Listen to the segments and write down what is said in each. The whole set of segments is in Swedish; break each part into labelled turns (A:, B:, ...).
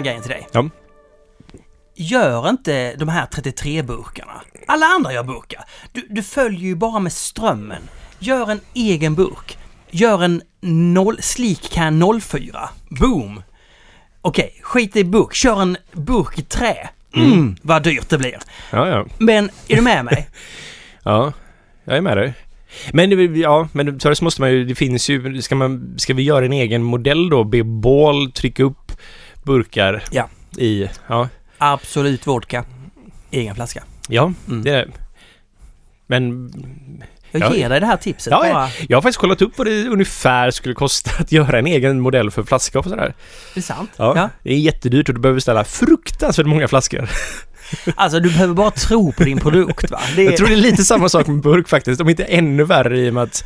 A: Här grejen till dig.
B: Ja.
A: Gör inte de här 33-burkarna. Alla andra gör burkar. Du, du följer ju bara med strömmen. Gör en egen burk. Gör en noll, Sleek Can 04. Boom! Okej, skit i burk. Kör en burk i trä. Mm, vad dyrt det blir.
B: Ja, ja.
A: Men är du med mig?
B: Ja, jag är med dig. Men ja, men så måste man ju, det finns ju, ska man, ska vi göra en egen modell då? Be bål, trycka upp burkar
A: Ja.
B: i, ja,
A: Absolut vodka. Egen flaska.
B: ja,
A: Mm.
B: det är Men
A: Jag
B: Ja.
A: ger dig det här tipset
B: Ja,
A: bara.
B: jag har faktiskt kollat upp vad det ungefär skulle kosta att göra en egen modell för flaska och sådär.
A: Det är sant.
B: Ja.
A: Ja.
B: Det är jättedyrt och du behöver ställa fruktansvärt många flaskor.
A: Alltså du behöver bara tro på din produkt va? Är...
B: Jag tror det är lite samma sak med burk faktiskt, om inte ännu värre i och med att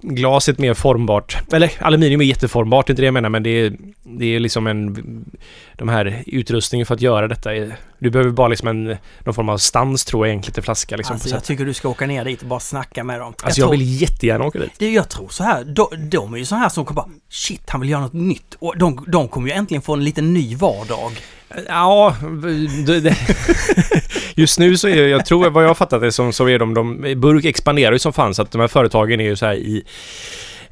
B: glas är mer formbart, eller aluminium är jätteformbart, det är inte det jag menar, men det är, det är liksom en, de här utrustningen för att göra detta är, du behöver bara liksom en, någon form av stans tror jag egentligen till flaska liksom.
A: Alltså jag
B: sätt.
A: tycker du ska åka ner dit och bara snacka med dem.
B: alltså jag
A: tror,
B: vill jättegärna åka dit.
A: det, jag tror så här, de, de är ju så här som kommer bara Shit, han vill göra något nytt. Och de, de kommer ju äntligen få en liten ny vardag.
B: Ja, just nu så är jag tror vad jag har fattat det som så är de, de burk expanderar ju som fan så att de här företagen är ju så här i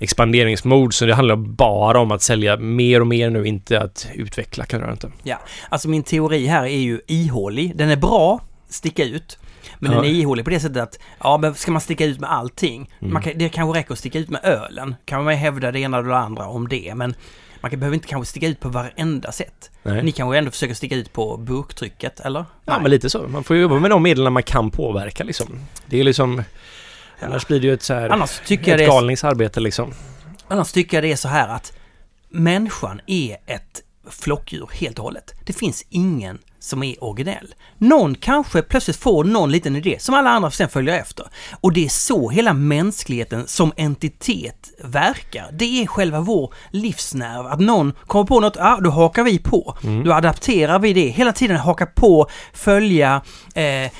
B: expanderingsmode så det handlar bara om att sälja mer och mer nu, inte att utveckla kan inte.
A: Ja, alltså min teori här är ju ihålig. Den är bra, sticka ut. Men
B: Ja.
A: den är ihålig på det sättet att, ja men ska man sticka ut med allting?
B: Mm.
A: Man kan, det kanske räcker att sticka ut med ölen. Kan man hävda det ena eller det andra om det, men man kan, behöver inte kanske sticka ut på varenda sätt.
B: Nej.
A: Ni kanske ändå försöker sticka ut på burktrycket, eller?
B: Ja,
A: Nej.
B: men lite så. Man får ju jobba med de medlen man kan påverka liksom. Det är liksom... Annars blir det ju ett så här...
A: Annars tycker, jag
B: ett galningsarbete liksom.
A: annars tycker jag det är så här att människan är ett flockdjur helt och hållet. Det finns ingen som är originell. Någon kanske plötsligt får någon liten idé som alla andra sen följer efter. Och det är så hela mänskligheten som entitet verkar. Det är själva vår livsnerv. Att någon kommer på något, ja då hakar vi på. Då adapterar vi det. Hela tiden haka på, följa, eh,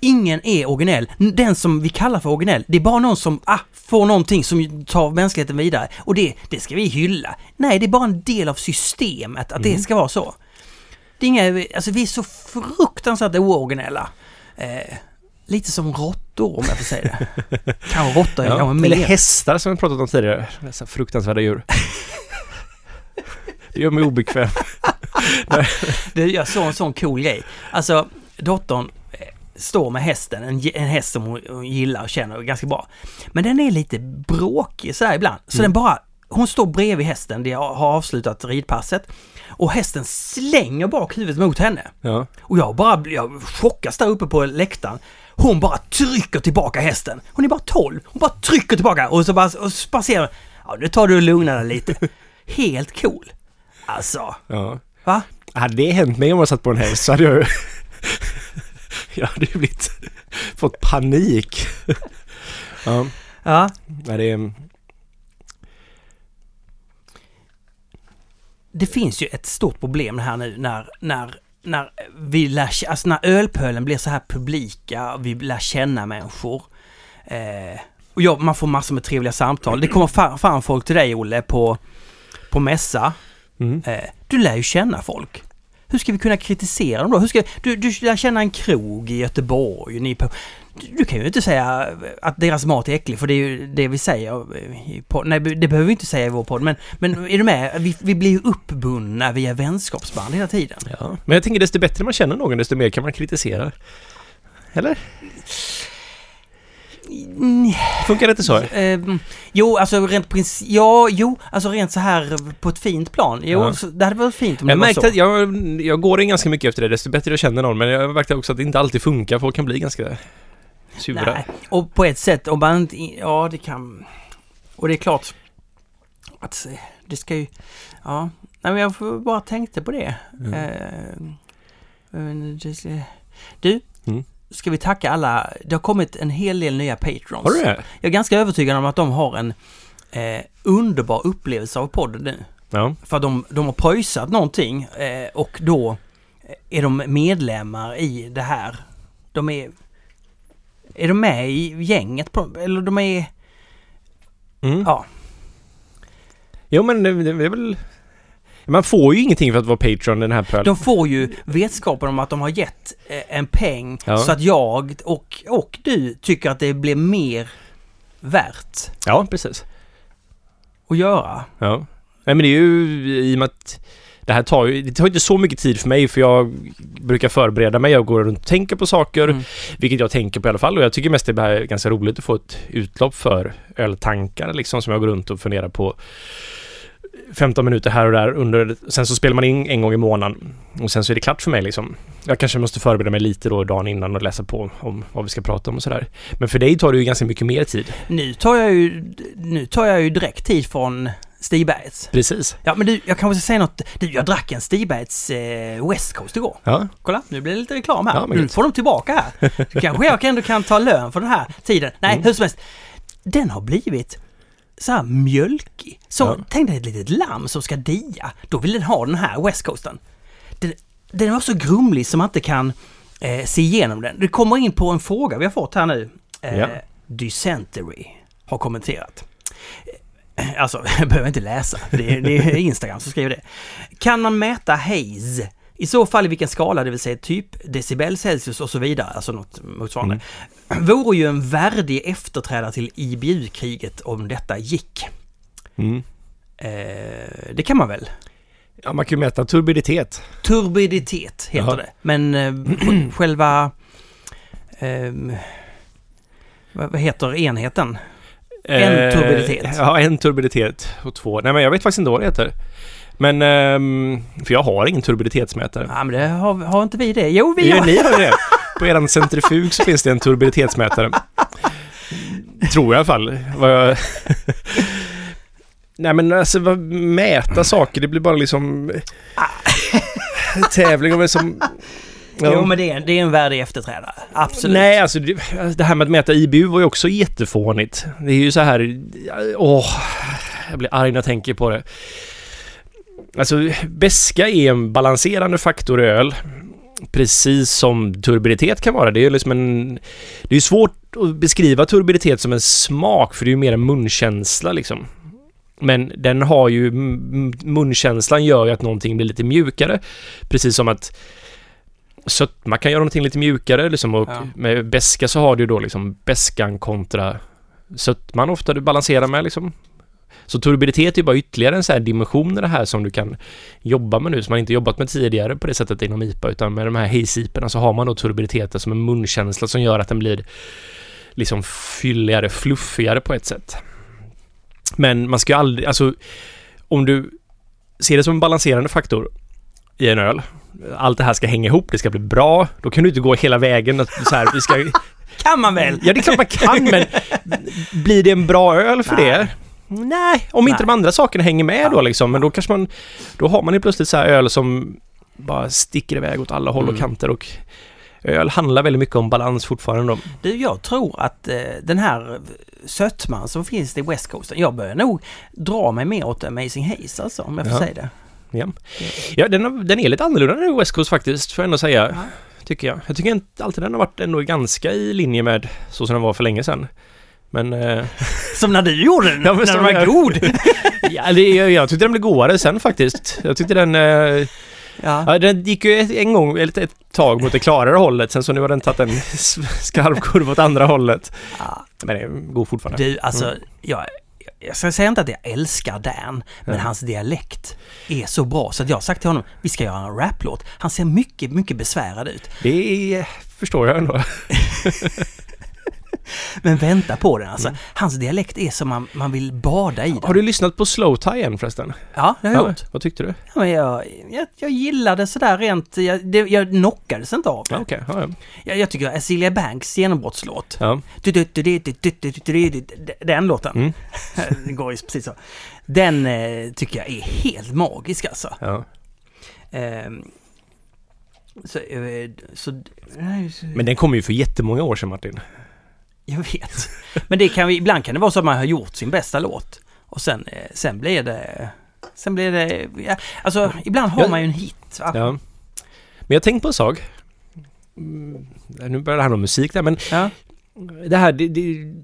A: Ingen är originell. Den som vi kallar för originell, det är bara någon som ah, får någonting som tar mänskligheten vidare. Och det, det ska vi hylla. Nej, det är bara en del av systemet att det ska vara så. Det är inga, alltså vi är så fruktansvärt ooriginella. Eh, lite som råttor om jag får säga det. Kanske råttor, ja. kanske
B: Eller
A: mer.
B: hästar som vi pratat om tidigare. Dessa fruktansvärda djur. Det gör mig obekväm.
A: Det, jag såg en sån cool grej. Alltså, dottern står med hästen, en, en häst som hon hon gillar och känner ganska bra. Men den är lite bråkig så ibland. Så den bara, hon står bredvid hästen, de har avslutat ridpasset. Och hästen slänger bak huvudet mot henne.
B: Ja.
A: Och jag bara, jag chockas där uppe på läktaren. Hon bara trycker tillbaka hästen. Hon är bara 12. Hon bara trycker tillbaka och så bara, och så bara ser ja nu tar du och lugnar dig lite. Helt cool. Alltså,
B: ja.
A: va?
B: Hade det hänt mig om jag satt på en häst så hade jag. Jag hade ju blivit... fått panik. ja,
A: Ja,
B: nej, det är...
A: det finns ju ett stort problem här nu när, när, när vi lär, alltså när ölpölen blir så här publika, vi lär känna människor. Eh, och ja, man får massor med trevliga samtal. Det kommer fan folk till dig Olle på, på mässa.
B: Mm.
A: Eh, du lär ju känna folk. Hur ska vi kunna kritisera dem då? Hur ska, du, du lär känna en krog i Göteborg. Ni på, du, kan ju inte säga att deras mat är äcklig för det är ju det vi säger eh, i podd. Nej, det behöver vi inte säga i vår podd. Men, men är du med? Vi, vi blir ju uppbundna via vänskapsband hela tiden.
B: Ja. Men jag tänker desto bättre man känner någon desto mer kan man kritisera. Eller? Funkar det inte så?
A: eh, jo, alltså rent princip... Ja, jo, alltså rent så här på ett fint plan. Jo,
B: Ja.
A: så, det hade varit fint om det
B: Jag
A: var
B: märkte
A: så.
B: att jag, jag går in ganska mycket efter det, desto bättre jag känner någon. Men jag märkte också att det inte alltid funkar. Folk kan bli ganska sura.
A: Nej, och på ett sätt om man inte... Ja, det kan... Och det är klart att det ska ju... Ja, nej, men jag bara tänkte på det.
B: Mm.
A: Eh, det- Du,
B: Mm.
A: Ska vi tacka alla? Det har kommit en hel del nya patrons.
B: Har du det?
A: Jag är ganska övertygad om att de har en eh, underbar upplevelse av podden nu.
B: Ja.
A: För de, de har pröjsat någonting eh, och då är de medlemmar i det här. De är... Är de med i gänget? På, eller de är...
B: Mm.
A: Ja.
B: Jo men det, det är väl... Man får ju ingenting för att vara Patreon den här pölen.
A: De får ju vetskapen om att de har gett eh, en peng
B: Ja.
A: så att jag och, och du tycker att det blir mer värt
B: Ja, precis.
A: att göra.
B: Ja. Nej men det är ju i och med att det här tar ju, det tar inte så mycket tid för mig för jag brukar förbereda mig, jag går runt och tänker på saker,
A: Mm.
B: vilket jag tänker på i alla fall och jag tycker mest det är ganska roligt att få ett utlopp för öltankar liksom som jag går runt och funderar på 15 minuter här och där under, sen så spelar man in en gång i månaden och sen så är det klart för mig liksom. Jag kanske måste förbereda mig lite då dagen innan och läsa på om vad vi ska prata om och sådär. Men för dig tar det ju ganska mycket mer tid.
A: Nu tar jag ju, nu tar jag ju direkt tid från Stigbergets.
B: Precis.
A: Ja men du, jag kanske ska säga något. Du, jag drack en Stigbergets eh, West Coast igår.
B: Ja,
A: Kolla, nu blir det lite reklam här.
B: Ja,
A: nu
B: gött.
A: får de tillbaka här. Så kanske jag ändå kan ta lön för den här tiden. Nej,
B: Mm.
A: hur som helst. Den har blivit så här mjölkig. Så
B: Ja.
A: tänk dig ett litet lamm som ska dia. Då vill den ha den här West Coasten. Den, den var så grumlig som man inte kan eh, se igenom den. Det kommer in på en fråga vi har fått här nu. Eh,
B: Ja.
A: Dysentery har kommenterat. Eh, Alltså, jag behöver inte läsa. Det är, det är Instagram som skriver det. Kan man mäta haze? I så fall i vilken skala, det vill säga typ decibel, Celsius och så vidare, alltså något motsvarande. Vore ju en värdig efterträdare till IBU-kriget om detta gick.
B: mm.
A: Eh, det kan man väl?
B: ja man kan ju mäta turbiditet.
A: Turbiditet heter
B: Jaha.
A: det. Men eh, sj- själva... ehm, vad heter enheten? En turbiditet.
B: Eh, Ja, en turbiditet och två. Nej men jag vet faktiskt inte vad det heter. Men, ehm, för jag har ingen turbiditetsmätare.
A: Ja, men det har, har inte vi det? Jo, vi
B: Ja,
A: har...
B: ni har det. På eran centrifug så finns det en turbiditetsmätare. Tror jag i alla fall. Nej men alltså mäta saker, det blir bara liksom... Tävling om vem som... Ja.
A: Jo, men det är, det är en värdig efterträdare. Absolut.
B: Nej, alltså det, det här med att mäta IBU var ju också jättefånigt. Det är ju så här... Åh, jag blir arg när jag tänker på det. Alltså, beska är en balanserande faktor i öl. Precis som turbiditet kan vara. Det är liksom en... Det är ju svårt att beskriva turbiditet som en smak, för det är ju mer en munkänsla liksom. Men den har ju... Munkänslan gör ju att någonting blir lite mjukare. Precis som att sötma kan göra någonting lite mjukare liksom och
A: Ja.
B: med beska så har du då liksom beskan kontra sötman ofta du balanserar med liksom. Så turbiditet är bara ytterligare en sån här dimension i det här som du kan jobba med nu som man inte jobbat med tidigare på det sättet inom IPA utan med de här hejsiperna så har man då turbiditeten som en munkänsla som gör att den blir liksom fylligare, fluffigare på ett sätt. Men man ska ju aldrig, alltså om du ser det som en balanserande faktor i en öl allt det här ska hänga ihop, det ska bli bra. Då kan du inte gå hela vägen att så här, vi ska...
A: Kan man väl?
B: Ja, det är klart man kan, men blir det en bra öl för
A: Nej.
B: det? Nej, om inte
A: Nej.
B: de andra sakerna hänger med
A: Ja.
B: då liksom. Men då kanske man... Då har man ju plötsligt så här öl som bara sticker iväg åt alla håll och
A: Mm.
B: kanter och öl handlar väldigt mycket om balans fortfarande.
A: Du, jag tror att eh, den här sötman som finns i West Coasten, jag börjar nog dra mig mer åt Amazing Haze alltså, om jag får
B: Ja.
A: säga det.
B: Ja, ja den, den är lite annorlunda nu West Coast faktiskt, får jag ändå säga.
A: Ja.
B: Tycker jag. Jag tycker inte alltid den har varit ändå ganska i linje med så som den var för länge sedan. Men... Eh,
A: Som när du gjorde den,
B: Ja,
A: när
B: som
A: den var
B: jag-
A: god.
B: ja, det, jag, jag tyckte den blev godare sen faktiskt. Jag tyckte den... Eh,
A: Ja.
B: ja, den gick ju ett, en gång, eller ett tag mot det klarare hållet. Sen så nu har den tagit en s- skarp kurva åt andra hållet.
A: Ja.
B: Men det är god fortfarande.
A: Du, alltså,
B: Mm.
A: jag, jag ska säga inte att jag älskar Dan, men
B: Ja.
A: hans dialekt är så bra så att jag har sagt till honom, vi ska göra en raplåt. Han ser mycket, mycket besvärad ut.
B: Det är, förstår jag ändå.
A: Men vänta på den alltså. Mm. Hans dialekt är som man, man vill bada i den.
B: Har du lyssnat på Slow Tie än förresten?
A: Ja, det har jag ja, gjort.
B: Vad tyckte du?
A: Ja, men jag, jag, jag gillade sådär rent, jag, det, jag knockades inte av det.
B: Ja, okay. ja, ja.
A: Jag, jag tycker Azealia Banks genombrottslåt.
B: Ja.
A: Den låten.
B: Mm.
A: den går ju precis så. Den eh, tycker jag är helt magisk alltså.
B: Ja.
A: Um, så, eh, så, nej, så,
B: Men den kom ju för jättemånga år sedan Martin.
A: jag vet. Men det kan ibland kan det vara så att man har gjort sin bästa låt. Och sen, eh, sen blir det... Sen blir det... Ja, alltså, ibland har man ju en hit. Va?
B: Ja. Men jag tänkte på en sak. Mm, Nu börjar det handla om musik där, men
A: Ja.
B: det här... Det, det,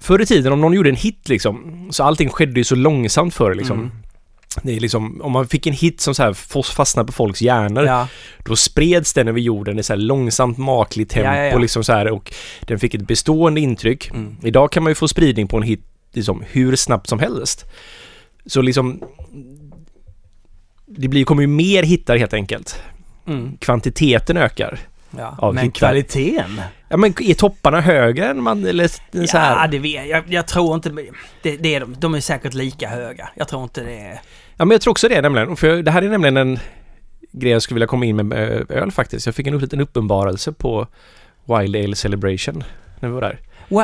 B: förr i tiden om någon gjorde en hit liksom, så allting skedde ju så långsamt förr liksom.
A: Mm.
B: Det är liksom, om man fick en hit som så här fastnade på folks hjärnor,
A: Ja.
B: då spreds den över jorden i så här långsamt makligt tempo
A: ja, ja.
B: liksom så här och den fick ett bestående intryck.
A: Mm.
B: Idag kan man ju få spridning på en hit liksom hur snabbt som helst. Så liksom det blir, kommer ju mer hittar helt enkelt.
A: Mm.
B: Kvantiteten ökar.
A: Ja. Men
B: hittar.
A: kvaliteten?
B: Ja men är topparna högre än man, eller så
A: Ja,
B: här?
A: det vet jag. Jag tror inte... Det, det är de. De är säkert lika höga. Jag tror inte det är...
B: Ja men jag tror också det nämligen. För det här är nämligen en grej jag skulle vilja komma in med med öl faktiskt. Jag fick en liten uppenbarelse på Wild Ale Celebration när vi var där.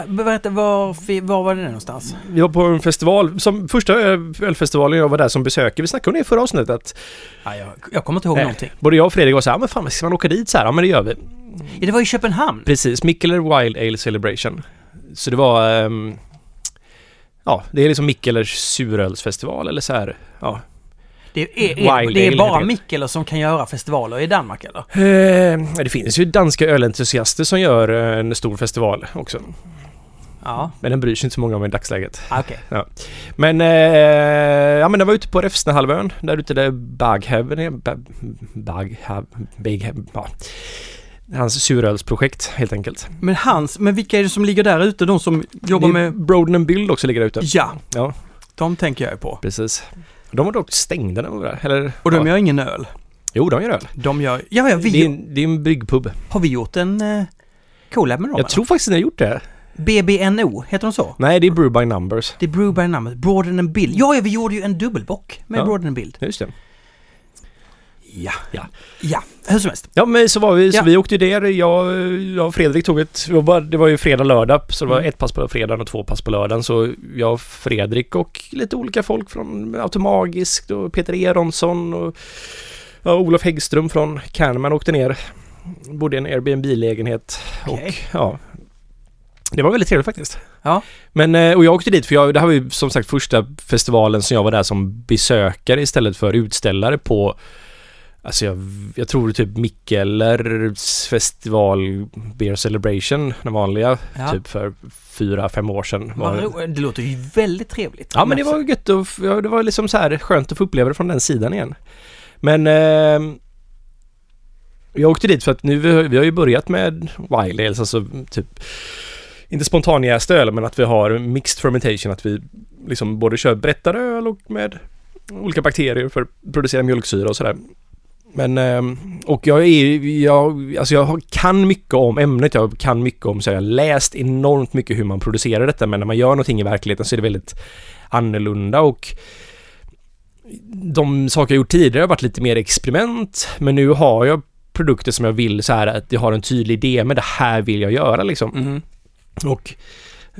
A: Berätta, var, var var det någonstans?
B: Vi var på en festival, som första ö- ölfestivalen jag var där som besökare. Vi snackade om det i förra avsnittet att
A: Ja, jag, jag kommer inte ihåg
B: Nej.
A: någonting.
B: både jag och Fredrik var så här, "Ja, men fan ska man åka dit så här? Ja men det gör vi.
A: Ja, det var i Köpenhamn.
B: Precis, Mikkeller Wild Ale Celebration. Så det var... ehm, ja, det är liksom Mikkelers surölsfestival eller så här. Ja.
A: Det är, är,
B: Wild
A: det är
B: Ale
A: bara
B: heter det.
A: Mikkeler som kan göra festivaler i Danmark eller?
B: Eh, det finns ju danska ölentusiaster som gör eh, en stor festival också.
A: Ja,
B: Men den bryr sig inte så många om i dagsläget.
A: ah, okej.
B: Men, eh, ja men den var ute på Refsnehalvön, där ute där Baghaven är. Ba- Baghav, Baghav, ja. Hans surölsprojekt helt enkelt.
A: Men hans, men vilka är det som ligger där ute? De som jobbar med...
B: Broden and Build också ligger där ute.
A: Ja,
B: Ja,
A: de tänker jag ju på.
B: precis. De var dock stängda när vi var där. Eller,
A: Och de
B: ja.
A: gör ingen öl.
B: Jo, de gör öl.
A: De gör... Ja, ja, vi,
B: Det är, en- det är en bryggpub.
A: har vi gjort en eh, collab med dem?
B: Jag tror faktiskt ni har gjort det.
A: BBNO, heter de så?
B: Nej, det är Brew by Numbers.
A: Det är Brew by Numbers, Broaden and Bild. Ja, ja, vi gjorde ju en dubbelbock med
B: Ja.
A: Broaden and Bild.
B: Just det.
A: Ja.
B: Ja.
A: Ja, hur som helst.
B: Ja, men så var vi, så
A: Ja.
B: vi åkte där. Jag, jag och Fredrik tog ett, det var, bara, det var ju fredag, lördag. Så det var
A: Mm.
B: ett pass på fredagen och två pass på lördagen. Så jag, och Fredrik och lite olika folk från Automagiskt och Peter Eronsson och ja, Olof Häggström från Canman åkte ner. Bodde i en Airbnb-lägenhet.
A: Okej.
B: Och ja, det var väldigt trevligt faktiskt.
A: Ja.
B: Men, eh, och jag åkte dit för jag, det här var ju som sagt första festivalen som jag var där som besökare istället för utställare på Alltså jag, jag tror typ Mikkellers festival Beer Celebration, den vanliga,
A: Ja.
B: typ för fyra, fem år sedan. Var,
A: Det låter ju väldigt trevligt.
B: ja men det var gött och ja, det var liksom så här skönt att få uppleva det från den sidan igen. Men eh, jag åkte dit för att nu, vi har, vi har ju börjat med wild ales, alltså typ inte spontanjäst öl men att vi har mixed fermentation, att vi liksom både kör brättad öl och med olika bakterier för att producera mjölksyra och sådär. Men, ehm, och jag är jag, alltså jag kan mycket om ämnet, jag kan mycket om, så jag har läst enormt mycket hur man producerar detta, men när man gör någonting i verkligheten så är det väldigt annorlunda och de saker jag gjort tidigare har varit lite mer experiment, men nu har jag produkter som jag vill så här att jag har en tydlig idé med det här vill jag göra liksom.
A: Mhm.
B: Och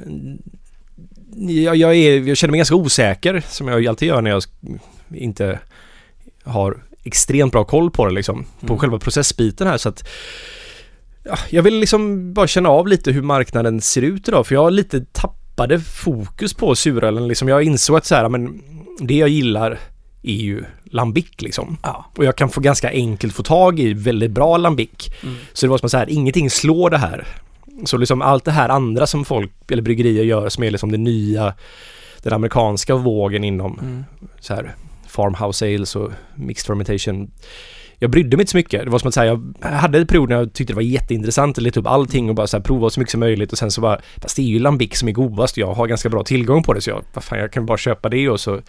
B: mm, jag, jag, är, jag känner mig ganska osäker som jag alltid gör när jag inte har extremt bra koll på det liksom. På
A: Mm.
B: själva processbiten här så att ja, jag vill liksom bara känna av lite hur marknaden ser ut idag för jag har lite tappade fokus på surölen liksom. Jag insåg att så här, men det jag gillar är ju lambic liksom.
A: Ja.
B: Och jag kan få ganska enkelt få tag i väldigt bra lambic.
A: Mm.
B: Så det var som så här, ingenting slår det här. Så liksom allt det här andra som folk eller bryggerier gör som är liksom det nya, den amerikanska vågen inom
A: Mm.
B: så här farmhouse ales och mixed fermentation. Jag brydde mig inte så mycket. Det var som att säga, jag hade en period när jag tyckte det var jätteintressant att leta upp allting och bara så här prova så mycket som möjligt och sen så bara, fast det är ju lambic som är godast och jag har ganska bra tillgång på det så jag, vad fan, jag kan bara köpa det och så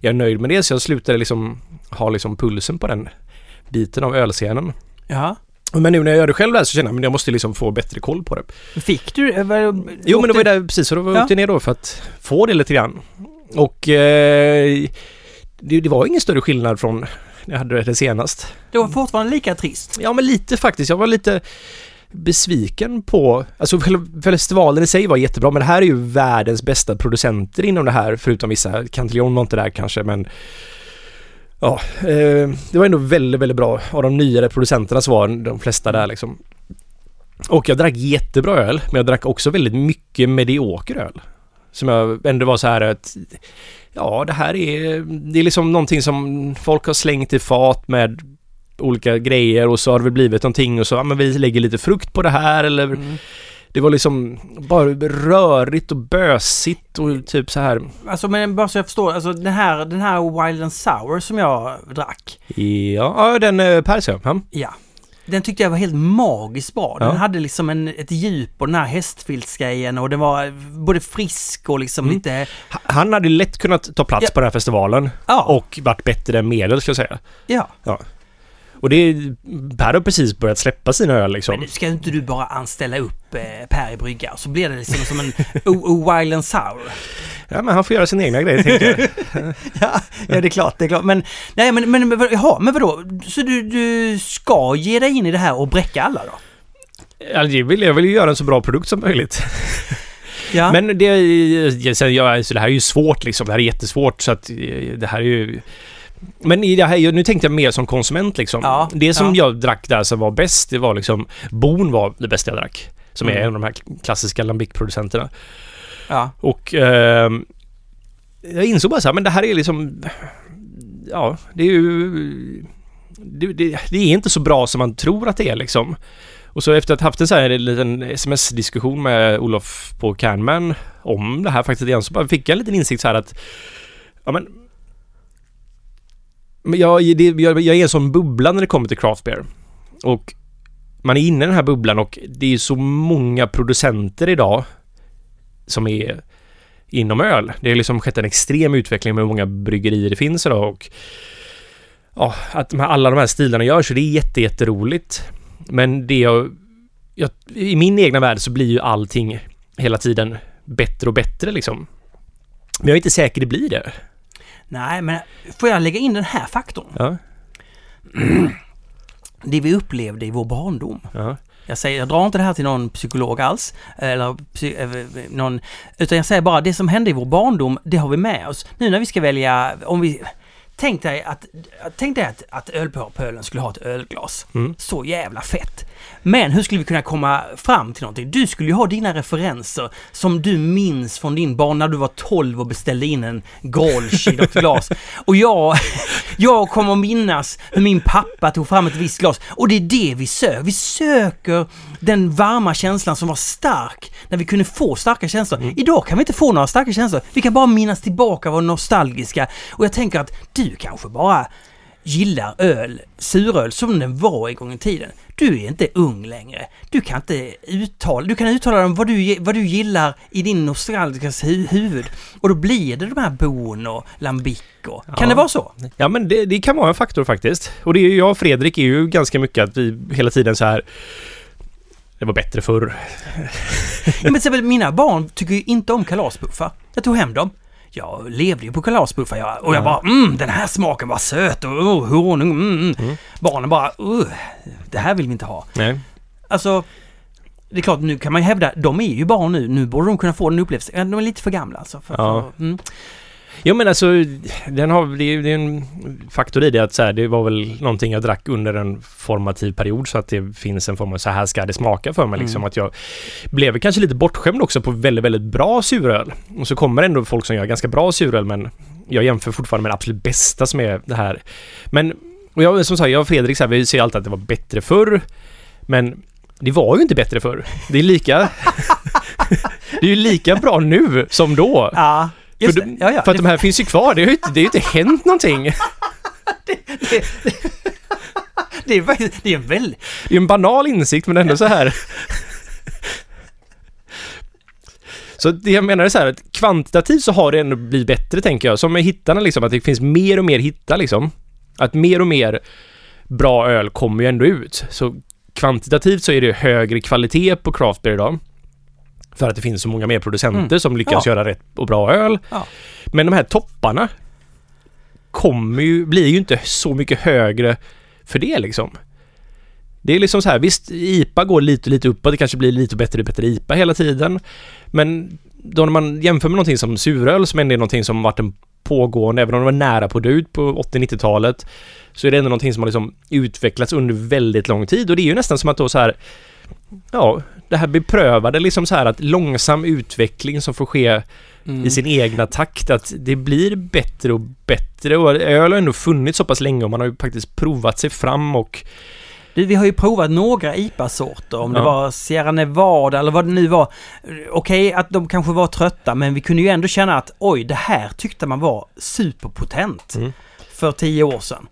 B: jag är nöjd med det så jag slutade liksom ha liksom pulsen på den biten av ölscenen.
A: Ja.
B: Men nu när jag gör det själv där så känner jag att jag måste liksom få bättre koll på det.
A: Fick du... eh, vad-
B: Jo men det var ju
A: åkte-
B: där precis, så då var
A: Ja.
B: jag åkte ner då för att få det lite grann. Och eh, det, det var ingen större skillnad från när jag hade det senast.
A: Det var fortfarande lika trist.
B: Ja men lite faktiskt, jag var lite besviken på, alltså festivalen i sig var jättebra men det här är ju världens bästa producenter inom det här förutom vissa, Cantillon var inte där kanske men Ja, eh, det var ändå väldigt, väldigt bra. Av de nyare producenterna så var de flesta där liksom. Och jag drack jättebra öl, men jag drack också väldigt mycket medioker öl. Som jag ändå var så här att Ja, det här är, det är liksom någonting som folk har slängt i fat med olika grejer och så har det väl blivit någonting och så, ja men vi lägger lite frukt på det här eller
A: Mm.
B: Det var liksom bara rörigt och bösigt och typ så här.
A: Alltså men bara så jag förstår, alltså den här, den här Wild and Sour som jag drack.
B: Ja, ja den eh, Persia. Ja.
A: Ja. Den tyckte jag var helt magiskt bra. Den
B: Ja.
A: hade liksom en, ett djup och den här hästfiltsgrejen och den var både frisk och liksom
B: Mm.
A: lite...
B: Han hade lätt kunnat ta plats
A: Ja.
B: på den här festivalen
A: Ja,
B: och varit bättre än medel ska jag säga.
A: ja.
B: Och det är, Per har precis börjat släppa sina öl liksom.
A: Men ska inte du bara anställa upp eh, Per i brygga så blir det liksom som en o, o Wild and Sour.
B: Ja, men han får göra sina egna grejer tänker jag.
A: Ja, ja, det är klart, det är klart. Men, nej, men, men, men, jaha, men vadå? Så du, du ska ge dig in i det här och bräcka alla då?
B: Ja, det vill, jag vill ju göra en så bra produkt som möjligt.
A: Ja.
B: Men det, sen, jag, alltså det här är ju svårt liksom. Det här är jättesvårt så att eh, det här är ju... Men i det här, nu tänkte jag mer som konsument liksom.
A: Ja,
B: det som
A: ja.
B: jag drack där som var bäst, det var liksom... Bon var det bästa jag drack. Som är
A: Mm.
B: en av de här klassiska lambic-producenterna.
A: ja.
B: Och ehm, jag insåg bara så här, men det här är liksom... Ja, det är ju... Det, det, det är inte så bra som man tror att det är liksom. Och så efter att ha haft en så här liten sms-diskussion med Olof på Canman om det här faktiskt igen så bara fick jag en liten insikt så här att... Ja men men jag, det, jag, jag är i en sån bubbla när det kommer till craft beer. Och man är inne i den här bubblan och det är så många producenter idag som är inom öl. Det har liksom skett en extrem utveckling med hur många bryggerier det finns idag och ja, att de här, alla de här stilarna görs och det är jätte, jätteroligt. Men det jag, jag, i min egna värld så blir ju allting hela tiden bättre och bättre liksom. Men jag är inte säker det blir det.
A: Nej, men får jag lägga in den här faktorn?
B: Ja,
A: Det vi upplevde i vår barndom.
B: ja,
A: Jag, säger, jag drar inte det här till någon psykolog alls, eller eh, någon, utan jag säger bara det som hände i vår barndom, det har vi med oss. Nu när vi ska välja, om vi... Tänk dig att, tänk dig att, att ölpölen skulle ha ett ölglas.
B: Mm.
A: Så jävla fett. Men hur skulle vi kunna komma fram till någonting? Du skulle ju ha dina referenser som du minns från din barn när du var 12 och beställde in en Grolsch i något glas. Och jag, jag kommer minnas hur min pappa tog fram ett visst glas. Och det är det vi söker. Vi söker den varma känslan som var stark när vi kunde få starka känslor. Idag kan vi inte få några starka känslor. Vi kan bara minnas tillbaka och vara nostalgiska. Och jag tänker att du kanske bara gillar öl, suröl som den var en gång i tiden. Du är inte ung längre. Du kan inte uttala, du kan uttala om vad du, vad du gillar i din nostalgiska hu- huvud. Och då blir det de här Bon och Lambic och... Kan
B: Ja.
A: det vara så?
B: ja men det, det kan vara en faktor faktiskt. Och det är ju jag och Fredrik är ju ganska mycket att vi hela tiden så här det var bättre förr.
A: Ja, men till exempel, mina barn tycker ju inte om kalaspuffar. Jag tog hem dem. Jag levde ju på kalaspuffar jag, och jag
B: Ja.
A: bara mm, den här smaken var söt och oh, honung, mm, mm.
B: Mm.
A: Barnen bara uh, det här vill vi inte ha.
B: Nej.
A: Alltså, det är klart nu kan man ju hävda, de är ju barn nu, nu borde de kunna få den upplevelsen. De är lite för gamla alltså. För,
B: Ja.
A: för, mm.
B: Jo men alltså, den har, det, är, det är en faktor i det att så här, det var väl någonting jag drack under en formativ period så att det finns en form av så här ska det smaka för mig liksom.
A: Mm.
B: Att jag blev kanske lite bortskämd också på väldigt, väldigt bra suröl. Och så kommer ändå folk som gör ganska bra suröl men jag jämför fortfarande med det absolut bästa som är det här. Men, och jag, som sagt, jag och Fredrik så här, vi säger alltid att det var bättre förr. Men det var ju inte bättre förr. Det är lika... det är ju lika bra nu som då.
A: Ja, just
B: För,
A: det. Ja, ja.
B: för att de här finns ju kvar. Det har ju inte, det har inte hänt någonting.
A: det, det är faktiskt, det är en väldigt...
B: Det är en banal insikt men ändå så här. Så det jag menar är så här att kvantitativt så har det ändå blivit bättre tänker jag. Som med hittarna liksom, att det finns mer och mer hittar liksom. Att mer och mer bra öl kommer ju ändå ut. Så kvantitativt så är det högre kvalitet på craft beer idag. För att det finns så många mer producenter
A: Mm.
B: som lyckas
A: Ja.
B: göra rätt och bra öl.
A: Ja.
B: Men de här topparna kommer ju, blir ju inte så mycket högre för det liksom. Det är liksom så här, visst IPA går lite, lite uppåt, det kanske blir lite bättre och bättre IPA hela tiden. Men då när man jämför med någonting som suröl som ändå är någonting som varit en pågående, även om det var nära på död på 80-90-talet, så är det ändå någonting som har liksom utvecklats under väldigt lång tid och det är ju nästan som att då så här, ja, det här beprövade liksom så här att långsam utveckling som får ske
A: Mm.
B: i sin egna takt. Att det blir bättre och bättre och öl har ändå funnits så pass länge och man har ju faktiskt provat sig fram och
A: vi har ju provat några IPA-sorter, om det
B: Ja.
A: var Sierra Nevada eller vad det nu var. Okej att de kanske var trötta, men vi kunde ju ändå känna att oj, det här tyckte man var superpotent
B: Mm.
A: för tio år sedan.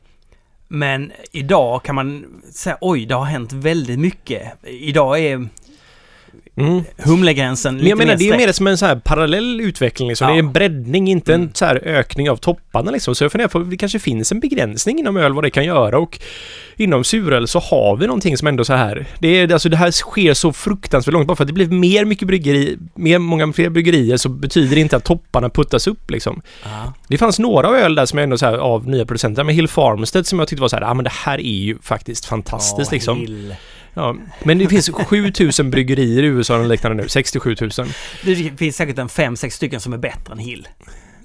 A: Men idag kan man säga oj, det har hänt väldigt mycket. Idag är
B: Mm.
A: humlegränsen
B: Men
A: lite
B: jag menar, det är mer som en så här parallell utveckling liksom.
A: Ja.
B: Det är en breddning, inte
A: Mm.
B: en så här ökning av topparna liksom. Så jag funderar på, det kanske finns en begränsning inom öl vad det kan göra och inom suröl så har vi någonting som ändå så här. Det är, alltså det här sker så fruktansvärt långt. Bara för att det blir mer mycket bryggeri, mer, många fler bryggerier så betyder det inte att topparna puttas upp liksom.
A: Ja.
B: Det fanns några öl där som jag ändå så här av nya producenter, men Hill Farmstead som jag tyckte var så här, ja ah, men det här är ju faktiskt fantastiskt
A: Ja,
B: liksom.
A: Hill.
B: Ja, men det finns 7000 bryggerier i USA och liknande nu, 67 000.
A: Det finns säkert en fem, sex stycken som är bättre än Hill.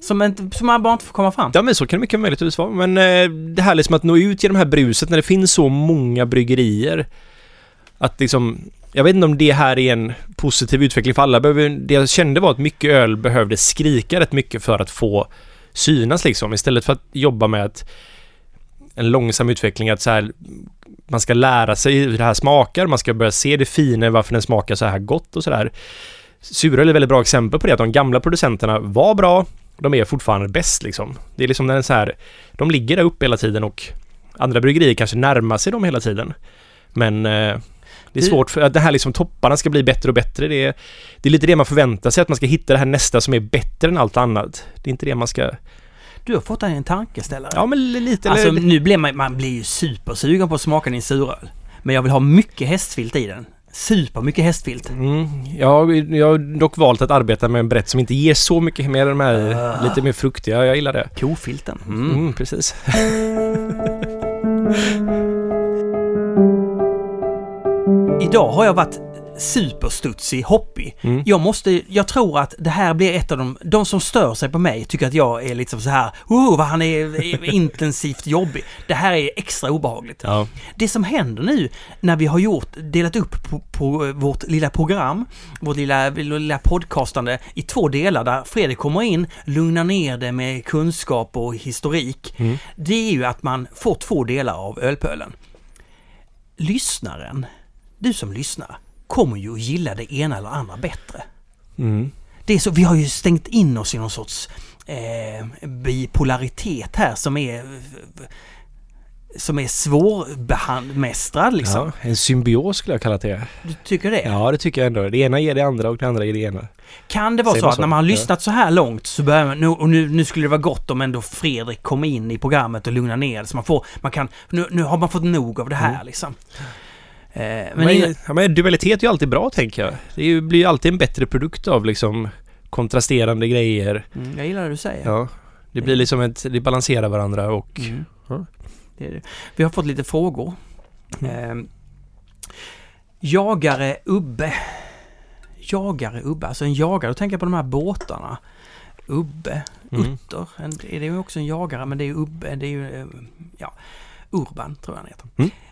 A: Som, inte, som man bara inte får komma fram till.
B: Ja men så kan det mycket möjligtvis vara. Men eh, det här liksom att nå ut genom det här bruset när det finns så många bryggerier. Att liksom... Jag vet inte om det här är en positiv utveckling för alla. Det jag kände var att mycket öl behövde skrika rätt mycket för att få synas liksom. Istället för att jobba med att en långsam utveckling att så här man ska lära sig hur det här smakar, man ska börja se det fina, varför den smakar så här gott och sådär. Suröl är ett väldigt bra exempel på det, att de gamla producenterna var bra, de är fortfarande bäst liksom. Det är liksom den så här, de ligger där uppe hela tiden och andra bryggerier kanske närmar sig dem hela tiden. Men eh, det är svårt för att det här liksom topparna ska bli bättre och bättre. Det är, det är lite det man förväntar sig, att man ska hitta det här nästa som är bättre än allt annat. Det är inte det man ska...
A: Du har fått en tankeställare.
B: Ja men lite
A: alltså
B: eller...
A: nu blir man, man blir ju supersugen på att smaka din suröl. Men jag vill ha mycket hästfilt i den. Super mycket hästfilt.
B: Mm, jag, jag har dock valt att arbeta med en brett som inte ger så mycket mer de här
A: Ah.
B: lite mer fruktiga. Jag gillar det.
A: Kofilten.
B: Mm,
A: Mm.
B: precis.
A: Idag har jag varit superstudsig, hoppig.
B: Mm.
A: Jag måste, jag tror att det här blir ett av de, de som stör sig på mig tycker att jag är liksom så här, oh vad han är, är intensivt jobbig. Det här är extra obehagligt.
B: Ja.
A: Det som händer nu när vi har gjort, delat upp på, på vårt lilla program, vårt lilla, lilla podcastande i två delar där Fredrik kommer in, lugnar ner det med kunskap och historik.
B: Mm.
A: Det är ju att man får två delar av ölpölen. Lyssnaren, du som lyssnar, kommer ju att gilla det ena eller andra bättre.
B: Mm.
A: Det är så, vi har ju stängt in oss i någon sorts eh, bipolaritet här som är som är svårbemästrad liksom.
B: Ja, en symbios skulle jag kalla det.
A: Du tycker det?
B: Ja, det tycker jag ändå. Det ena ger det andra och det andra ger det ena.
A: Kan det vara så
B: man
A: att
B: så?
A: när man har lyssnat så här långt så börjar man, nu, och nu, nu skulle det vara gott om ändå Fredrik kom in i programmet och lugna ner så man får, man kan, nu, nu har man fått nog av det här
B: Mm.
A: liksom. Eh, men
B: Men,
A: innan-
B: ja, men dualitet är ju alltid bra tänker jag. Det är blir ju alltid en bättre produkt av liksom kontrasterande grejer.
A: mm, jag gillar det du säger.
B: Ja. Det blir liksom ett, det balanserar varandra och...
A: Mm.
B: Ja.
A: Det är det. Vi har fått lite frågor.
B: Mm.
A: Eh, jagare Ubbe. Jagare Ubbe, alltså en jagare, då tänker jag på de här båtarna. Ubbe,
B: Mm.
A: Utter, en, är det ju också en jagare men det är Ubbe, det är ju, eh, ja, Urban tror jag han heter.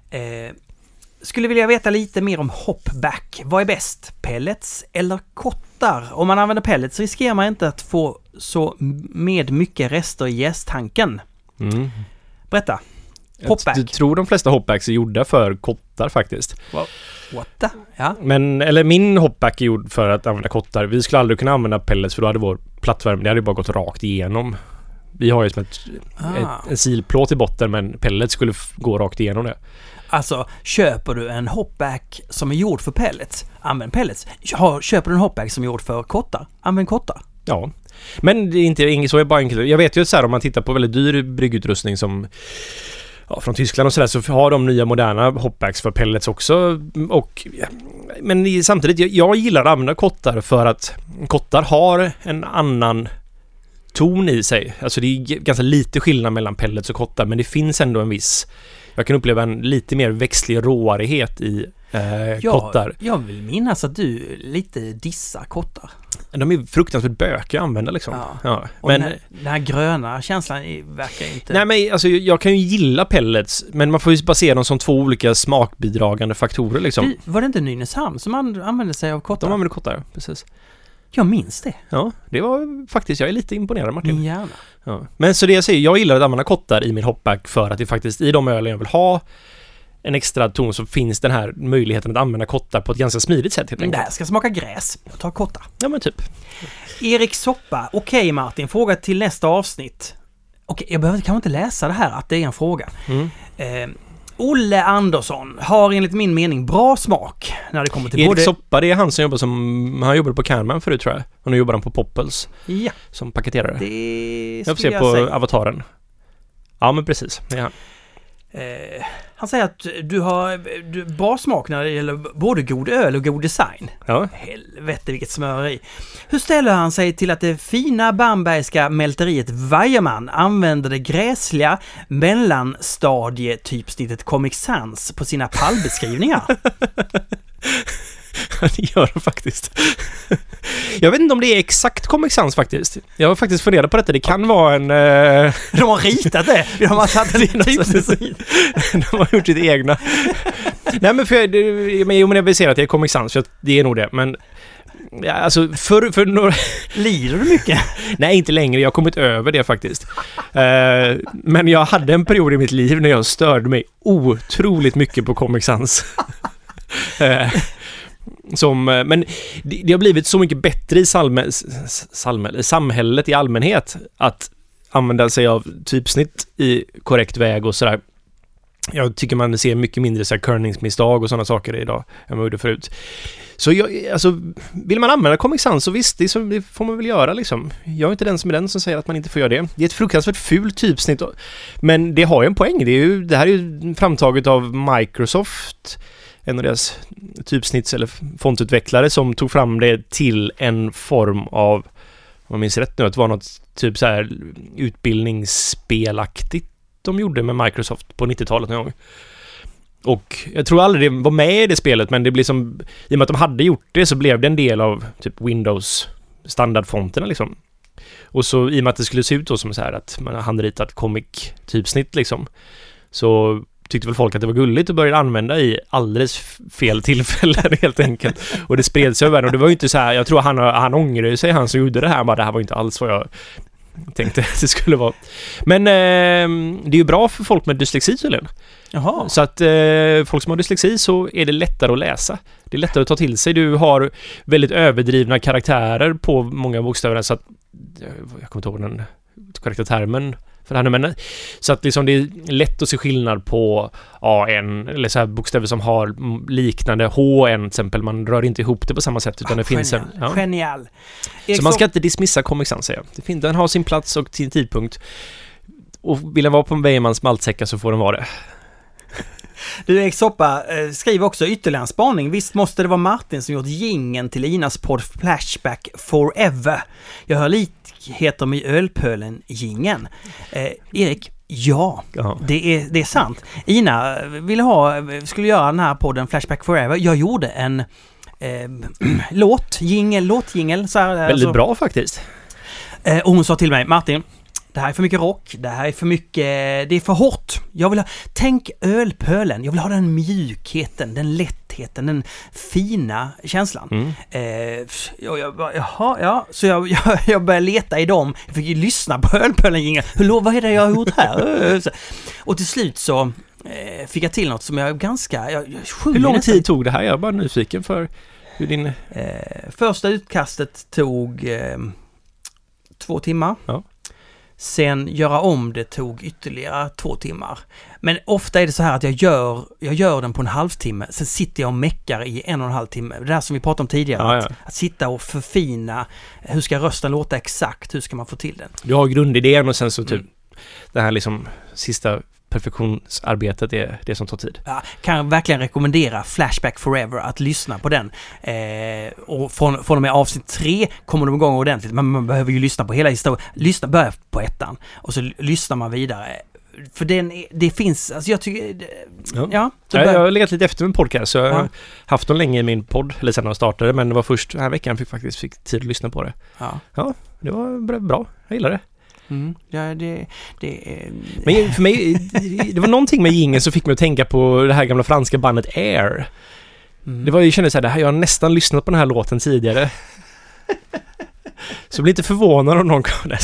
B: Mm.
A: Eh, skulle vilja veta lite mer om hopback. Vad är bäst? Pellets eller kottar? Om man använder pellets riskerar man inte att få så med mycket rester i jästanken.
B: Mm.
A: Berätta.
B: Jag
A: Hopback.
B: t- tror de flesta hopbacks är gjorda för kottar faktiskt.
A: What the? Ja.
B: Men, eller min hopback är gjord för att använda kottar. Vi skulle aldrig kunna använda pellets för då hade vår plattvärme, det hade ju bara gått rakt igenom. Vi har ju som ett,
A: Ah.
B: ett, en silplåt i botten men pellets skulle gå rakt igenom det.
A: Alltså, köper du en hopback som är gjord för pellets, använd pellets. Köper du en hopback som är gjord för kottar, använd kottar.
B: Ja. Men det är inte inget så är bara enkelt. Jag vet ju så här om man tittar på väldigt dyr bryggutrustning som ja, från Tyskland och sådär så har de nya moderna hopbacks för pellets också. Och, ja, men i- samtidigt, jag, jag gillar att använda kottar för att kottar har en annan ton i sig. Alltså det är ganska lite skillnad mellan pellets och kottar men det finns ändå en viss jag kan uppleva en lite mer växtlig råarighet i eh, kottar.
A: Jag vill minnas att du lite dissar kottar.
B: De är fruktansvärt bökiga att använda liksom.
A: Ja.
B: Ja.
A: Och
B: Men,
A: den, här, den här gröna känslan verkar inte...
B: Nej men alltså jag kan ju gilla pellets men man får ju se dem som två olika smakbidragande faktorer liksom.
A: du, var det inte Nynäshamn som an- använde sig av kottar?
B: De använder kottar, precis.
A: Jag minns det.
B: Ja, det var faktiskt, jag är lite imponerad Martin.
A: Min hjärna.
B: Ja. Men så det jag säger, jag gillar att använda kottar i min hopback för att det faktiskt i de ölen jag vill ha en extra ton så finns den här möjligheten att använda kottar på ett ganska smidigt sätt helt enkelt.
A: här ska smaka gräs. Jag tar kotta.
B: Ja men typ.
A: Erik Soppa. Okej Martin, fråga till nästa avsnitt. Okej, jag behöver kanske inte läsa det här att det är en fråga.
B: Mm.
A: Eh, Olle Andersson har enligt min mening bra smak när det kommer till
B: Erik
A: både...
B: Soppa, det är han som jobbar som... Han jobbade på Canman förut tror jag. Och nu jobbar han på Poppels
A: Ja,
B: som paketerare.
A: det
B: jag får
A: skulle
B: se
A: jag,
B: på
A: säga.
B: avataren. Ja men precis, det är han.
A: Eh, han säger att du har du, bra smak när det gäller både god öl och god design.
B: Ja.
A: Helvete vilket smöreri. Hur ställer han sig till att det fina bambergska mälteriet Wejermann använder det gräsliga mellanstadietypsnittet Comic Sans på sina pallbeskrivningar?
B: det gör han faktiskt. Jag vet inte om det är exakt Comic Sans faktiskt. Jag har faktiskt funderat på detta. Det kan vara en... Eh,
A: De har ritat det! De har satt en typsnitt.
B: de har gjort sitt egna. Nej men för jag, det, men, jo, men jag vill säga att det är Comic Sans, för det är nog det. Men ja, alltså för, för några...
A: Lider du mycket?
B: Nej, inte längre. Jag har kommit över det faktiskt. Eh, men jag hade en period i mitt liv när jag störde mig otroligt mycket på Comic Sans. Eh, som, eh, men det, det har blivit så mycket bättre i salme, salme, samhället i allmänhet att använda sig av typsnitt i korrekt väg och sådär. Jag tycker man ser mycket mindre så här och sådana saker idag än vad man gjorde förut. Så jag, alltså, vill man använda Comic Sans så visst, det, så, det får man väl göra liksom. Jag är inte den som är den som säger att man inte får göra det. Det är ett fruktansvärt fult typsnitt, och- men det har ju en poäng. Det, är ju, det här är ju framtaget av Microsoft, en av deras typsnitts eller fontutvecklare som tog fram det till en form av, om jag minns rätt nu, att det var något typ så här utbildningsspelaktigt de gjorde med Microsoft på 90-talet någon gång. Och jag tror aldrig det var med i det spelet, men det blir som... I och med att de hade gjort det så blev det en del av typ Windows standardfonterna liksom. Och så i och med att det skulle se ut då som så här att man har handritat comic-typsnitt liksom. Så tyckte väl folk att det var gulligt och började använda i alldeles fel tillfällen helt enkelt. Och det spred sig över världen och det var ju inte så här, jag tror han, han ångrade sig, han som gjorde det här, bara det här var inte alls vad jag tänkte att det skulle vara. Men eh, det är ju bra för folk med dyslexi tydligen.
A: Jaha.
B: Så att eh, folk som har dyslexi så är det lättare att läsa. Det är lättare att ta till sig. Du har väldigt överdrivna karaktärer på många bokstäver så att... Jag kommer inte ihåg den korrekta termen för det här nu, men så att liksom det är lätt att se skillnad på AN eller så bokstäver som har liknande HN till exempel. Man rör inte ihop det på samma sätt utan det finns en...
A: Genial.
B: Ja.
A: Genial.
B: Så man ska inte dismissa Comic Sans säger jag. Det finns, den har sin plats och sin tidpunkt. Och vill den vara på en Weijmans maltsäcka så får den vara det.
A: Du Soppa eh, skriver också ytterligare en spaning. Visst måste det vara Martin som gjort gingen till Inas podd Flashback Forever? Jag hör likheter med ölpölen gingen. Eh, Erik, ja.
B: Ja.
A: Det är, det är sant. Ina eh, ville ha, eh, skulle göra den här podden Flashback Forever. Jag gjorde en eh, låt, jingel, låtjingel.
B: Väldigt
A: alltså.
B: bra faktiskt.
A: Eh, och hon sa till mig, Martin, det här är för mycket rock, det här är för mycket, det är för hårt. Jag vill ha, tänk ölpölen, jag vill ha den mjukheten, den lättheten, den fina känslan.
B: Mm.
A: Eh, jag bara, jaha, ja, så jag, jag, jag började leta i dem, jag fick ju lyssna på ölpölen. Hur lo- vad är det jag har gjort här? Eh, Och till slut så eh, fick jag till något som jag ganska, jag, jag
B: Hur lång
A: nästan-
B: tid tog det här? Jag är bara nyfiken för hur din...
A: Eh, första utkastet tog eh, två timmar.
B: Ja.
A: Sen göra om det tog ytterligare två timmar. Men ofta är det så här att jag gör, jag gör den på en halvtimme, sen sitter jag och meckar i en och en halv timme. Det där som vi pratade om tidigare.
B: Ja,
A: Att,
B: ja.
A: att sitta och förfina, hur ska rösten låta exakt, hur ska man få till den?
B: Du har grundidén och sen så typ
A: Mm.
B: det här liksom sista perfektionsarbetet är det som tar tid.
A: Ja, kan verkligen rekommendera Flashback Forever att lyssna på den. Eh, och från, från och med avsnitt tre kommer de igång ordentligt, men man behöver ju lyssna på hela historien. Lyssna, börja på ettan och så lyssnar man vidare. För den, det finns, alltså jag tycker, det-
B: Ja.
A: ja.
B: Jag, jag har legat lite efter med podcast så jag har
A: Ja.
B: haft dem länge i min podd, eller sen när jag startade, men det var först den här veckan fick faktiskt fick tid att lyssna på det.
A: ja.
B: Det var bra, jag gillar det.
A: Mm, ja, det, det är...
B: Men för mig, det var någonting med jingeln som fick mig att tänka på det här gamla franska bandet Air.
A: Mm.
B: Det var ju, jag kände så här, det här, jag har nästan lyssnat på den här låten tidigare. Så blir lite förvånad om någon kommer...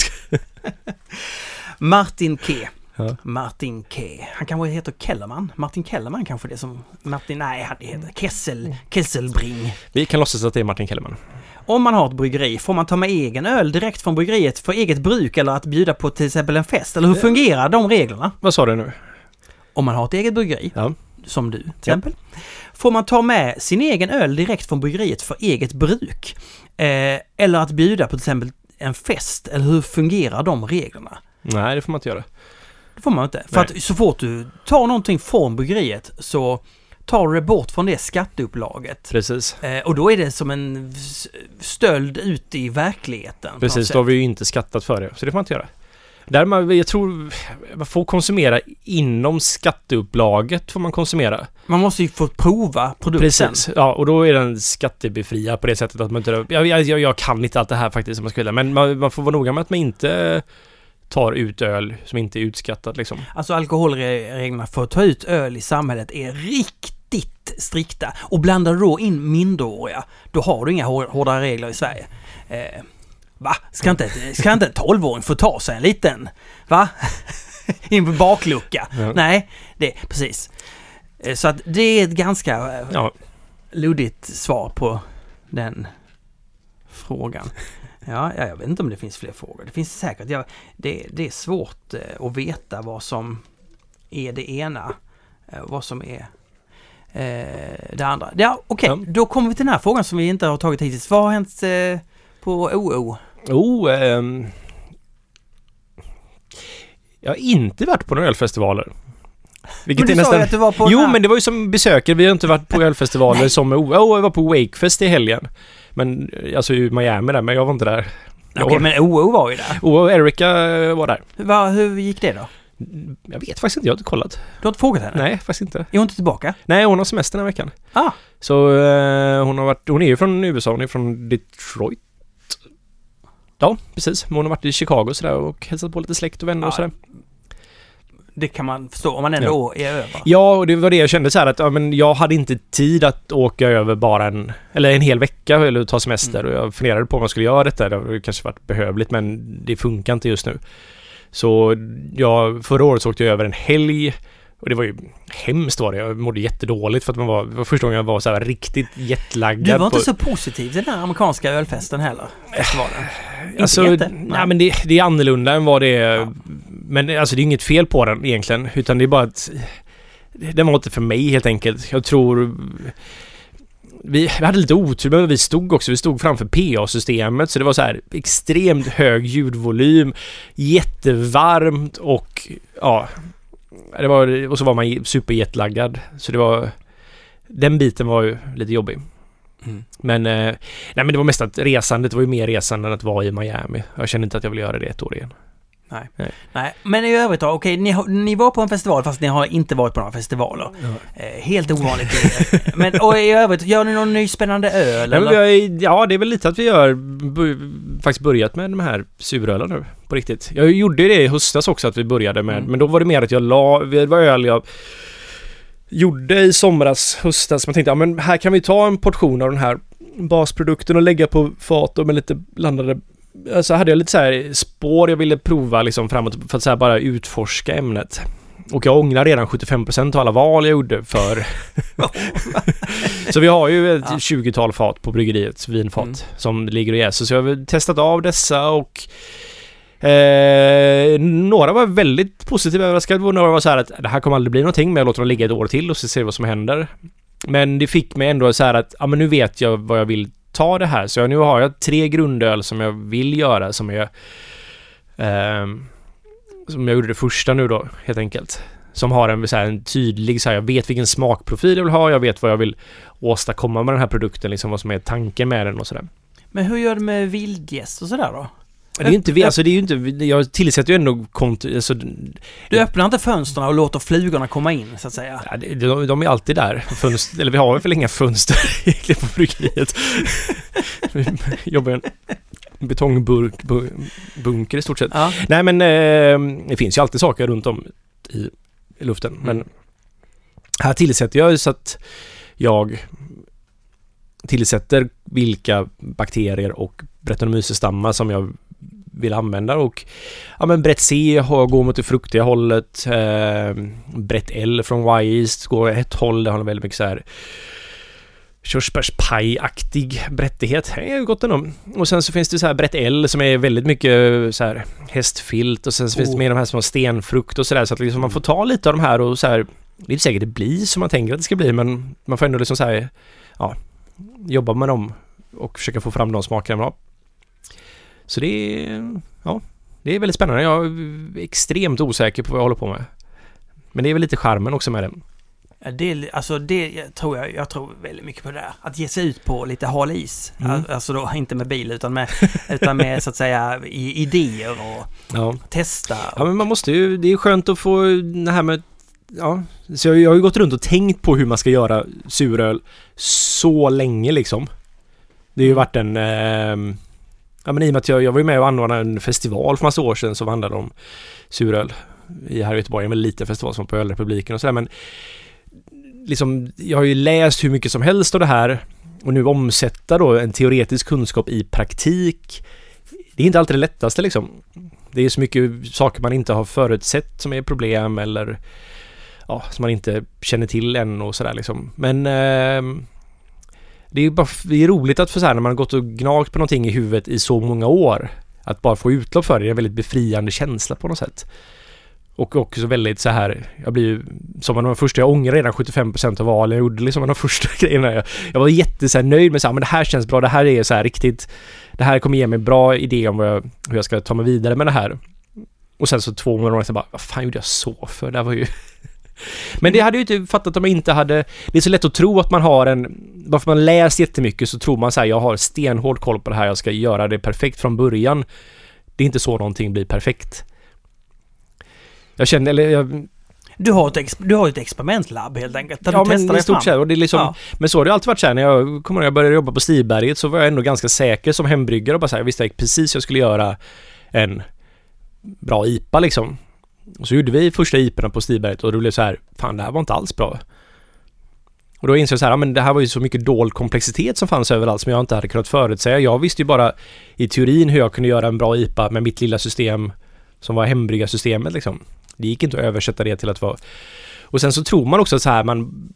A: Martin K.
B: Ja.
A: Martin K. Han kanske heter Kellerman. Martin Kellerman kanske det som... Martin... Nej, han heter Kessel... Kesselbring.
B: Vi kan låtsas att det är Martin Kellerman.
A: Om man har ett bryggeri, får man ta med egen öl direkt från bryggeriet för eget bruk eller att bjuda på till exempel en fest? Eller hur fungerar de reglerna?
B: Vad sa du nu?
A: Om man har ett eget bryggeri,
B: Ja.
A: som du till exempel, får man ta med sin egen öl direkt från bryggeriet för eget bruk? Eh, eller att bjuda på till exempel en fest, eller hur fungerar de reglerna?
B: Nej, det får man inte göra.
A: Det får man inte. För
B: Nej.
A: att så fort du tar någonting från bryggeriet så tar du det bort från det skatteupplaget.
B: Precis.
A: Eh, och då är det som en stöld ut i verkligheten.
B: Precis, då har vi ju inte skattat för det. Så det får man inte göra. Där man, jag tror man får konsumera inom skatteupplaget får man konsumera.
A: Man måste ju få prova produkten.
B: Precis, ja och då är den skattebefriad på det sättet att man inte... Jag, jag, jag, jag kan inte allt det här faktiskt som man skulle men man, man får vara noga med att man inte tar ut öl som inte är utskattat liksom.
A: Alltså alkoholreglerna för att ta ut öl i samhället är riktigt strikta. Och blandar du då in minderåriga, då har du inga hår- hårdare regler i Sverige. Eh, va? Ska inte, ska inte en 12-åring få ta sig en liten... Va? I en baklucka?
B: Ja.
A: Nej, det precis. Eh, Så att det är ett ganska eh,
B: Ja,
A: luddigt svar på den frågan. Ja, ja, jag vet inte om det finns fler frågor. Det finns säkert. Ja, det, det är svårt eh, att veta vad som är det ena. Vad som är det andra. Ja, okej.
B: Ja.
A: Då kommer vi till den här frågan som vi inte har tagit hittills. Vad har hänt eh, på OO?
B: oh, ehm, Jag har inte varit på några ölfestivaler. Vilket
A: Men du
B: är
A: sa ju
B: nästan...
A: att du var på
B: Jo, men det var ju som besökare. Vi har inte varit på ölfestivaler som... Oh, jag var på Wakefest i helgen. Men, eh, alltså i Miami där, men jag var inte där.
A: Okej,
B: Jag-
A: men OO var ju där.
B: Och Erika eh, var där.
A: Va, hur gick det då?
B: Jag vet faktiskt inte, jag har inte kollat.
A: Du har inte frågat henne?
B: Nej, faktiskt inte.
A: Är hon inte tillbaka?
B: Nej, hon har semester den här veckan.
A: Ah,
B: Så eh, hon har varit, hon är ju från USA, hon är från Detroit. Ja, precis. Hon har varit i Chicago sådär och hälsat på lite släkt och vänner och
A: Ja.
B: sådär.
A: det kan man förstå om man ändå är över.
B: Ja, och det var det jag kände så här att ja, men jag hade inte tid att åka över bara en, eller en hel vecka eller ta semester och jag funderade på om jag skulle göra detta. Det hade kanske varit behövligt men det funkar inte just nu. Så jag, förra året så åkte jag över en helg och det var ju hemskt var det. Jag mådde jättedåligt för att man var, det var första gången jag var så här riktigt jetlaggad.
A: Du var inte
B: på-
A: så positiv till den här amerikanska ölfesten heller? Festivalen? Inte
B: Alltså,
A: jätte?
B: nej men det, det är annorlunda än vad det är.
A: Ja.
B: Men alltså det är inget fel på den egentligen. Utan det är bara att... Den var inte för mig helt enkelt. Jag tror... Vi, vi hade lite otur men vi stod också, vi stod framför PA-systemet så det var så här extremt hög ljudvolym, jättevarmt och ja... Det var, och så var man superjetlaggad. Så det var... Den biten var ju lite jobbig.
A: Mm.
B: Men, eh, nej men det var mest att resandet var ju mer resande än att vara i Miami. Jag kände inte att jag ville göra det ett år igen.
A: Nej, men i övrigt då, okej, ni, ni var på en festival fast ni har inte varit på några festivaler. Eh, helt ovanligt. men och i övrigt, gör ni någon ny spännande öl?
B: Nej, vi har, ja, det är väl lite att vi bu, faktiskt börjat med de här surölen nu, på riktigt. Jag gjorde det i höstas också att vi började med,
A: Mm.
B: men då var det mer att jag la, det var öl jag gjorde i somras, höstas, man tänkte ja men här kan vi ta en portion av den här basprodukten och lägga på fat och med lite blandade Alltså hade jag lite så här spår jag ville prova liksom framåt för att så bara utforska ämnet. Och jag ångrar redan 75% av alla val jag gjorde för... så vi har ju ett
A: Ja.
B: 20-tal fat på bryggeriet, vinfat,
A: Mm.
B: som ligger och jäser. Så jag har testat av dessa och Eh, några var väldigt positiva överraskade och några var så här att det här kommer aldrig bli någonting men jag låter dem ligga ett år till och så ser vi vad som händer. Men det fick mig ändå så här att, ja men nu vet jag vad jag vill ta det här. Så jag, nu har jag tre grundöl som jag vill göra som jag... Eh, som jag gjorde det första nu då, helt enkelt. Som har en, så här, en tydlig, så här, jag vet vilken smakprofil jag vill ha, jag vet vad jag vill åstadkomma med den här produkten, liksom vad som är tanken med den och sådär.
A: Men hur gör du med vildgäst och sådär då?
B: Det är ju inte, vi- alltså det är ju inte, jag tillsätter ju ändå kont, alltså,
A: Du öppnar inte fönstren och låter flugorna komma in, så att säga?
B: Ja, de, de är alltid där. Fönster, eller vi har väl inga fönster egentligen på bryggeriet. Vi jobbar i en betongbunker i stort sett.
A: Ja.
B: Nej men eh, det finns ju alltid saker runt om i, i luften. Men
A: Mm.
B: här tillsätter jag ju så att jag tillsätter vilka bakterier och Brettanomyces-stammar som jag vill använda och ja men brett C har, går mot det fruktiga hållet. Eh, brett L från Y-East går ett håll, det har väldigt mycket så här körsbärspaj-aktig brättighet. Det är gott ändå. Och sen så finns det så här brett L som är väldigt mycket så här hästfilt och sen så finns det
A: Oh.
B: med de här små stenfrukt och sådär så att liksom man får ta lite av de här och så här det är inte säkert det blir som man tänker att det ska bli men man får ändå liksom så här ja jobba med dem och försöka få fram de smakerna man har. Så det är ja det är väldigt spännande. Jag är extremt osäker på vad jag håller på med. Men det är väl lite charmen också med den.
A: Det, alltså det tror jag, jag tror väldigt mycket på det där. Att ge sig ut på lite hal is.
B: Mm.
A: Al- Alltså då inte med bil utan med, utan med så att säga i, idéer och
B: Ja.
A: testa.
B: Ja men man måste ju, det är skönt att få det här med Ja, så jag, jag har ju gått runt och tänkt på hur man ska göra suröl så länge liksom. Det har ju varit en... ehm, ja men i och med att jag, jag var ju med och anordnade en festival för massa år sedan som handlade om suröl i här i Göteborg. En väldigt liten festival som var på Ölrepubliken och sådär men liksom, jag har ju läst hur mycket som helst av det här och nu omsätta då en teoretisk kunskap i praktik. Det är inte alltid det lättaste liksom. Det är så mycket saker man inte har förutsett som är problem eller ja, som man inte känner till än och sådär liksom. Men eh, det är ju bara det är roligt att få så här när man har gått och gnagt på någonting i huvudet i så många år. Att bara få utlopp för det, det är en väldigt befriande känsla på något sätt. Och också väldigt så här, jag blir ju som en av de första, jag ångrar redan 75% av valen jag gjorde liksom en av de första grejerna. Jag, jag var jätte så här, nöjd med så här, men det här känns bra, det här är så här riktigt, det här kommer ge mig bra idé om vad jag, hur jag ska ta mig vidare med det här. Och sen så två månader senare, bara, vad fan gjorde jag så för? Det här var ju... Men det hade jag ju inte fattat om jag inte hade... Det är så lätt att tro att man har en... Bara för man läst jättemycket så tror man så här, jag har stenhård koll på det här, jag ska göra det perfekt från början. Det är inte så någonting blir perfekt. Jag känner, eller jag...
A: Du har ett, du har ett experimentlabb helt enkelt. Där
B: ja
A: du
B: men i stort sett. Liksom,
A: Ja.
B: Men så har det alltid varit så här när jag kommer när jag började jobba på Stiberget så var jag ändå ganska säker som hembryggare och bara så här, jag visste precis hur jag skulle göra en bra IPA liksom. Och så gjorde vi första IPorna på Stiberget och det blev så här, fan det här var inte alls bra. Och då insåg jag så här, ja, men det här var ju så mycket dold komplexitet som fanns överallt som jag inte hade kunnat förutsäga. Jag visste ju bara i teorin hur jag kunde göra en bra IPA med mitt lilla system som var hembryggarsystemet liksom. Det gick inte att översätta det till att vara... Och sen så tror man också så här, man,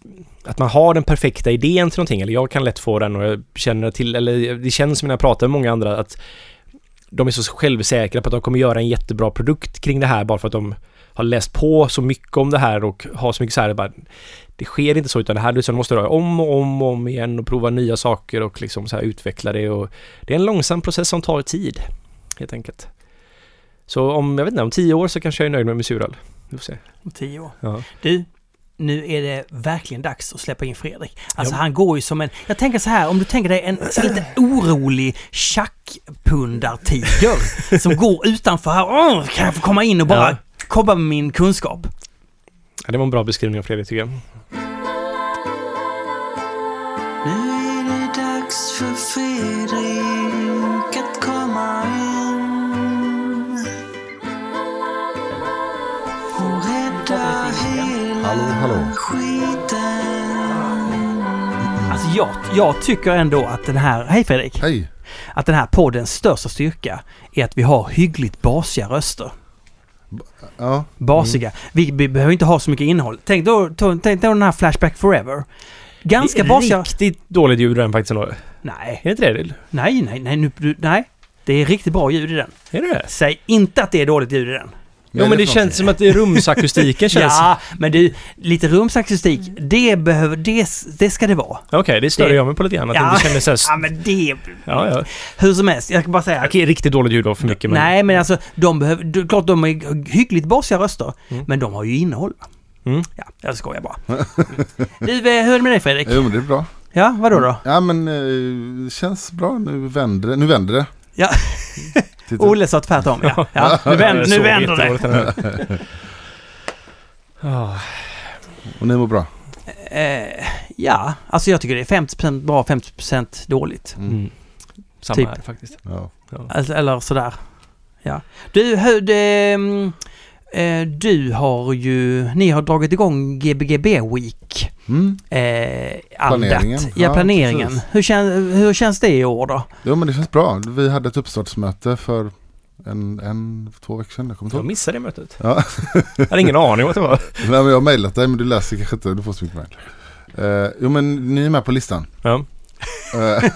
B: att man har den perfekta idén till någonting, eller jag kan lätt få den och jag känner till, eller det känns som när jag pratar med många andra att de är så självsäkra på att de kommer göra en jättebra produkt kring det här bara för att de har läst på så mycket om det här och har så mycket så här, bara, det sker inte så utan det här liksom, måste röra om och om och om igen och prova nya saker och liksom så här utveckla det och det är en långsam process som tar tid helt enkelt. Så om, jag vet inte, om tio år så kanske jag är nöjd med min suröl. Vi får se.
A: Om tio år.
B: Ja.
A: Du, nu är det verkligen dags att släppa in Fredrik. Alltså
B: Ja.
A: han går ju som en... Jag tänker så här, om du tänker dig en lite orolig tjackpundartiger som går utanför här. Åh, kan jag få komma in och bara
B: Ja.
A: komma med min kunskap?
B: Ja, det var en bra beskrivning av Fredrik tycker jag.
C: Hallå, hallå.
A: Alltså jag, jag tycker ändå att den här... Hej Fredrik!
C: Hej!
A: Att den här poddens största styrka är att vi har hyggligt basiga röster.
C: Ja,
A: Basiga. Vi, vi behöver inte ha så mycket innehåll. Tänk då, tänk då den här Flashback Forever. Ganska
B: Det är
A: basiga...
B: Riktigt dåligt ljud den faktiskt ändå. Är
A: Nej,
B: det inte det?
A: nej, nej, nej, nu, du- nej. Det är riktigt bra ljud i den.
B: Är det det?
A: Säg inte att det är dåligt ljud i den.
B: Jo men det känns som att det är rumsakustiken känns...
A: Ja, men du, lite rumsakustik, det behöver, det, det ska det vara.
B: Okej, det stör
A: Det-
B: jag mig på lite grann. Att
A: Ja.
B: det känns såhär...
A: Ja, men det...
B: Ja, ja.
A: Hur som helst, jag ska bara säga...
B: Okej, riktigt dåligt ljud då för mycket men...
A: Nej, men alltså de behöver... du- Klart de är hyggligt basiga röster,
B: Mm.
A: men de har ju innehåll.
B: Mm.
A: Ja, jag skojar bara. du, eh, hur är det med dig Fredrik?
C: Jo men det är bra.
A: Ja, vadå då?
C: Ja men eh, det känns bra. Nu vänder det. Nu vänder det.
A: Ja.
C: Titta.
A: Olle sa tvärtom, ja. ja nu, vänder,
B: Jag
A: nu vänder det.
B: Ah,
C: Och ni mår bra.
A: Eh, ja, alltså jag tycker det är 50% bra, 50% dåligt.
C: Mm.
B: mm. Samma
A: Typ.
B: här faktiskt.
C: Ja.
B: Ja.
A: Alltså, eller sådär. Ja. Du, hur det, mm, du har ju, ni har dragit igång GBGB Week.
C: Mm.
A: Eh,
C: Planeringen.
A: Ja,
C: Ja,
A: planeringen.
C: precis.
A: Hur, kän, hur känns det i år då?
C: Jo men det känns bra. Vi hade ett uppstartsmöte för En, en, två veckor sedan. Jag
B: Jag missade det mötet.
C: Ja.
B: Jag hade ingen aning om att det var.
C: Nej, men jag har mejlat dig men du läser kanske inte. Du får så mycket mejl. Eh, jo men ni är med på listan.
B: Ja.
C: Eh,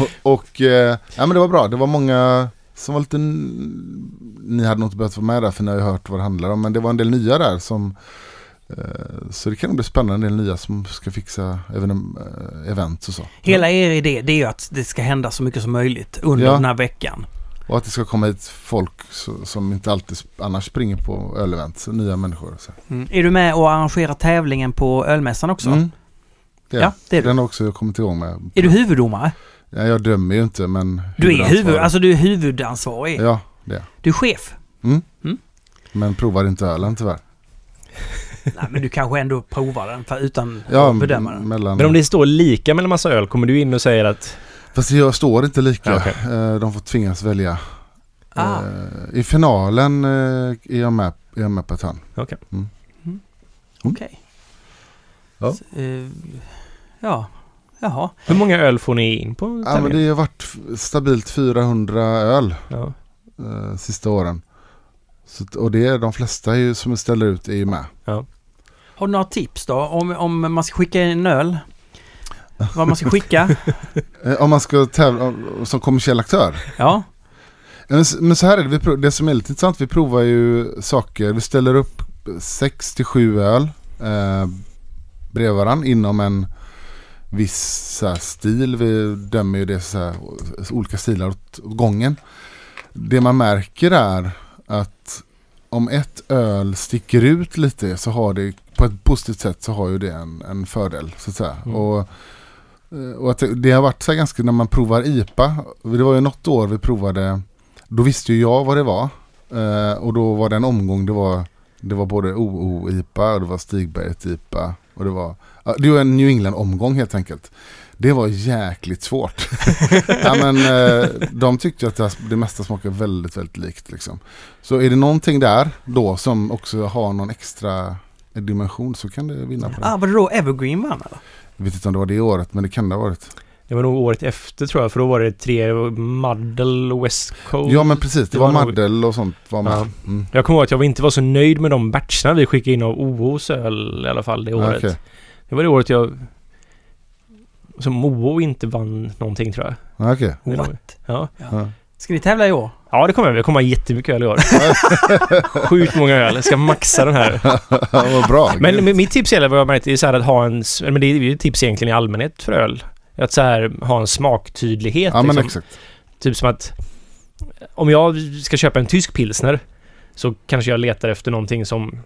C: och och eh, ja, men det var bra. Det var många som var lite... Ni hade nog inte behövt vara med där för ni har ju hört vad det handlar om. Men det var en del nya där som... eh, Så det kan nog bli spännande. En del nya som ska fixa eh, events och så.
A: Hela er idé det är ju att det ska hända så mycket som möjligt under
C: Ja.
A: den här veckan.
C: Och att det ska komma hit folk som inte alltid annars springer på ölevent. Nya människor. Så.
A: Mm. Är du med och arrangerar tävlingen på ölmässan också?
C: Mm. Det är.
A: Ja, det är du.
C: Den har också kommit igång med.
A: Är du huvuddomare?
C: Ja, jag dömer ju inte men
A: Du är huvud, alltså du är huvudansvarig.
C: Ja, det är.
A: Du är chef.
C: Men provar inte ölen tyvärr.
A: Nej, men du kanske ändå provar den för, utan
C: Ja,
A: att bedöma den.
C: mellan...
B: Men om det står lika mellan massa öl, kommer du in och säger att...
C: Fast jag står inte lika.
B: Ja, okej.
C: Eh, De får tvingas välja.
A: Ah.
C: Eh, I finalen eh, är jag med, är jag med på ett hörn.
B: Okej.
A: Okej.
C: Ja.
A: Så, eh, ja. Jaha.
B: Hur många öl får ni in på
C: Ja, men det har varit stabilt 400 öl
B: Ja.
C: eh, sista åren. Så, och det är de flesta ju, som ställer ut är ju med.
A: Har du några tips då? Om, om man ska skicka en öl? Vad man ska skicka?
C: Eh, Om man ska tävla om- som kommersiell aktör.
A: Ja.
C: Men så här är det, vi det som är lite intressant, vi provar ju saker, vi ställer upp 6 till 7 öl eh, bredvid varandra inom en viss så här, stil. Vi dömer ju det så här, olika stilar åt gången. Det man märker är att om ett öl sticker ut lite så har det på ett positivt sätt så har ju det en, en fördel så att säga.
B: Mm.
C: Och, eh, och att det, har varit så här ganska när man provar IPA. Det var ju något år vi provade då visste ju jag vad det var. Eh, och då var det en omgång. Det var, det var både OO-IPA och det var Stigberget-IPA. Och det var, det var en New England-omgång helt enkelt. Det var jäkligt svårt. ja, men, eh, de tyckte att det, mesta smakade väldigt, väldigt likt. Liksom. Så är det någonting där då som också har någon extra dimension så kan det vinna på det.
A: Ah, var det då Evergreen vann eller?
C: Jag vet inte om det var det året men det kan det ha varit.
B: Det var nog året efter tror jag, för då var det tre Muddle och West Coast.
C: Ja men precis, det,
B: det
C: var,
B: var
C: Maddel och sånt var med.
B: Ja.
C: Mm.
B: Jag kommer ihåg att jag inte var så nöjd med de batcherna vi skickade in av OOs öl i alla fall det året.
C: Okej.
B: Det var det året jag... Som OO inte vann någonting tror jag.
C: Ja, Okej.
B: Det
A: What?
B: Ja.
C: Ja.
A: Ska ni tävla i år?
B: ja, det kommer jag. Det kommer jättemycket öl i år. Sjukt många öl. Jag ska maxa den här.
C: Ja, vad bra.
B: Men men mitt tips gäller vad jag märkt är så här att ha en... s- Men det är ju ett tips egentligen i allmänhet för öl. Att så här ha en smaktydlighet.
C: Ja men
B: liksom.
C: exakt.
B: Typ som att om jag ska köpa en tysk pilsner så kanske jag letar efter någonting som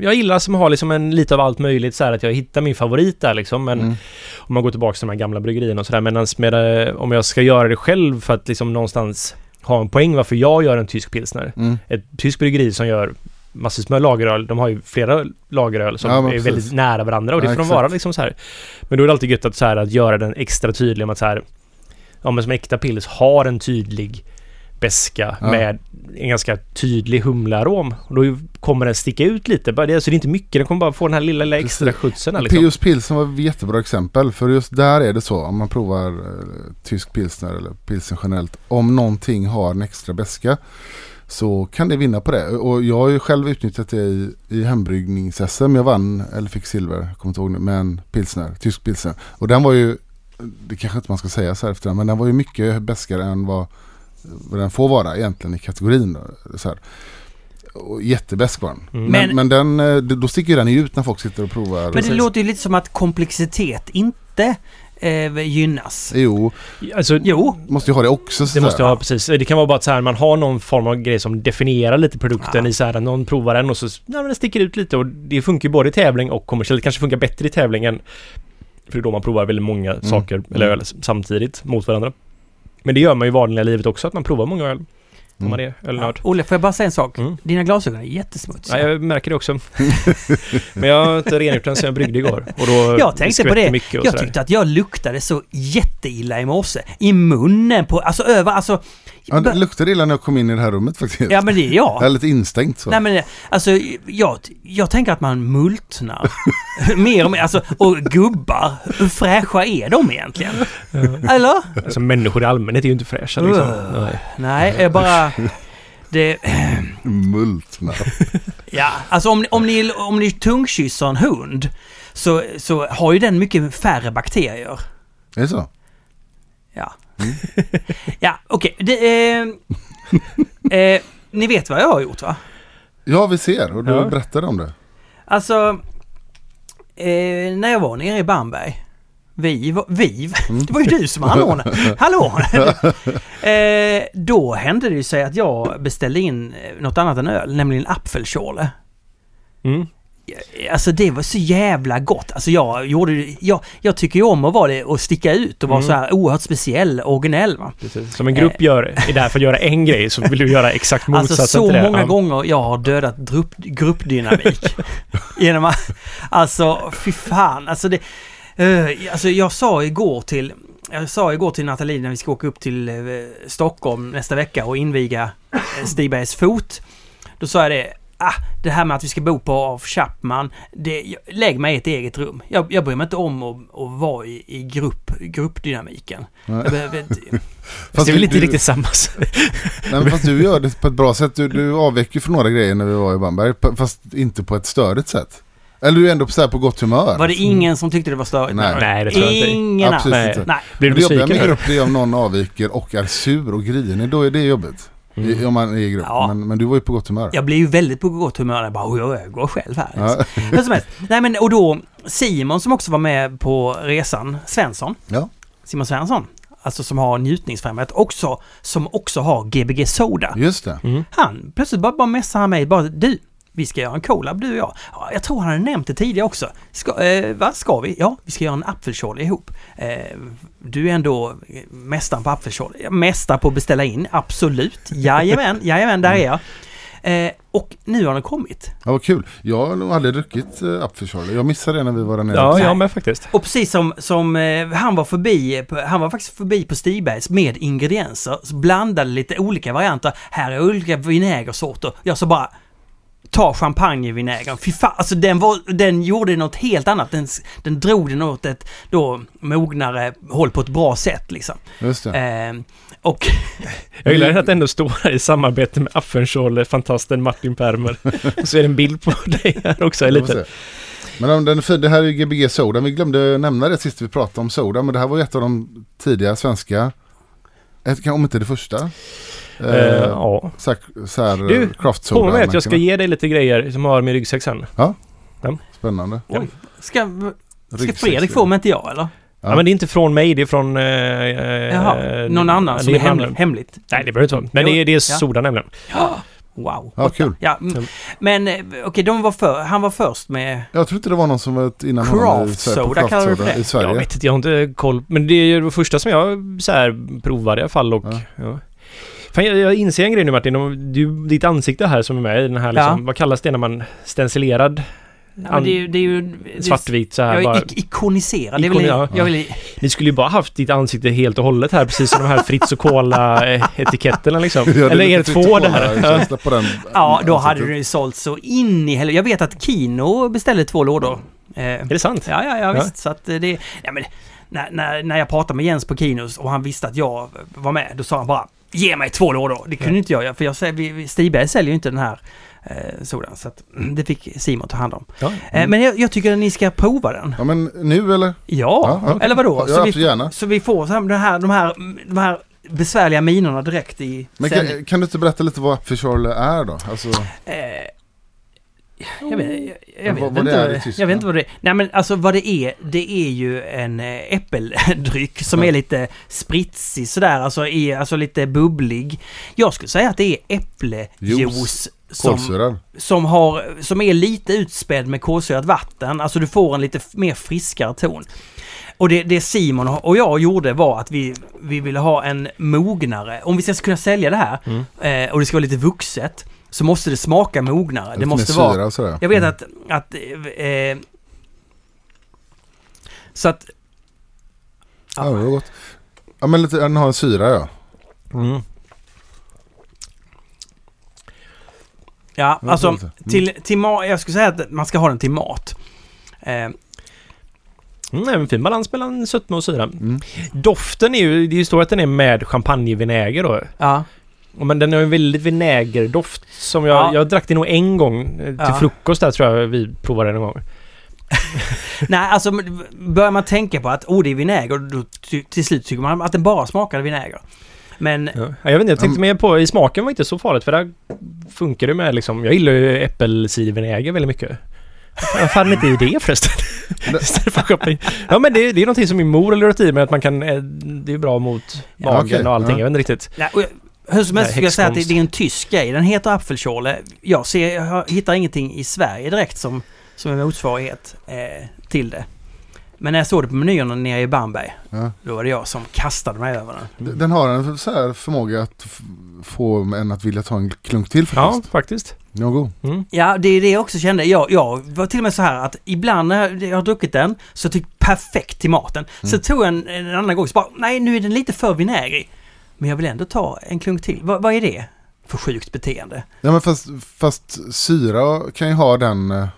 B: jag gillar som har liksom en lite av allt möjligt så här att jag hittar min favorit där liksom. Men
C: Mm.
B: om man går tillbaka till de här gamla bryggerierna och sådär. Men med, eh, om jag ska göra det själv för att liksom någonstans ha en poäng varför jag gör en tysk pilsner.
C: Mm.
B: Ett tyskt bryggeri som gör massvis med lageröl. De har ju flera lageröl som
C: Ja,
B: är väldigt nära varandra och det
C: Ja,
B: får de vara liksom så här. Men då är det alltid gött att, så här, att göra den extra tydlig om att så här, ja men som äkta pils har en tydlig beska
C: Ja.
B: med en ganska tydlig humlearom. Och då kommer den sticka ut lite. Så det är inte mycket, den kommer bara få den här lilla, lilla extra skjutsen. Liksom.
C: Pius Pilsen var ett jättebra exempel. För just där är det så. Om man provar eh, tysk pilsner eller pilsen generellt. Om någonting har en extra beska så kan det vinna på det. Och jag har ju själv utnyttjat det i, i hembryggnings-SM. Jag vann, eller fick silver, jag kommer inte ihåg nu, med en pilsner, tysk pilsner. Och den var ju, det kanske inte man ska säga så här efter den, men den var ju mycket beskare än vad, vad den får vara egentligen i kategorin. Så här. Och jättebäsk var den.
B: Mm.
C: Men,
A: Men-
C: men den, eh, då sticker ju den ut när folk sitter och provar.
A: Men det
B: Precis.
A: låter ju lite som att komplexitet inte eh, gynnas.
C: Jo,
B: Alltså,
A: Jo,
C: måste ju ha det också. så
B: Det måste jag ha, precis. Det kan vara bara att så här, man har någon form av grej som definierar lite produkten
A: Ja.
B: i så här, någon provar den och så, ja men den sticker ut lite och det funkar ju både i tävling och kommersiellt. Det kanske funkar bättre i tävlingen. För det är då man provar väldigt många saker, eller
C: Mm.
B: samtidigt, mot varandra. Men det gör man ju i vanliga livet också, att man provar många öl. Om man är ölnörd.
A: Olle, får jag bara säga en sak?
B: Mm.
A: Dina glasögon är jättesmutsiga.
B: Ja, jag märker det också. Men jag har inte rengjort den sen jag bryggde igår. Och då
A: Jag tänkte på det.
B: Mycket och
A: Jag
B: sådär.
A: tyckte att jag luktade så jätteilla i morse. I munnen, på, alltså över, alltså...
C: Ja, det luktade illa när jag kom in i det här rummet faktiskt.
A: Ja men det är jag.
C: Jag är lite instängt så.
A: Nej men alltså, jag, jag tänker att man multnar. mer och mer, alltså, och gubbar, hur fräscha är de egentligen? Eller?
B: Alltså människor i allmänhet är ju inte fräscha liksom. Nej.
A: Nej, jag bara... Det,
C: Multna.
A: ja, alltså om, ni- om, ni, om ni tungkysser en hund så, så har ju den mycket färre bakterier.
C: Är det så?
A: Ja. ja, okej. Det, eh, eh, ni vet vad jag har gjort va?
C: Ja, vi ser. Och du
B: Ja.
C: berättade om det.
A: Alltså, eh, när jag var nere i Bamberg. Vi, var- vi, det var ju du som anordnade. Hallå! eh, då hände det ju sig att jag beställde in eh, något annat än öl, nämligen apfelschorle.
B: Mm.
A: Alltså det var så jävla gott. Alltså jag gjorde jag, jag tycker ju om att vara det och sticka ut och vara
B: Mm.
A: så här oerhört speciell, originell va.
B: Precis. Som en grupp gör, är där för att göra en grej så vill du göra exakt motsatsen
A: Alltså så
B: till det.
A: många
B: Ja.
A: gånger jag har dödat grupp, gruppdynamik. genom att, alltså fy fan. Alltså det, eh, alltså jag sa igår till, jag sa igår till Nathalie när vi ska åka upp till eh, Stockholm nästa vecka och inviga eh, Stigbergs fot. Då sa jag det, ah, det här med att vi ska bo på av Chapman, det, lägg mig i ett eget rum. Jag, jag bryr mig inte om att, att vara i, i grupp, gruppdynamiken. Jag behöver inte,
B: Fast det är väl inte
C: du,
B: riktigt samma.
C: Nej, men fast du gör det på ett bra sätt. Du, du avvek ju från några grejer när vi var i Bamberg. Fast inte på ett störigt sätt. Eller du är ändå på, så här, på gott humör.
A: var det ingen som tyckte det var störigt?
C: Nej.
B: Nej, det tror jag inte.
A: Ingen alls.
C: Absolut
B: Nej.
C: inte.
A: Nej.
B: Blir du
C: det jobbiga med grupp är om någon avviker och är sur och grinig. Då är det jobbigt.
B: Mm.
C: I, om man är i grupp.
A: Ja.
C: Men, men du var ju på gott humör.
A: Jag blir ju väldigt på gott humör jag bara, "Oj, oj, jag går själv här.
C: Ja.
A: Hur som helst. Nej men och då Simon som också var med på resan, Svensson.
C: Ja.
A: Simon Svensson. Alltså som har njutningsfrämjandet också, som också har Gbg Soda.
C: Just det.
B: Mm.
A: Han, plötsligt bara, bara messar han mig bara, du, vi ska göra en collab du och jag. Ja, jag tror han hade nämnt det tidigare också. Ska, eh, vad ska vi? Ja, vi ska göra en apfelschorle ihop. Eh, du är ändå eh, mästaren på apfelschorle. Ja, Mästare på att beställa in, absolut. Jajamän, jajamän, där är jag. Eh, och nu har den kommit.
C: Ja, vad kul. Jag har nog aldrig druckit äh, apfelschorle. Jag missade det när vi var där nere.
B: Ja, jag med faktiskt.
A: Och precis som, som eh, han var förbi, på- han var faktiskt förbi på Stigbergs med ingredienser, så blandade lite olika varianter. Här är olika vinägersorter. Jag så bara Ta champagnevinägern. Fy fan, alltså den, var, den gjorde något helt annat. Den, den drog den åt ett då mognare håll på ett bra sätt liksom.
C: Just det.
A: Eh, och
B: Jag gillar att det ändå står här i samarbete med Affenschorle, fantasten Martin Permer. Och så är det en bild på dig här också. Lite.
C: Men om den, det här är Gbg Soda. Vi glömde nämna det sist vi pratade om Soda. Men det här var ju ett av de tidiga svenska. Ett, om inte det första.
B: Eh,
C: Eh,
B: ja.
C: så här, så här
B: Du,
C: eh,
B: Påminn mig att jag ska ge dig lite grejer som har med ryggsäck sen.
C: Spännande.
A: oj, ska, ska Fredrik få men inte jag eller?
B: Ja. men det är inte från mig, det är från... Eh,
A: Jaha, någon
B: eh,
A: annan
B: det
A: som är hemlig, hemligt.
B: Nej, det behöver inte vara. Men det är, det är
A: Ja.
B: soda nämligen.
A: Wow.
C: Ja, kul.
A: Ja, mm. men eh, okej, de var för, han var först med...
C: Jag tror inte det var någon som var innan
A: Craft
C: honom i,
A: soda
C: craft
A: kallar du det?
C: i Sverige.
B: Jag vet inte, jag har inte koll. Men det är ju det första som jag så här provade i alla fall och...
C: Ja.
B: Ja. Fan, jag, jag inser en grej nu Martin. Om Du, ditt ansikte här som är med i den här liksom,
A: Ja.
B: Vad kallas det när man stencilerad?
A: Ja, det är ju... Det är ju det
B: Svartvit så här
A: Jag
B: bara.
A: ikoniserad. Det
B: Ikon-
A: väl,
B: ja.
A: jag vill,
B: Ni skulle ju bara haft ditt ansikte helt och hållet här, precis som de här Fritz och Cola-etiketterna liksom.
C: Ja, det
B: Eller er två där.
C: På den
A: ja, då hade
C: ansiktet.
A: det ju sålt så in i helvete. Jag vet att Kino beställde två lådor. Eh,
B: Är det sant?
A: Ja, ja, ja,
B: Ja.
A: visst. Så att eh, det... Ja, men, när, när, när jag pratade med Jens på Kinos och han visste att jag var med, då sa han bara Ge mig två lådor! Det kunde
B: Ja.
A: inte jag göra, för jag, säger- vi- vi- Stigberg säljer ju inte den här eh, sodan. Så att, mm, det fick Simon ta hand om.
B: Ja.
A: Eh, men jag, jag tycker att ni ska prova den.
C: Ja men nu eller?
A: Ja,
C: Ja, ja.
A: eller vadå?
C: Ja,
A: så, vi,
C: gärna.
A: så vi får så här, de, här, de, här, de här besvärliga minorna direkt i
C: Men kan, kan du inte berätta lite vad apfelschorle är då? Alltså,
A: Eh, jag vet, jag, jag,
C: Vad-
A: vet
C: vad
A: inte,
C: är i
A: vad- jag vet inte vad det är. Nej men alltså vad det är, det är ju en eh, äppeldryck som
C: Ja.
A: är lite spritsig sådär, alltså, är, alltså lite bubblig. Jag skulle säga att det är äpplejuice
C: Juice.
A: som, som, har, som är lite utspädd med kolsyrat vatten. Alltså du får en lite mer friskare ton. Och det, det Simon och jag gjorde var att vi, vi ville ha en mognare. Om vi ska kunna sälja det här
B: Mm.
A: eh, och det ska vara lite vuxet så måste det smaka mognare. Det
C: Lite
A: måste vara...
C: sådär.
A: Jag vet
C: Mm.
A: att... att eh, så att...
C: Ja, det var gott. Ja, men lite, den har en syra ja.
B: Mm.
A: Ja, alltså.
C: Mm.
A: till, till mat. Jag skulle säga att man ska ha den till mat. Eh,
B: Mm, en fin balans mellan sötma och syra.
C: Mm.
B: Doften är ju, det står att den är med champagnevinäger då.
A: ja.
B: Men den har en väldigt vinägerdoft som jag,
A: Ja.
B: jag drack det nog en gång eh, till
A: Ja.
B: frukost där tror jag vi provade en gång.
A: Nej, alltså börjar man tänka på att oh, det är vinäger, då till slut tycker man att den bara smakade vinäger. Men
B: Ja. Jag vet inte, jag tänkte
C: Mm.
B: mer på, i smaken var inte så farligt för där funkar det med liksom, jag gillar ju äppelcidervinäger väldigt mycket. Vad fan inte i det förresten? Istället för champagne. Ja men det, det är någonting som min mor har lurat i mig att man kan, eh, det är bra mot
A: Ja,
B: magen
C: okej,
B: och allting.
C: ja.
B: Jag vet inte riktigt.
A: Nej, och jag- hur som helst skulle jag säga att det, är en tysk grej. Den heter apfelschorle. Jag, ser, jag hittar ingenting i Sverige direkt som, som en motsvarighet eh, till det. Men när jag såg det på menyerna nere i Bamberg,
C: Ja.
A: då var det jag som kastade mig över den.
C: Den har en så här förmåga att få en att vilja ta en klunk till
B: Ja,
C: faktiskt.
B: faktiskt.
C: Den var god.
B: Mm.
A: Ja, det är det jag också kände. Jag, jag var till och med så här att ibland när jag, har druckit den så tyckte jag perfekt till maten. Så tog jag en, en annan gång så bara, nej nu är den lite för vinägrig. Men jag vill ändå ta en klunk till. Va, vad är det för sjukt beteende?
C: Ja men fast, fast syra kan ju ha den eh,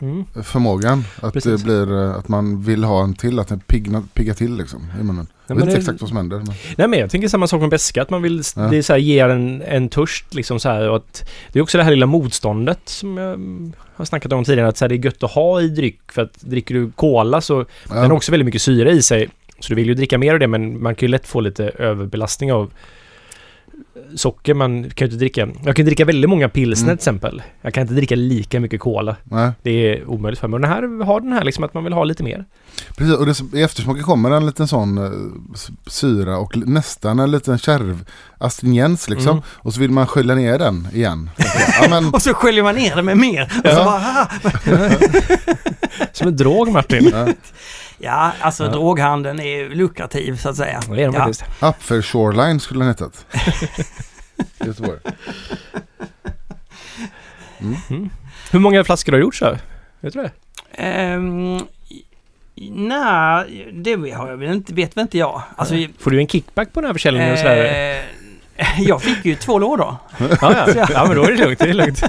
B: Mm.
C: förmågan. Att
B: Precis.
C: det blir eh, att man vill ha en till, att den piggna, piggar till liksom i munnen. Jag vet
B: men
C: inte
B: det-
C: exakt vad som händer. Men,
B: Nej men jag tänker samma sak med beska, att man vill,
C: Ja.
B: det är så här, ge en, en törst liksom så här och att Det är också det här lilla motståndet som jag mm, har snackat om tidigare, att så här, det är gött att ha i dryck för att dricker du cola så
C: ja.
B: den har också väldigt mycket syre i sig. Så du vill ju dricka mer av det men man kan ju lätt få lite överbelastning av socker. Man kan ju inte dricka... Jag kan dricka väldigt många pilsner
C: Mm.
B: till exempel. Jag kan inte dricka lika mycket cola.
C: Nej,
B: Det är omöjligt för mig. Men den här har den här liksom att man vill ha lite mer.
C: precis. Och det, i eftersmaken kommer en liten sån eh, syra och nästan en liten kärv astringens liksom.
B: Mm.
C: Och så vill man skölja ner den igen. ja, men,
A: Och så sköljer man ner det med mer. Och så
C: Ja.
A: bara, "Ah."
B: Som en drog Martin.
C: ja.
A: Ja, alltså
B: Ja.
A: droghandeln är lukrativ så att säga.
B: Det är de
A: ja.
B: faktiskt.
C: Upper Shoreline skulle den hetat. Göteborg.
B: Mm. Hur många flaskor har du gjort så? här? Vet du det?
A: Ehm, Nej, det har jag väl inte, vet väl inte jag. Alltså,
B: Får du en kickback på den här försäljningen och sådär?
A: jag fick ju två lådor.
B: Ja, ja. ja, men då är det lugnt. Det är lugnt.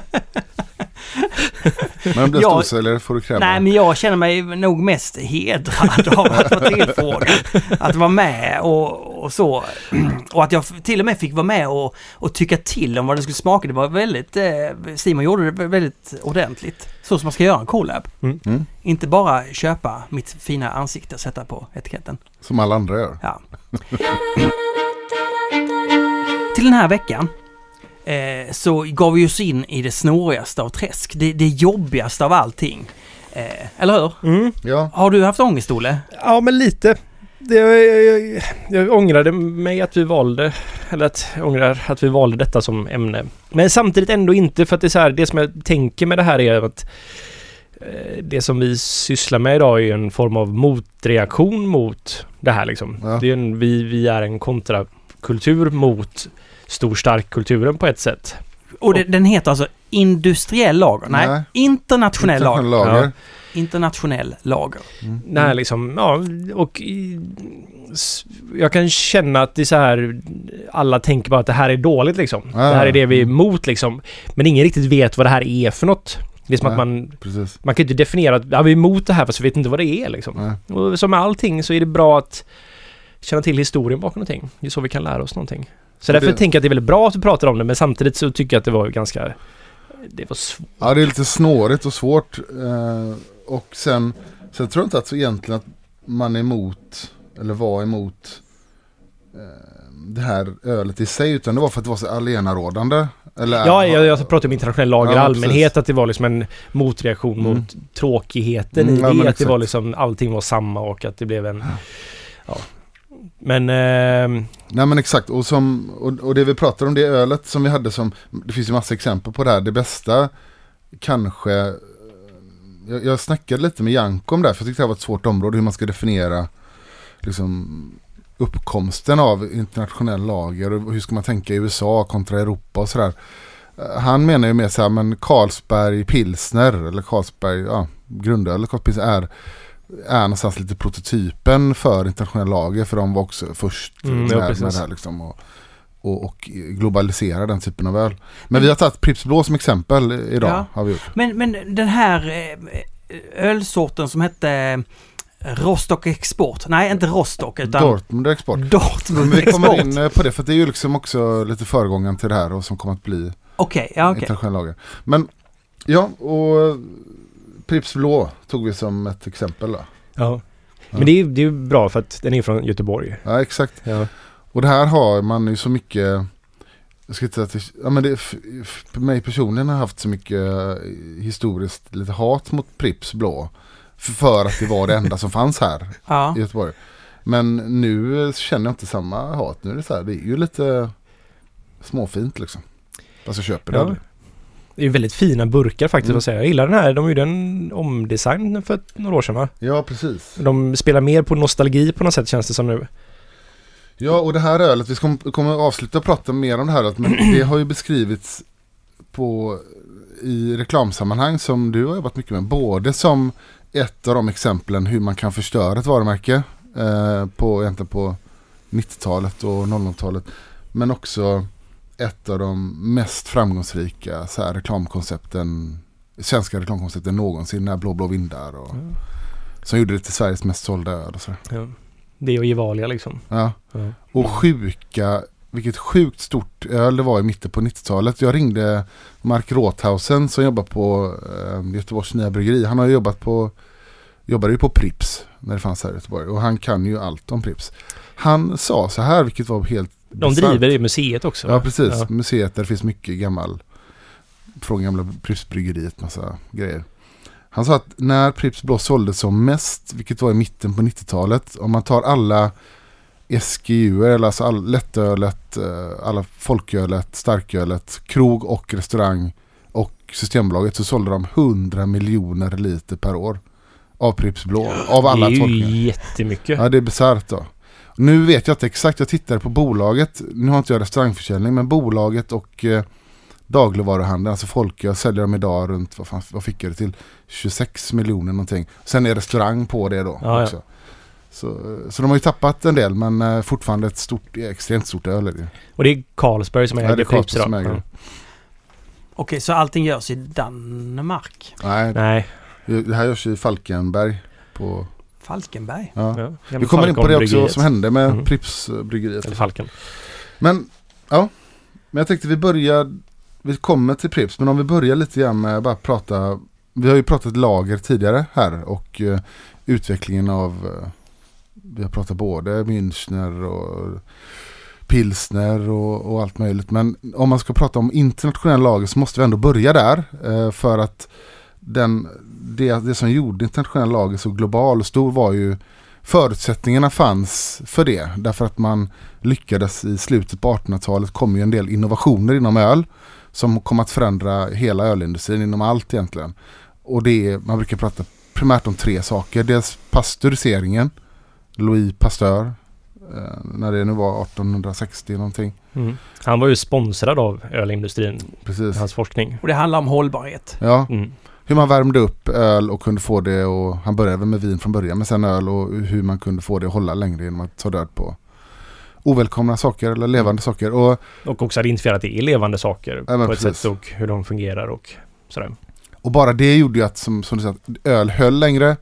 C: Men blir
A: Jag-
C: storsäljare får du kräva.
A: Nej, men jag känner mig nog mest hedrad av att vara tillfrågad. Att vara med och, och så. Och att jag till och med fick vara med och, och tycka till om vad det skulle smaka. Det var väldigt... Eh, Simon gjorde det väldigt ordentligt. Så som man ska göra en collab.
C: Mm.
A: Inte bara köpa mitt fina ansikte och sätta på etiketten.
C: Som alla andra gör.
A: Ja. Till den här veckan eh, så gav vi oss in i det snårigaste av träsk. Det, det jobbigaste av allting. Eh, eller hur?
B: Mm.
C: Ja,
A: Har du haft ångest, Olle?
B: Ja, men lite. Det, jag, jag, jag ångrade mig att vi valde, eller att jag ångrar att vi valde detta som ämne. Men samtidigt ändå inte för att det är så här, det som jag tänker med det här är att eh, det som vi sysslar med idag är en form av motreaktion mot det här liksom.
C: Ja.
B: Det är en, vi, vi är en kontrakultur mot stor stark kulturen på ett sätt.
A: Och det, den heter alltså industriell lager? Nej,
C: Nej.
A: internationell lager.
C: lager.
A: Internationell lager.
C: Mm.
B: Nej, liksom, ja, och i, jag kan känna att det är så här, alla tänker bara att det här är dåligt liksom.
C: Ja,
B: det här är det vi är
C: mm.
B: emot liksom. Men ingen riktigt vet vad det här är för något. Det är som att
C: Nej.
B: man,
C: Precis.
B: man kan inte definiera att ja, vi är emot det här fast vi vet inte vad det är liksom.
C: Nej.
B: Och som med allting så är det bra att känna till historien bakom någonting. Det är så vi kan lära oss någonting. Så därför
C: det-
B: tänker jag att det är väldigt bra att vi pratar om det men samtidigt så tycker jag att det var ganska... Det var svårt.
C: Ja, det är lite snårigt och svårt. Eh, och sen, sen tror jag inte att så egentligen att man är emot, eller var emot eh, det här ölet i sig, utan det var för att det var så allenarådande. Eller,
B: Ja, jag, jag pratar om internationell lager i
C: Ja,
B: allmänhet, att det var liksom en motreaktion
C: Mm.
B: mot tråkigheten
C: Mm, ja,
B: i
C: men
B: det. Att det var liksom, allting var samma och att det blev en... Ja. Men... ehm,
C: Nej men exakt, och, som, och, och det vi pratar om det ölet som vi hade som, det finns ju massa exempel på det här, det bästa kanske, eh, jag, jag snackade lite med Janko om det här, för jag tyckte det här var ett svårt område hur man ska definiera liksom uppkomsten av internationell lager och hur ska man tänka i USA kontra Europa och sådär. Eh, han menar ju mer så här, men Carlsberg Pilsner eller Carlsberg, ja, eller Carlsberg Pilsner är, är någonstans lite prototypen för internationell lager för de var också först
B: Mm,
C: med,
B: ja,
C: med det här liksom. Och, och, och globalisera den typen av öl. Men vi har tagit Pripps Blå som exempel idag.
A: Ja.
C: Har vi gjort.
A: Men, men den här eh, ölsorten som hette eh, Rostock Export. Nej, inte Rostock utan
C: Dortmund Export.
A: Dortmund
C: Men vi kommer
A: Export.
C: in eh, på det för det är ju liksom också lite föregångaren till det här och som kommer att bli
A: Okej, ja okej.
C: internationell lager. Men ja, och Pripps Blå tog vi som ett exempel då.
B: Ja. Men det är, det är ju bra för att den är från Göteborg.
C: Ja, exakt.
B: Ja.
C: Och det här har man ju så mycket jag ska inte säga att det, ja, men det, för mig personligen har haft så mycket eh, historiskt lite hat mot Pripps Blå. För, för att det var det enda som fanns här
A: Ja.
C: i Göteborg. Men nu känner jag inte samma hat. Nu är det så här, det är ju lite småfint liksom. Fast jag köper det
B: Ja.
C: aldrig.
B: Det är ju väldigt fina burkar faktiskt
C: Mm.
B: att säga. Jag gillar den här. De gjorde en omdesign för några år sedan va?
C: Ja, precis.
B: De spelar mer på nostalgi på något sätt känns det som nu.
C: Ja, och det här ölet, vi kommer avsluta prata mer om det här ölet, men det har ju beskrivits på, i reklamsammanhang som du har jobbat mycket med. Både som ett av de exemplen hur man kan förstöra ett varumärke eh, på, egentligen på 90-talet och 00-talet. Men också ett av de mest framgångsrika så här, reklamkoncepten, svenska reklamkoncepten någonsin, när Blå blå vindar och som gjorde det till Sveriges mest sålda öl och så.
B: Ja. Det och Gevalia liksom.
C: Ja.
B: Ja.
C: Och sjuka, vilket sjukt stort öl det var i mitten på 90-talet. Jag ringde Mark Rothausen som jobbar på eh, Göteborgs nya bryggeri. Han har jobbat på, jobbade ju på Prips när det fanns här i Göteborg. Och han kan ju allt om Prips. Han sa så här, vilket var helt
B: De driver det museet också. va?
C: Ja, precis.
B: Ja.
C: Museet där det finns mycket gammal, från gamla Pripps-bryggeriet, massa grejer. Han sa att när Pripps Blå såldes som mest, vilket var i mitten på 90-talet, om man tar alla SGU, eller alltså all, lättölet, eh, alla folkölet, starkölet, krog och restaurang och Systembolaget så sålde de 100 miljoner liter per år av Pripps Blå. Av alla
B: det är ju
C: tolkningar.
B: jättemycket.
C: Ja, det är bisarrt då. Nu vet jag inte exakt, jag tittade på bolaget. Nu har inte jag restaurangförsäljning, men bolaget och eh, dagligvaruhandeln, alltså Folköl säljer de idag runt, vad, fan, vad fick jag det till? 26 miljoner någonting. Sen är restaurang på det då
B: Ja, ja.
C: också. Så, eh, så de har ju tappat en del, men eh, fortfarande ett stort, extremt stort öl är det.
B: Och det är Carlsberg som
C: Ja,
B: äger
C: är
B: Pripps idag.
C: äger
B: Ja.
C: det.
A: Okej, så allting görs i Danmark?
C: Nej,
B: Nej.
C: det här görs i Falkenberg. På,
A: Falkenberg?
C: ja.
B: Ja.
C: Vi kommer in på det också som hände med
B: Mm.
C: Pripps-bryggeriet.
B: Eller Falken.
C: Men, ja. Men jag tänkte vi börjar, vi kommer till Pripps, men om vi börjar lite grann med att bara prata, vi har ju pratat lager tidigare här och eh, utvecklingen av, eh, vi har pratat både Münchner och pilsner och, och allt möjligt. Men om man ska prata om internationell lager så måste vi ändå börja där. Eh, för att den, det, det som gjorde internationell lager så global och stor var ju förutsättningarna fanns för det. Därför att man lyckades i slutet på 1800-talet kom ju en del innovationer inom öl som kom att förändra hela ölindustrin inom allt egentligen. Och det är, man brukar prata primärt om tre saker. Dels pasteuriseringen, Louis Pasteur, eh, när det nu var 1860 någonting.
B: Mm. Han var ju sponsrad av ölindustrin,
C: Precis.
B: hans forskning.
A: Och det handlar om hållbarhet.
C: Ja,
B: Mm.
C: Hur man värmde upp öl och kunde få det och han började väl med vin från början men sen öl och hur man kunde få det att hålla längre genom att ta död på ovälkomna saker eller levande saker. Och,
B: Och också identifiera att det är levande saker
C: Ja,
B: på ett
C: precis.
B: sätt och hur de fungerar och sådär.
C: och bara det gjorde ju att som, som du sa, att öl höll längre,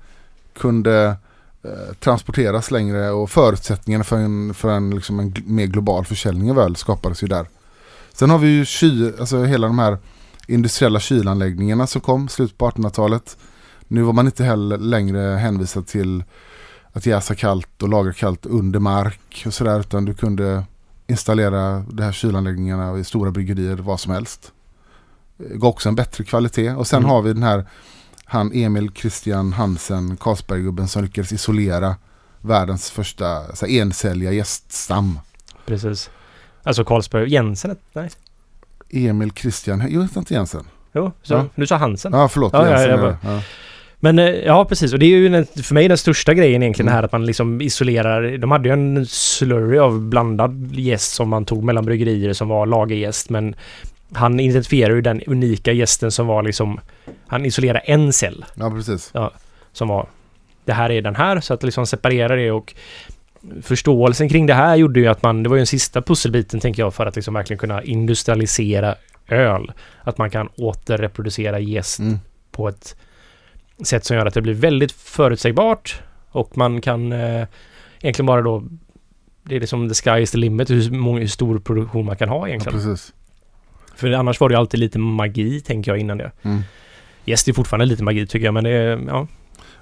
C: kunde eh, transporteras längre och förutsättningarna för en, för en, liksom en mer global försäljning av öl skapades ju där. Sen har vi ju ky, alltså hela de här industriella kylanläggningarna som kom slutet på 1800-talet. Nu var man inte heller längre hänvisad till att jäsa kallt och lagra kallt under mark och sådär utan du kunde installera de här kylanläggningarna i stora bryggerier vad som helst. Det gav också en bättre kvalitet och sen
B: Mm.
C: har vi den här han Emil Christian Hansen, Carlsberggubben som lyckades isolera världens första så här, encelliga gäststam.
B: Precis. Alltså Carlsberg, Jensen? Nej?
C: Emil Christian, jag vet inte Jensen.
B: Jo, så,
C: Ja.
B: du sa Hansen.
C: Ja, förlåt.
B: Ja, ja,
C: Jensen
B: jag
C: är
B: bara-
C: ja.
B: Men eh, ja, precis. Och det är ju den, för mig den största grejen egentligen
C: Mm.
B: här att man liksom isolerar. De hade ju en slurry av blandad jäst som man tog mellan bryggerier som var lagerjäst. Men han identifierar ju den unika gästen som var liksom... Han isolerar en cell
C: Ja, precis.
B: som var... Det här är den här, så att liksom separera det och förståelsen kring det här gjorde ju att man, det var ju den sista pusselbiten tänker jag för att liksom verkligen kunna industrialisera öl. Att man kan återreproducera jäst
C: Mm.
B: på ett sätt som gör att det blir väldigt förutsägbart och man kan eh, egentligen bara då det är liksom the sky is the limit hur, många, hur stor produktion man kan ha
C: Ja,
B: egentligen.
C: precis.
B: För annars var det ju alltid lite magi tänker jag innan det.
C: Mm.
B: Yes, det är fortfarande lite magi tycker jag men det är, ja.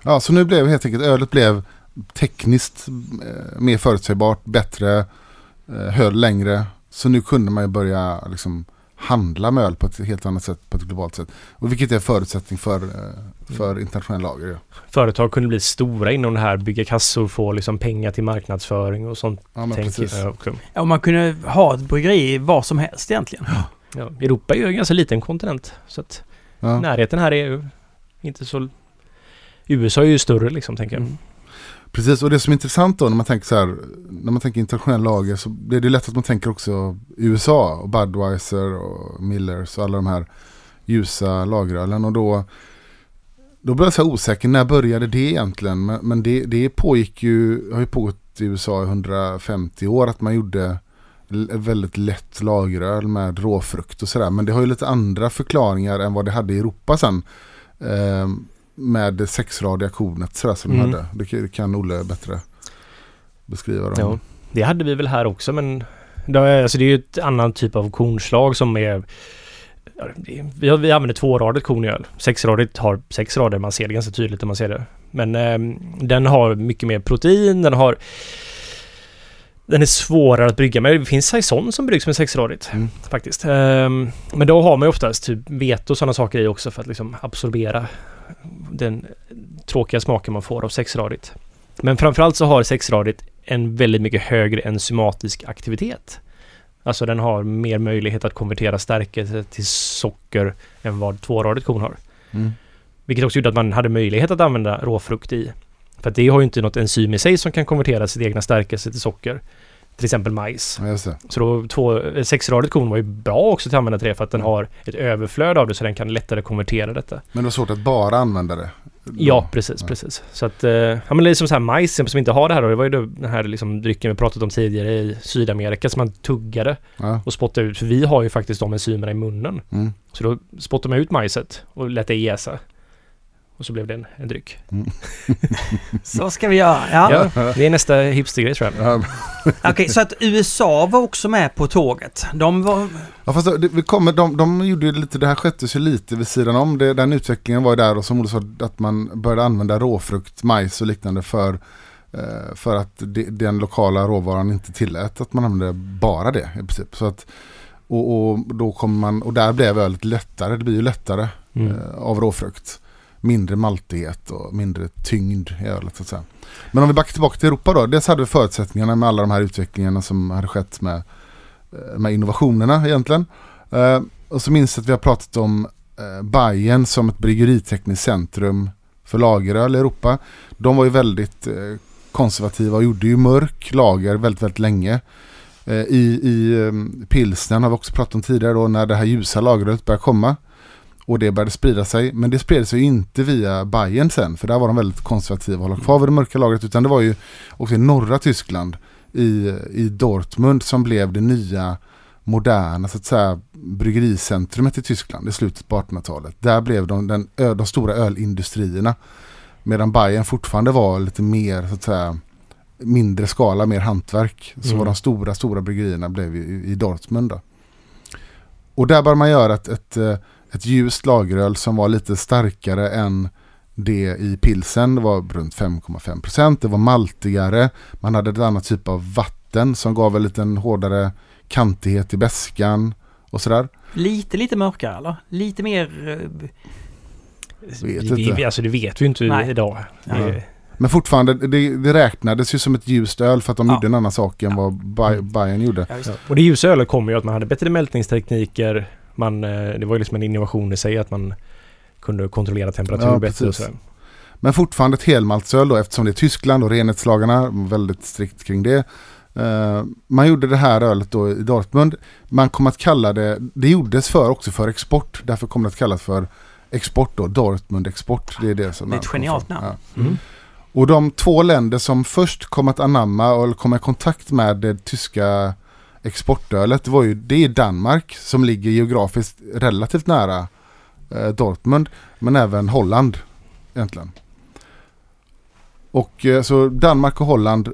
C: Ja, så nu blev helt enkelt ölet blev tekniskt eh, mer förutsägbart, bättre, eh, höll längre. Så nu kunde man ju börja liksom handla med öl på ett helt annat sätt, på ett globalt sätt. Och vilket är förutsättning för, eh, för internationell lager. Ja.
B: Företag kunde bli stora inom det här, bygga kassor, få liksom pengar till marknadsföring och sånt
C: Ja, men precis.
B: jag också.
A: Ja, och man kunde ha ett bryggeri var som helst egentligen.
B: Ja, Europa är ju en ganska liten kontinent så att
C: Ja.
B: närheten här är ju inte så... USA är ju större liksom tänker jag.
A: Mm.
C: Precis, och det som är intressant då när man tänker så här, när man tänker internationella lager så blir det lätt att man tänker också USA och Budweiser och Millers och alla de här ljusa lagerölen och då då blev jag så här osäker, när började det egentligen? Men, men det, det pågick ju, har ju pågått i USA i 150 år att man gjorde väldigt lätt lageröl med råfrukt och sådär. Men det har ju lite andra förklaringar än vad det hade i Europa sen. Ehm, med sexradiga kornet sådär som
B: Mm.
C: de hade. Det kan- Olle bättre beskriva. Dem.
B: Ja, det hade vi väl här också men det är, alltså det är ju ett annan typ av kornslag som är ja, vi, har, vi använder tvåradigt korn i öl. Sexradigt har sex rader, man ser det ganska tydligt när man ser det. Men ehm, den har mycket mer protein, den har den är svårare att brygga med. Det finns saison som bryggs med sexradigt
C: Mm.
B: faktiskt. Ehm, men då har man ju oftast typ vete och sådana saker i också för att liksom absorbera den tråkiga smaken man får av sexradigt. Men framförallt så har sexradigt en väldigt mycket högre enzymatisk aktivitet. Alltså den har mer möjlighet att konvertera stärkelse till socker än vad tvåradigt korn har.
C: Mm.
B: Vilket också gjorde att man hade möjlighet att använda råfrukt i. För att det har ju inte något enzym i sig som kan konvertera sitt egna stärkelse till socker. Till exempel majs.
C: Ja.
B: Så då två, eh, sexradigt korn var ju bra också till att använda till det för att den har ett överflöd av det så den kan lättare konvertera detta.
C: Men det var svårt att bara använda det.
B: Ja, precis,
C: Ja.
B: precis. Så att, eh, ja men det är som så här majs som inte har det här då. Det var ju den här liksom drycken vi pratat om tidigare i Sydamerika som man tuggade
C: Ja.
B: och spottade ut. För vi har ju faktiskt de enzymerna i munnen.
C: Mm.
B: Så då spottade man ut majset och lät det jäsa. Och så blev det en, en dryck.
A: Så ska vi göra. Ja.
B: Ja, det är nästa hipstergrej tror jag.
C: Ja,
A: Okej, så att USA var också med på tåget. De var...
C: Ja fast det, vi kommer, de, de gjorde ju lite, det här sköttes ju lite vid sidan om. Det, den utvecklingen var ju där och som Olle sa att man började använda råfrukt, majs och liknande för, eh, för att den lokala råvaran inte tillät att man använde bara det i princip. Så att, och, och då kommer man, och där blev ölet lättare, det blir ju lättare
B: Mm.
C: eh, av råfrukt. Mindre maltighet och mindre tyngd i ölet så att säga. Men om vi backar tillbaka till Europa då. Dels hade vi förutsättningarna med alla de här utvecklingarna som hade skett med, eh, med innovationerna egentligen. Eh, och så minns jag att vi har pratat om eh, Bayern som ett bryggeritekniskt centrum för lageröl i Europa. De var ju väldigt eh, konservativa och gjorde ju mörk lager väldigt, väldigt länge. Eh, I i eh, pilsnen har vi också pratat om tidigare då när det här ljusa lagret började komma. Och det började sprida sig. Men det spred sig ju inte via Bayern sen. För där var de väldigt konservativa och hålla kvar vid det mörka lagret. Utan det var ju också i norra Tyskland. I, i Dortmund som blev det nya moderna så att säga bryggericentrumet i Tyskland i slutet på 1800-talet. Där blev de, den, de stora ölindustrierna. Medan Bayern fortfarande var lite mer så att säga mindre skala, mer hantverk. Så
B: Mm.
C: var de stora, stora bryggerierna blev i, i Dortmund då. Och där började man göra ett, ett, eh, ett ljust lageröl som var lite starkare än det i pilsen. Det var runt 5,5 procent. Det var maltigare. Man hade ett annat typ av vatten som gav en liten hårdare kantighet i beskan och sådär.
A: Lite, lite mörkare eller? Lite mer... eh,
C: Vet
B: vi,
C: inte.
B: vi, alltså det vet vi inte
A: Nej.
B: idag.
A: Ja.
B: Det-
C: Men fortfarande, det, det räknades ju som ett ljust öl för att de
A: Ja.
C: gjorde en annan sak än vad Bay- Bayern gjorde.
A: Ja.
B: Ja. Och det ljusa ölet kommer ju att man hade bättre mältningstekniker. Man, eh, det var ju liksom en innovation i sig att man kunde kontrollera temperatur
C: Ja,
B: bättre och sådär.
C: Men fortfarande ett helmaltsöl då eftersom det är Tyskland och renhetslagarna väldigt strikt kring det. Eh, man gjorde det här ölet då i Dortmund. Man kom att kalla det, det gjordes för också för export. Därför kommer det att kallas för export då, Dortmund export. Det är det som
A: Det är ett genialt namn.
C: Ja.
B: Mm.
C: Och de två länder som först kom att anamma och komma i kontakt med det tyska exportölet det var ju det är Danmark som ligger geografiskt relativt nära eh, Dortmund men även Holland egentligen. Och eh, så Danmark och Holland eh,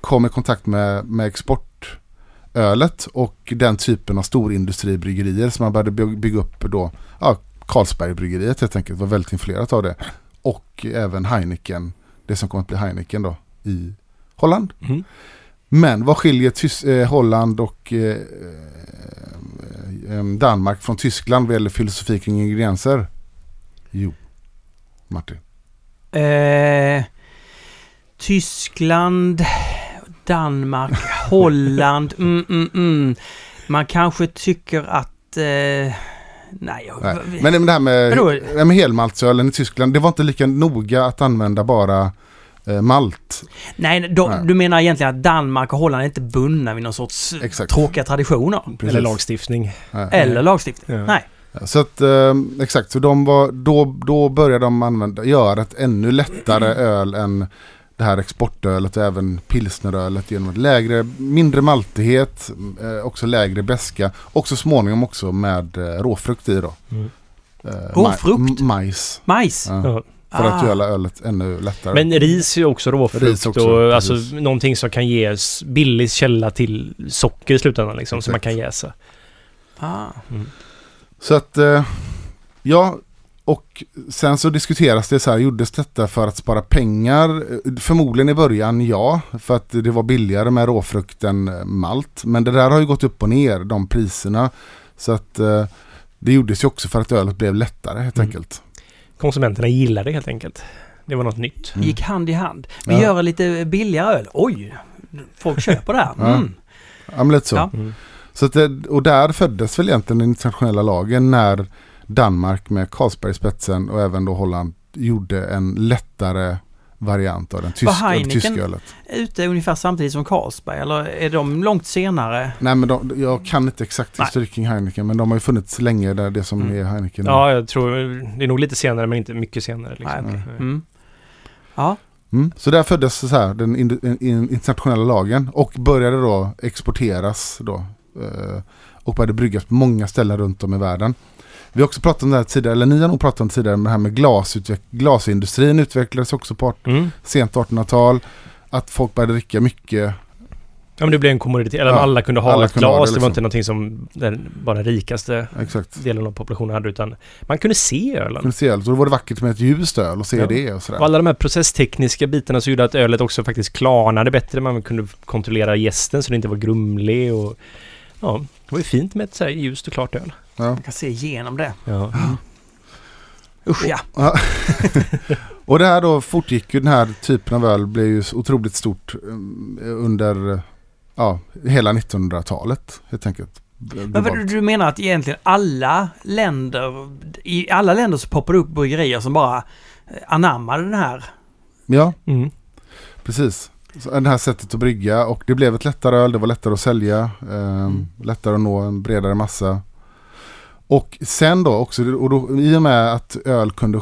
C: kom i kontakt med, med exportölet och den typen av storindustribryggerier som man började by- bygga upp då. Ja, Carlsbergbryggeriet helt enkelt var väldigt influerat av det. Och även Heineken, det som kommer att bli Heineken då i Holland.
B: Mm.
C: Men vad skiljer Tys- eh, Holland och eh, eh, Danmark från Tyskland vad gäller filosofi kring ingredienser? Jo, Martin.
A: Eh, Tyskland, Danmark, Holland. Mm, mm, mm. Man kanske tycker att... Eh, nej, jag,
C: Nej. Men, det här med, med helmaltsölen i Tyskland, det var inte lika noga att använda bara eh, malt.
A: nej, då,
C: Nej.
A: du menar egentligen att Danmark och Holland är inte bundna vid någon sorts
C: Exakt.
A: tråkiga traditioner?
C: Precis.
B: Eller lagstiftning.
C: Nej.
A: Eller lagstiftning?
B: Ja.
A: Nej.
C: Så att, eh, exakt, så de var, då, då började de använda, göra ett ännu lättare öl än det här exportölet och även pilsnerölet genom ett lägre, mindre maltighet, eh, också lägre beska och så småningom också med eh, råfrukt i då.
B: Mm.
C: Eh,
A: Råfrukt?
C: maj- majs.
A: Majs?
C: Ja,
B: Ja.
C: För att
A: Ah.
C: göra ölet ännu lättare.
B: Men ris är ju också råfrukt
C: Ris också,
B: och alltså
C: precis.
B: någonting som kan ge billig källa till socker i slutändan liksom, som man
C: Exakt.
B: kan jäsa.
A: Ah.
C: Så att, eh, ja, och sen så diskuteras det så här, gjordes detta för att spara pengar? Förmodligen i början ja, för att det var billigare med råfrukt än eh, malt. Men det där har ju gått upp och ner, de priserna. Så att eh, det gjordes ju också för att ölet blev lättare helt
B: Mm.
C: enkelt.
B: Konsumenterna gillar det helt enkelt. Det var något nytt.
C: Mm.
A: Gick hand i hand. Vi
C: Ja.
A: gör lite billigare öl. Oj! Folk köper det här.
C: Ja.
A: Mm.
C: Ja, men lite så.
A: Ja.
B: Mm.
C: så att det, och där föddes väl egentligen den internationella lagen när Danmark med Carlsberg i spetsen och även då Holland gjorde en lättare variant av den tyska,
A: Heineken-
C: tyska ölet.
A: Ute ungefär samtidigt som Carlsberg eller är de långt senare?
C: Nej men de, jag kan inte exakt historik kring Heineken men de har ju funnits länge där det som
B: Mm.
C: är Heineken.
B: Ja, jag tror det är nog lite senare men inte mycket senare. Liksom.
A: Nej.
B: Nej.
A: Mm. Ja,
C: Mm. Så där föddes så här, den in, in, in, internationella lagen och började då exporteras då. Eh, och började bryggas på många ställen runt om i världen. Vi har också pratat om det här tidigare, eller ni har nog pratat om det tidigare, med det här med glasutveck- glasindustrin utvecklades också på
B: Mm.
C: sent 1800-tal. Att folk började dricka mycket.
B: Ja men det blev en kommoditet, eller
C: Ja,
B: alla kunde ha
C: alla
B: ett
C: kunde ha
B: glas.
C: det,
B: Det, var
C: liksom.
B: inte någonting som den bara rikaste
C: Exakt.
B: delen av populationen hade utan man kunde se ölen.
C: Kunde se öl. Så då var det vackert med ett ljust öl och se
B: Ja.
C: det och sådär.
B: Och alla de här processtekniska bitarna så gjorde att ölet också faktiskt klarnade bättre. Man kunde kontrollera gästen så det inte var grumlig och... Ja, det var ju fint med ett så här ljust och klart öl.
C: Ja.
A: man kan se igenom det.
B: Ja.
A: Usch ja.
C: Ja. och det här då fortgick ju den här typen av öl blev ju otroligt stort um, under ja, hela 1900-talet helt enkelt.
A: Men vad, du menar att egentligen alla länder, i alla länder så poppar det upp bryggerier som bara eh, anammade den här.
C: Ja,
B: Mm.
C: precis. Så det här sättet att brygga och det blev ett lättare öl, det var lättare att sälja, um, lättare att nå en bredare massa. Och sen då också, och då, i och med att öl kunde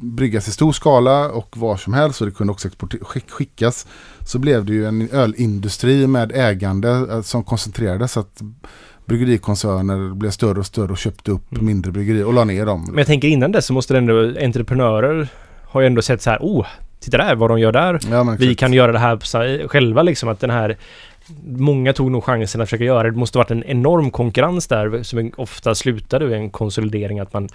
C: bryggas i stor skala och var som helst och det kunde också skickas så blev det ju en ölindustri med ägande eh, som koncentrerades så att bryggerikoncerner blev större och större och köpte upp
B: Mm.
C: mindre bryggerier och la ner dem.
B: Men jag tänker innan dess så måste det ändå, entreprenörer har ju ändå sett så här, oh, titta där vad de gör där.
C: Ja,
B: Vi kan göra det här själva liksom att den här Många tog nog chansen att försöka göra det. Det måste varit en enorm konkurrens där som ofta slutade i en konsolidering att man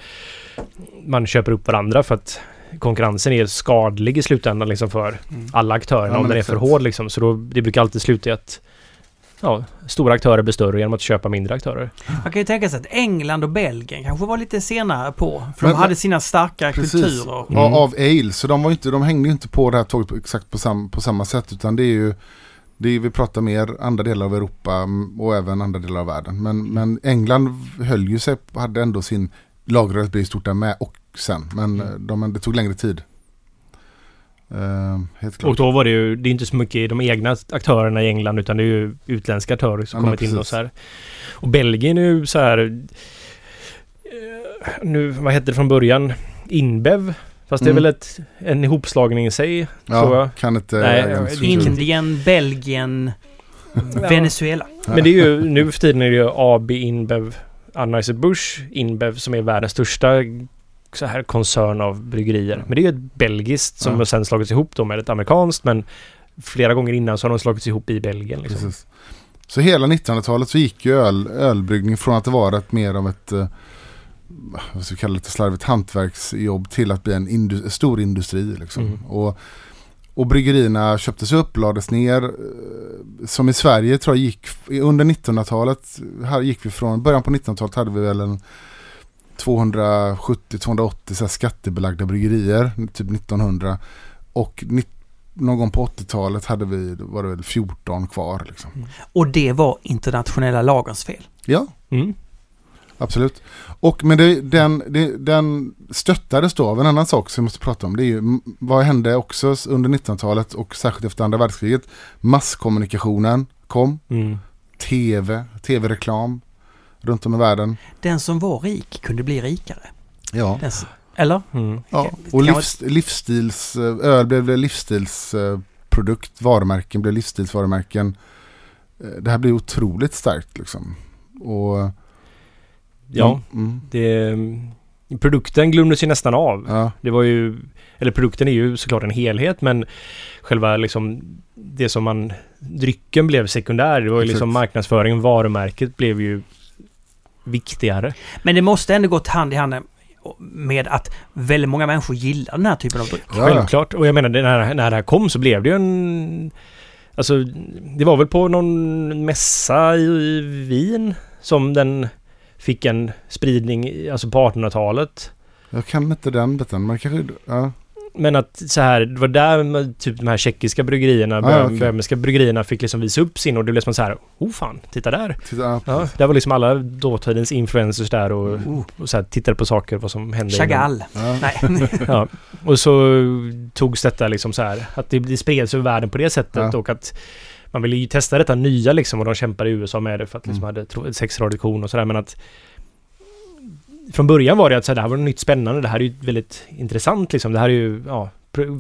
B: Man köper upp varandra för att konkurrensen är skadlig i slutändan liksom för alla aktörerna
C: Ja,
B: om den är för hård liksom. Så då, det brukar alltid sluta i att Ja, stora aktörer blir större genom att köpa mindre aktörer.
A: Man kan ju tänka sig att England och Belgien kanske var lite senare på. För
C: Men-
A: de hade sina starka
C: Precis.
A: kulturer.
B: Mm.
C: Ja, av ale. Så de, var inte, de hängde ju inte på det här tåget på, exakt på, sam, på samma sätt. Utan det är ju, det är, vi pratar mer andra delar av Europa mm, och även andra delar av världen. Men, men England höll ju sig, hade ändå sin lagröret blir stort där med och sen. Men
B: Mm.
C: eh, de, det tog längre tid. Eh, helt klart.
B: Och då var det ju, det är inte så mycket de egna aktörerna i England utan det är ju utländska aktörer som
C: Ja,
B: kommit in och så här. Och Belgien är ju så här... eh, Nu, vad hette det från början? Inbev? Fast det är
C: Mm.
B: väl ett, en ihopslagning i sig, tror
C: ja,
B: jag.
C: kan inte...
B: Nej, jag-
C: struktur.
A: Indien, Belgien, Venezuela.
B: Men det är ju, nu för tiden är det ju AB Inbev Anheuser-Busch Inbev som är världens största så här koncern av bryggerier. Men det är ju ett belgiskt som
C: Ja.
B: har sen slagits ihop då med ett amerikanskt men flera gånger innan så har de slagits ihop i Belgien. Liksom.
C: Så hela 1900-talet så gick ju öl, ölbryggning från att det var ett mer av ett eh, vad ska vi kalla det lite slarvigt hantverksjobb till att bli en indu- stor industri. Liksom.
B: Mm.
C: Och, och bryggerierna köptes upp, lades ner. Som i Sverige tror jag gick under 1900-talet. Här gick vi från början på 1900-talet hade vi väl en 270-280 så här skattebelagda bryggerier, typ 1900. Och någon gång på 80-talet hade vi, var det väl 14 kvar. Liksom.
A: Och det var internationella lagens fel.
C: Ja,
B: Mm.
C: Absolut. Och men det, den, det, den stöttades då av en annan sak som vi måste prata om. Det är ju vad hände också under 1900-talet och särskilt efter andra världskriget. Masskommunikationen kom,
B: Mm.
C: tv, tv-reklam runt om i världen.
A: Den som var rik kunde bli rikare.
C: Ja,
A: Den, eller?
B: Mm.
C: ja. Och livs, livsstils, eh, öl blev livsstilsprodukt, varumärken blev livsstilsvarumärken. Eh, Det här blir otroligt starkt liksom. Och,
B: Ja,
C: mm,
B: det, produkten glömdes ju nästan av.
C: ja,
B: Det var ju, eller produkten är ju såklart en helhet men själva liksom det som man, drycken blev sekundär. Det var ju
C: Exakt.
B: liksom marknadsföringen, varumärket blev ju viktigare.
A: Men det måste ändå gå hand i hand med att väldigt många människor gillar den här typen av dryck.
C: Ja.
B: Självklart. Och jag menar när, när det här kom så blev det ju en... Alltså det var väl på någon mässa i, i Wien som den fick en spridning, alltså på 1800-talet.
C: Jag kan inte den biten, men kanske... Ja.
B: Men att så här, det var där typ de här tjeckiska bryggerierna,
C: Ah, okej.
B: böhmiska bryggerierna fick liksom visa upp sin och det blev som så här, oh fan, titta där.
C: Titta, ja,
B: Ja, där var liksom alla dåtidens influencers där och, och så här, tittade på saker, vad som hände.
A: Chagall.
C: Ja.
A: Nej.
B: Ja, och så togs detta liksom så här, att det, det spreds över världen på det sättet
C: Ja.
B: och att man ville ju testa detta nya liksom och de kämpade i USA med det för att liksom
C: Mm.
B: hade sexradiktion och sådär men att från början var det att så här, det här var något nytt spännande, det här är ju väldigt intressant liksom, det här är ju, ja,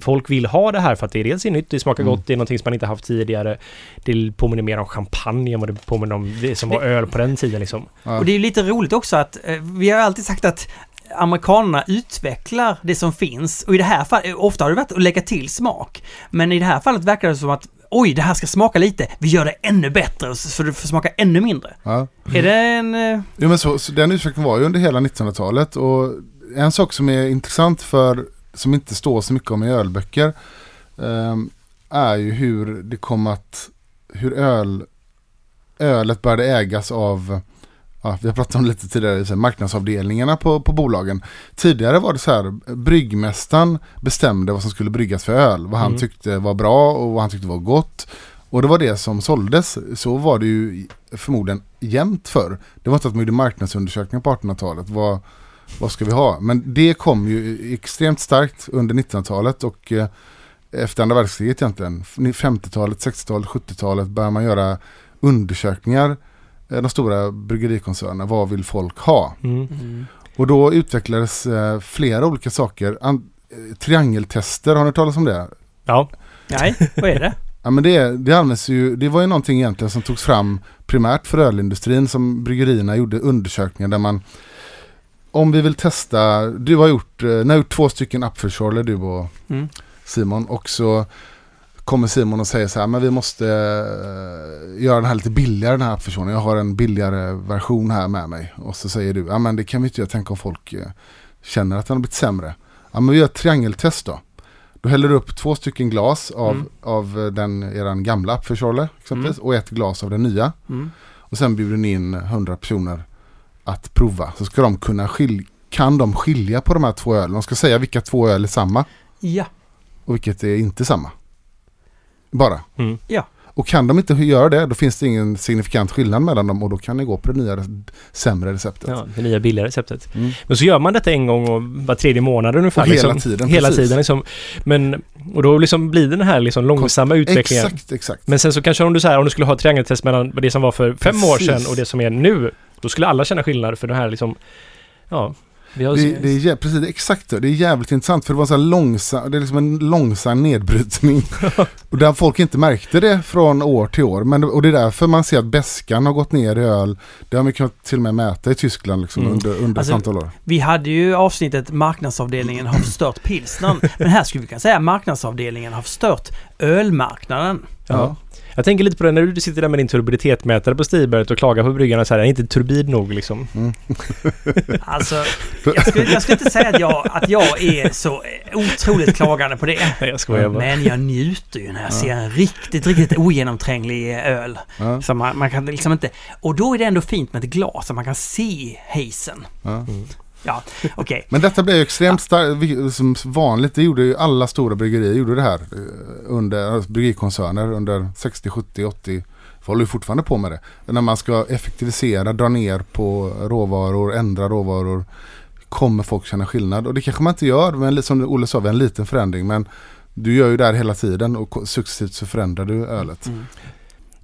B: folk vill ha det här för att det är dels är nytt, det smakar
C: Mm.
B: gott, det är någonting som man inte haft tidigare. Det påminner mer om champagne än vad det påminner om det som var öl på den tiden liksom.
C: Ja.
A: Och det är ju lite roligt också att eh, vi har alltid sagt att amerikanerna utvecklar det som finns och i det här fallet, ofta har det varit att lägga till smak. Men i det här fallet verkar det som att oj, det här ska smaka lite, vi gör det ännu bättre så det får smaka ännu mindre.
C: Ja.
A: Är det en... eh,
C: Jo, men så, så den utvecklingen var ju under hela 1900-talet och en sak som är intressant för som inte står så mycket om i ölböcker ehm, är ju hur det kom att hur öl, ölet började ägas av Ja, vi har pratat om det lite tidigare, så marknadsavdelningarna på, på bolagen. Tidigare var det så här, bryggmästaren bestämde vad som skulle bryggas för öl. Vad han
B: Mm.
C: tyckte var bra och vad han tyckte var gott. Och det var det som såldes. Så var det ju förmodligen jämnt för. Det var inte att man gjorde marknadsundersökningar på 1800-talet. Vad, vad ska vi ha? Men det kom ju extremt starkt under 1900-talet och eh, efter andra världskriget egentligen. 50-talet, 60-talet, 70-talet började man göra undersökningar. Eh, De stora bryggerikoncernerna. Vad vill folk ha?
B: Mm.
C: Och då utvecklades eh, flera olika saker. An- eh, triangeltester, har ni hört talas om det?
B: Ja,
A: Nej, vad är det?
C: Ja men det, det används ju, det var ju någonting egentligen som togs fram primärt för ölindustrin som bryggerierna gjorde undersökningar där man om vi vill testa, du har gjort, ni har gjort två stycken Apfelschorle du och
A: Mm.
C: Simon och så kommer Simon och säger så här, men vi måste eh, göra den här lite billigare den här Apfelschorlen, jag har en billigare version här med mig. Och så säger du, ja men det kan vi inte göra, tänk om folk eh, känner att den har blivit sämre. Ja men vi gör ett triangeltest då. Då häller du upp två stycken glas av,
A: Mm.
C: av eh, den, eran gamla Apfelschorle exempelvis och ett glas av den nya.
A: Mm.
C: Och sen bjuder ni in 100 personer att prova. Så ska de kunna skilja, kan de skilja på de här två ölen. De ska säga vilka två öl är samma
A: Ja.
C: och vilket är inte samma. Bara.
B: Mm.
A: Ja.
C: Och kan de inte göra det, då finns det ingen signifikant skillnad mellan dem och då kan ni gå på det nya sämre receptet.
B: Ja, det nya billiga receptet.
C: Mm.
B: Men så gör man detta en gång och var tredje månad ungefär.
C: Och hela
B: liksom.
C: tiden,
B: Hela
C: precis.
B: tiden liksom. Men, och då liksom blir det den här liksom långsamma utvecklingen.
C: Exakt, exakt.
B: Men sen så kanske om du, så här, om du skulle ha ett triangeltest mellan det som var för fem år
C: Precis.
B: sedan och det som är nu. Då skulle alla känna skillnad för det här liksom... Ja. Har,
C: Det, det är jä- precis, det är exakt det. Det är jävligt intressant för det var så här långsam, det är liksom en långsam nedbrytning. och där folk inte märkte det från år till år. Men, och det är därför man ser att bäskan har gått ner i öl. Det har vi kunnat till och med mäta i Tyskland liksom,
B: Mm.
C: under, under
A: Alltså,
C: ett antal år.
A: Vi hade ju avsnittet marknadsavdelningen har förstört pilsnern. Men här skulle vi kunna säga marknadsavdelningen har förstört ölmarknaden.
B: ja. Jag tänker lite på det när du sitter där med din turbiditetsmätare på Stiberget och klagar på bryggarna så här, är inte turbid nog liksom?
A: Alltså, jag skulle, jag skulle inte säga att jag, att jag är så otroligt klagande på det.
B: Jag skojar bara.
A: Men jag njuter ju när jag ser en riktigt, riktigt ogenomtränglig öl.
C: Ja,
A: Så man, man kan liksom inte... Och då är det ändå fint med ett glas så man kan se hazen.
C: ja.
A: Ja, okej.
C: Men detta blev ju extremt starkt, som vanligt. Det gjorde ju alla stora bryggerier gjorde det här eh, under alltså, bryggerikoncerner under 60, 70, 80. Vi håller ju fortfarande på med det. När man ska effektivisera, dra ner på råvaror, ändra råvaror. Kommer folk känna skillnad? Och det kanske man inte gör, men som Olle sa, en liten förändring. Men du gör ju det här hela tiden och successivt så förändrar du ölet.
A: Mm.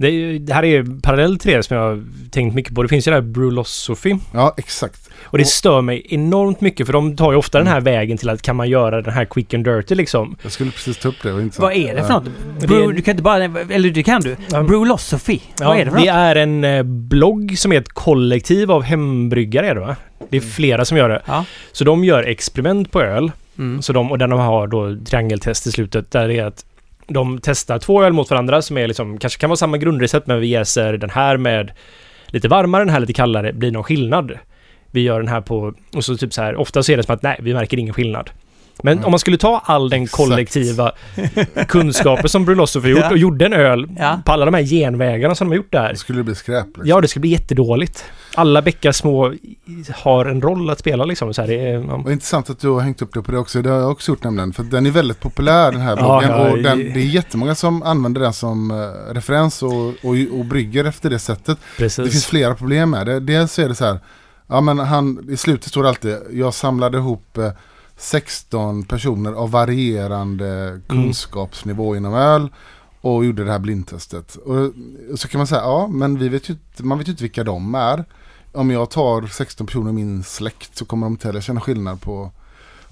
B: Det, är det här är ju parallellt till det som jag har tänkt mycket på. Det finns ju det här Brulosophy.
C: Ja, exakt.
B: Och det stör mig enormt mycket för de tar ju ofta den här vägen till att kan man göra den här quick and dirty liksom.
C: Jag skulle precis ta upp det. det.
A: Vad är det för något? Brew, du kan inte bara... Eller det kan du.
B: Ja.
A: Brewlosophy. Vad är det för
B: det
A: något?
B: är en eh, blogg som är ett kollektiv av hembryggare är det va? Det är flera som gör det.
A: Ja.
B: Så de gör experiment på öl.
A: Mm.
B: Så de, och den de har då triangeltest i slutet där det är att de testar två öl mot varandra som är liksom, kanske kan vara samma grundrecept men vi jäser den här med lite varmare, den här lite kallare. Blir någon skillnad? Vi gör den här på, och så typ så här, ofta så är det som att nej, vi märker ingen skillnad. Men
C: Mm.
B: om man skulle ta all den kollektiva kunskapen som Brulosov har gjort
A: Ja.
B: och gjorde en öl
A: Ja.
B: på alla de här genvägarna som de har gjort där.
C: Då skulle det bli skräp. Liksom.
B: Ja, det skulle bli jättedåligt. Alla bäckar små har en roll att spela liksom. Så här, det är.
C: Och intressant att du har hängt upp det på det också. Det har jag också gjort nämligen. För den är väldigt populär den här bloggen.
B: ja,
C: och den, det är jättemånga som använder den som eh, referens och, och, och brygger efter det sättet.
B: precis.
C: Det finns flera problem med det. Dels så är det så här. Ja men han, i slutet står det alltid. Jag samlade ihop eh, 16 personer av varierande kunskapsnivå inom öl. Och gjorde det här blindtestet. Och, så kan man säga, ja men vi vet ju man vet ju inte vilka de är. Om jag tar 16 personer i min släkt så kommer de inte heller känna skillnad på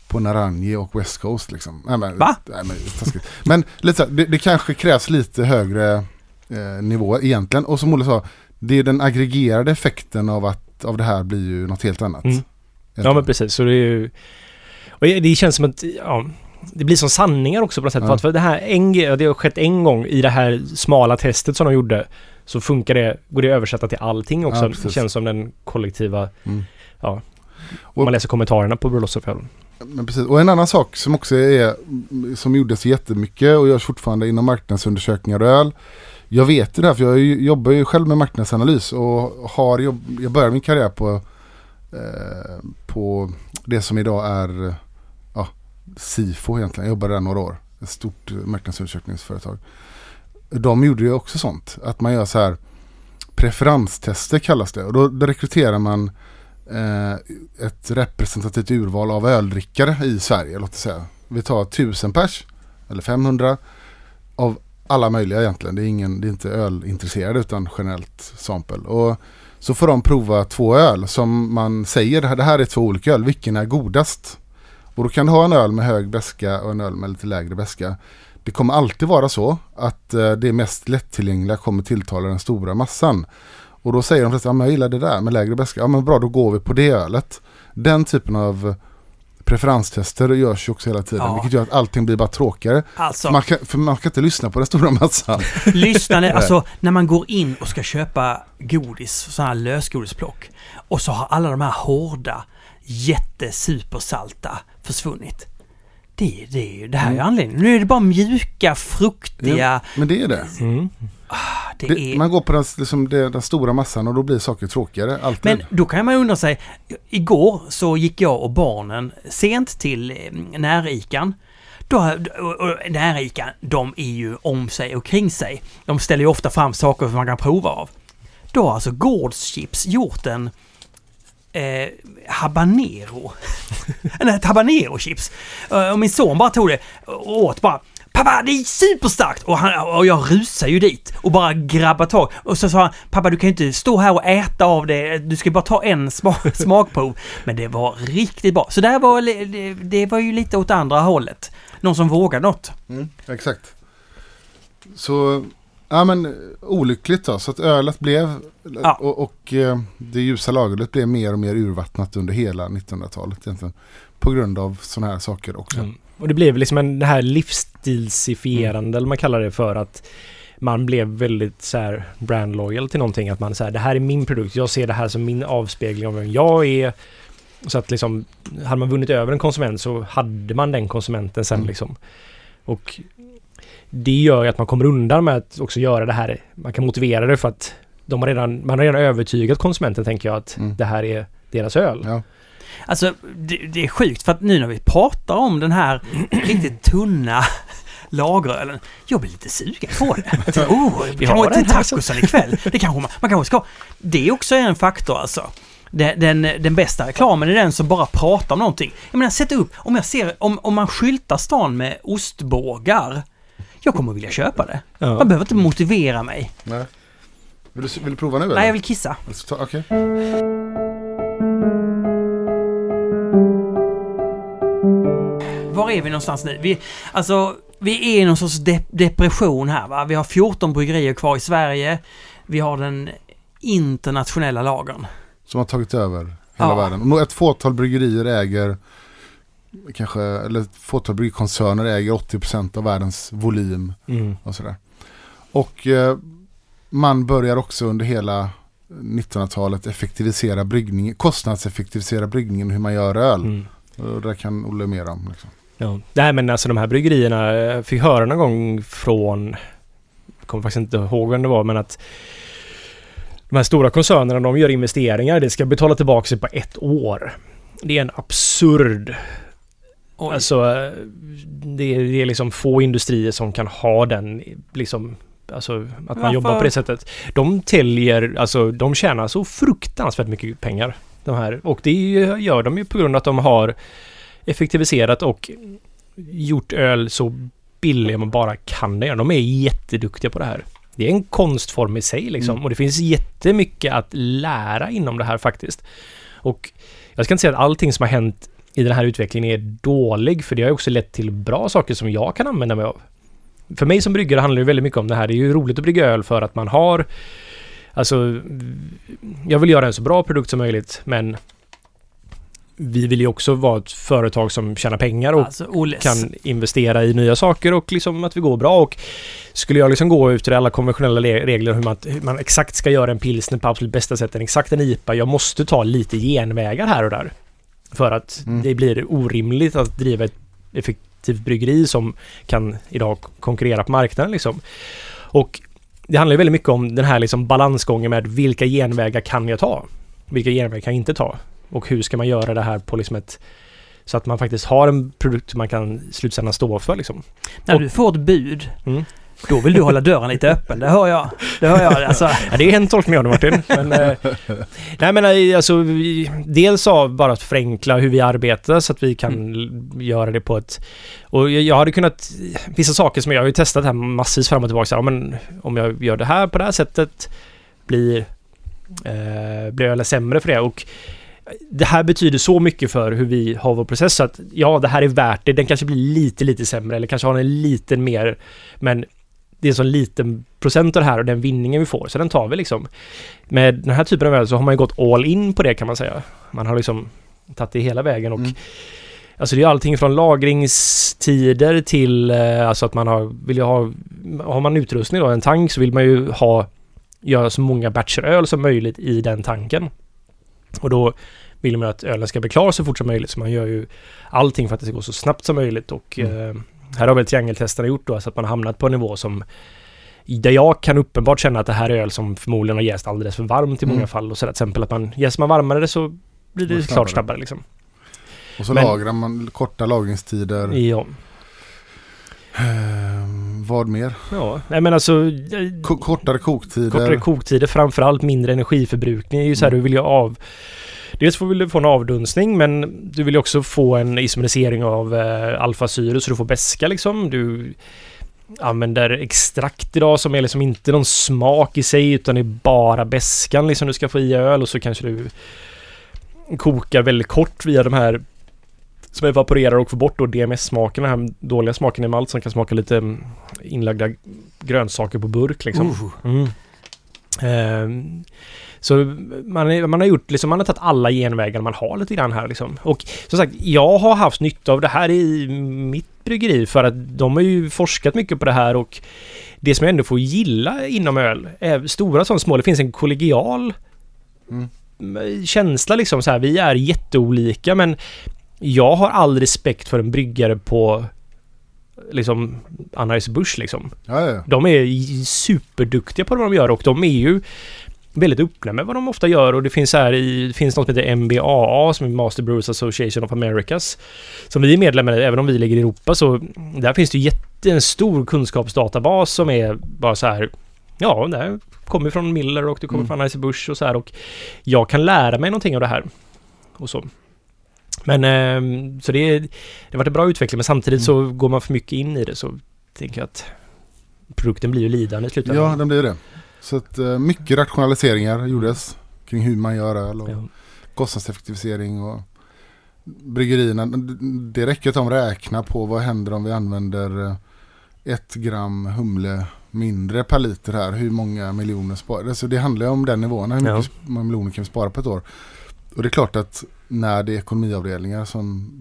C: på Narangi och West Coast liksom. Nej, men,
A: Va?
C: Nej, men, taskigt. men lite så det, det kanske krävs lite högre eh, nivå egentligen. Och som Olle sa, det är den aggregerade effekten av att av det här blir ju något helt annat.
B: Mm. Ja men precis, så det är ju... Och det känns som att, ja, det blir som sanningar också på något sätt.
C: Ja.
B: För det här, en, det har skett en gång i det här smala testet som de gjorde. Så funkar det, går det att översätta till allting också.
C: Ja,
B: det känns som den kollektiva,
C: Mm.
B: ja.
C: Och-
B: man läser kommentarerna på Brulosophy.
C: Men precis. Och en annan sak som också är, som gjordes jättemycket och görs fortfarande inom marknadsundersökningar och öl. Jag vet det här för jag ju- jobbar ju själv med marknadsanalys och har jobb, jag började min karriär på, eh, på det som idag är SIFO egentligen. Jag jobbade där några år. Ett stort eh, marknadsundersökningsföretag. De gjorde ju också sånt. Att man gör så här preferenstester kallas det. Och då, då rekryterar man eh, ett representativt urval av öldrickare i Sverige. Låt oss säga. Vi tar 1000 pers eller 500 av alla möjliga egentligen. Det är, ingen, det är inte ölintresserade utan generellt sampel. Och så får de prova två öl som man säger det här är två olika öl. Vilken är godast? Och då kan du ha en öl med hög beska och en öl med lite lägre beska. Det kommer alltid vara så att eh, det mest lättillgängliga kommer tilltala den stora massan. Och då säger de flesta, ja men jag gillar det där med lägre beska. Ja men bra, då går vi på det ölet. Den typen av preferenstester görs ju också hela tiden.
A: Ja.
C: Vilket gör att allting blir bara tråkigare.
A: Alltså,
C: Man kan, för man kan inte lyssna på den stora massan.
A: lyssnarna, alltså när man går in och ska köpa godis, sådana här lösgodisplock. Och så har alla de här hårda, jättesupersalta försvunnit. Det, det, det här är ju anledningen. Nu är det bara mjuka, fruktiga.
C: Men det är det.
B: Mm.
A: det,
C: Det,
A: är...
C: man går på den, liksom, den stora massan och då blir saker tråkigare. Alltid.
A: Men då kan man undra sig, igår så gick jag och barnen sent till eh, närikan. Då, och, och, närikan, de är ju om sig och kring sig. De ställer ju ofta fram saker som man kan prova av. Då har alltså Gårdschips gjort en eh, habanero. Nej, ett habanero-chips. Eh, och min son bara tog det och åt bara. Pappa, det är superstarkt! Och, han, och jag rusar ju dit och bara grabbar tag. Och så sa han, pappa du kan ju inte stå här och äta av det. Du ska bara ta en smak, smakprov. Men det var riktigt bra. Så där var, det, det var ju lite åt andra hållet. Någon som vågade något.
C: Mm, exakt. Så, ja men eh, olyckligt då. Så att ölet blev,
A: Ja.
C: och, och eh, det ljusa lagret blev mer och mer urvattnat under hela 1900-talet egentligen. På grund av sådana här saker också.
B: Mm. Och det blev liksom en det här livsstilsifierande, eller man kallar det för att man blev väldigt så här brand loyal till någonting. Att man säger det här är min produkt, jag ser det här som min avspegling av vem jag är. Så att liksom, hade man vunnit över en konsument så hade man den konsumenten sen
C: Mm.
B: liksom. Och det gör ju att man kommer undan med att också göra det här. Man kan motivera det för att de har redan, man har redan övertygat konsumenten tänker jag att
C: Mm.
B: det här är deras öl.
C: Ja.
A: Alltså, det, det är sjukt för att nu när vi pratar om den här riktigt tunna lagerölen. Jag blir lite sugen på det. Oh,
B: Vi
A: kan
B: den
A: till tacosen ikväll. Det kanske man, man kanske ska. Det är också en faktor alltså. Den, den, den bästa reklamen är den som bara pratar om någonting. Jag menar, sätt upp, om jag ser, om, om man skyltar stan med ostbågar. Jag kommer vilja köpa det.
B: Ja.
A: Man behöver inte motivera mig.
C: Nej. Vill, du, vill du prova nu eller?
A: Nej, jag vill kissa.
C: Ta- Okej.
A: Var är vi någonstans nu? Vi, alltså, vi är i någon sorts de depression här va? Vi har 14 bryggerier kvar i Sverige. Vi har den internationella lagern.
C: Som har tagit över hela
A: Ja.
C: världen. Ett fåtal bryggerier äger kanske, eller ett fåtal bryggkoncerner äger 80% av världens volym
B: Mm.
C: och sådär. Och eh, man börjar också under hela 1900-talet effektivisera bryggningen, kostnadseffektivisera bryggningen, hur man gör öl.
B: Mm.
C: Och det kan Olle mer om. Liksom.
B: Ja. Nej men alltså de här bryggerierna, jag fick höra någon gång från, jag kommer faktiskt inte ihåg vem det var, men att de här stora koncernerna, de gör investeringar, det ska betala tillbaka sig på ett år. Det är en absurd,
A: Oj.
B: alltså det är, det är liksom få industrier som kan ha den, liksom, alltså att man
A: Varför?
B: jobbar på det sättet. De täljer, alltså de tjänar så fruktansvärt mycket pengar. De här. Och det gör de ju på grund av att de har effektiviserat och gjort öl så billig man bara kan det. De är jätteduktiga på det här. Det är en konstform i sig liksom.
C: Mm.
B: Och det finns jättemycket att lära inom det här faktiskt. Och jag ska inte säga att allting som har hänt i den här utvecklingen är dålig, för det har ju också lett till bra saker som jag kan använda mig av. För mig som bryggare handlar det väldigt mycket om det här. Det är ju roligt att brygga öl för att man har Alltså, jag vill göra en så bra produkt som möjligt, men vi vill ju också vara ett företag som tjänar pengar och
A: Alltså,
B: kan investera i nya saker och liksom att vi går bra. Och skulle jag liksom gå efter alla konventionella le- regler hur man, hur man exakt ska göra en pilsner på absolut bästa sätt, en exakt en IPA. Jag måste ta lite genvägar här och där. För att
C: Mm.
B: det blir orimligt att driva ett effektivt bryggeri som kan idag konkurrera på marknaden liksom. Och det handlar ju väldigt mycket om den här liksom balansgången med vilka genvägar kan jag ta? Vilka genvägar kan jag inte ta? Och hur ska man göra det här på liksom ett så att man faktiskt har en produkt man kan slutändan stå för liksom.
A: När
B: och-
A: du får ett bud,
B: Mm.
A: Då vill du hålla dörren lite öppen. Det hör jag. Det hör jag. Alltså,
B: Ja, det är en tolkning av det Martin. Men, eh, nej men eh, alltså, vi, dels av bara att förenkla hur vi arbetar så att vi kan l- göra det på ett... Och jag, jag hade kunnat... Vissa saker som jag har ju testat här massvis fram och tillbaka. Så, ja, men om jag gör det här på det här sättet blir... Eh, blir ölen sämre för det och det här betyder så mycket för hur vi har vår process så att ja, det här är värt det. Den kanske blir lite, lite sämre eller kanske har en liten mer men det är en sån liten procent av det här och den vinningen vi får, så den tar vi liksom. Med den här typen av öl så har man ju gått all in på det kan man säga. Man har liksom tagit det hela vägen och
C: Mm.
B: Alltså det är allting från lagringstider till eh, alltså att man har, vill ju ha, har man utrustning då, en tank så vill man ju ha, göra så många batcher öl som möjligt i den tanken. Och då vill man att ölen ska bli klar så fort som möjligt så man gör ju allting för att det ska gå så snabbt som möjligt och
C: Mm.
B: eh, här har väl triangeltesterna gjort då så att man har hamnat på en nivå som där jag kan uppenbart känna att det här är öl som förmodligen har jäst alldeles för varmt i många
C: Mm.
B: fall. Och så där, till exempel att man jäser man varmare så blir det
C: Går
B: klart
C: snabbare.
B: snabbare liksom.
C: Och så
B: Men-
C: lagrar man korta lagringstider.
B: Ja.
C: Ehm, vad mer?
B: ja. Nej men alltså...
C: Ko- kortare koktider.
B: Kortare koktider, framförallt mindre energiförbrukning. Det är ju så här,
C: Mm.
B: du vill ju av... Dels får- vill du få en avdunstning men du vill också få en isomerisering av eh, alfasyre så du får beska liksom. Du använder extrakt idag som är liksom inte någon smak i sig utan det är bara beskan liksom du ska få i öl och så kanske du kokar väldigt kort via de här som evaporerar och får bort då DMS-smaken, den här dåliga smaken i malt som kan smaka lite inlagda grönsaker på burk liksom.
A: Uh,
B: Mm. Ehm, så man, man har gjort liksom, man har tagit alla genvägar man har lite grann här liksom. Och som sagt, jag har haft nytta av det här i mitt bryggeri för att de har ju forskat mycket på det här och det som jag ändå får gilla inom öl, är stora som små, det finns en kollegial
C: Mm.
B: känsla liksom så här. Vi är jätteolika men jag har all respekt för en bryggare på liksom Anheuser-Busch liksom.
C: Ja, ja.
B: De är superduktiga på vad de gör och de är ju väldigt öppna med vad de ofta gör och det finns här i, det finns något som heter MBAA som är Master Brewers Association of Americas. Som vi är medlemmar i, även om vi ligger i Europa så där finns det ju jätte, en stor kunskapsdatabas som är bara så här Ja, det här kommer från Miller och det kommer
C: Mm.
B: från Anheuser-Busch och så här och jag kan lära mig någonting av det här. Och så. Men ehm, så det, det har varit en bra utveckling men samtidigt så går man för mycket in i det så tänker jag att produkten blir ju lidande i slutändan.
C: ja, den blir det. Så att eh, mycket rationaliseringar gjordes kring hur man gör öl och
B: Ja.
C: kostnadseffektivisering och bryggerierna. Det räcker att de räknar på vad händer om vi använder eh, ett gram humle mindre per liter här. Hur många miljoner sparar Så det handlar ju om den nivån. Hur
B: Ja.
C: mycket många miljoner kan vi spara på ett år? Och det är klart att när det är ekonomiavdelningar som,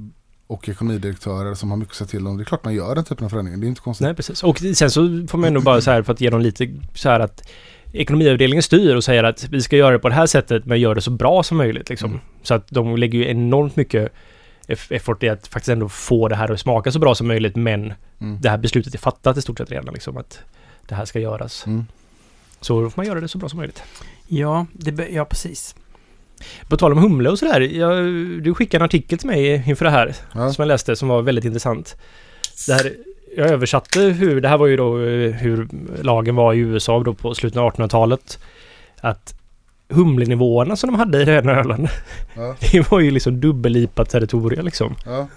C: och ekonomidirektörer som har mycket att säga till om. Det är klart man gör den typen av förändringar. Det är inte konstigt.
B: Nej, precis. Och sen så får man ändå bara så här för att ge dem lite så här att ekonomiavdelningen styr och säger att vi ska göra det på det här sättet men gör det så bra som möjligt liksom.
C: Mm.
B: Så att de lägger ju enormt mycket eff- effort i att faktiskt ändå få det här att smaka så bra som möjligt men
C: Mm.
B: det här beslutet är fattat i stort sett redan liksom att det här ska göras.
C: Mm.
B: Så då får man göra det så bra som möjligt.
A: ja, det, ja, precis.
B: På tal om humle och sådär. Jag, du skickade en artikel till mig inför det här
C: Ja.
B: som jag läste som var väldigt intressant. Det här, jag översatte hur, det här var ju då eh, hur lagen var i USA då på slutet av 1800-talet. Att humlenivåerna som de hade i den ölen,
C: Ja.
B: det var ju liksom dubbellipat territorium liksom.
C: Ja.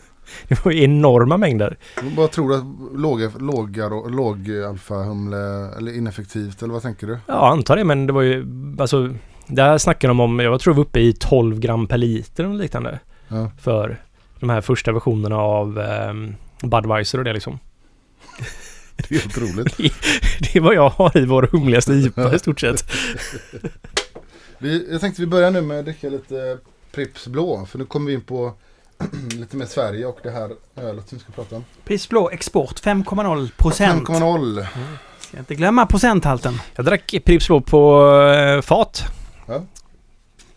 B: Det var ju enorma mängder.
C: Vad tror du att låga, låga, låg alfahumle eller ineffektivt eller vad tänker du?
B: Ja, antar det, men det var ju alltså där snackar de om, jag tror vi var uppe i 12 gram per liter och liknande.
C: Ja.
B: För de här första versionerna av um, Budweiser och det liksom.
C: Det är otroligt.
B: Det är vad jag har i vår humligaste IPA i stort sett.
C: Vi, jag tänkte vi börjar nu med att dricka lite Pripps blå. För nu kommer vi in på lite mer Sverige och det här ölet som vi ska prata om.
A: Pripps Blå Export 5,0 procent.
C: 5,0.
A: Ska inte glömma procenthalten.
B: Jag drack Pripps Blå på eh, fat.
C: Ja.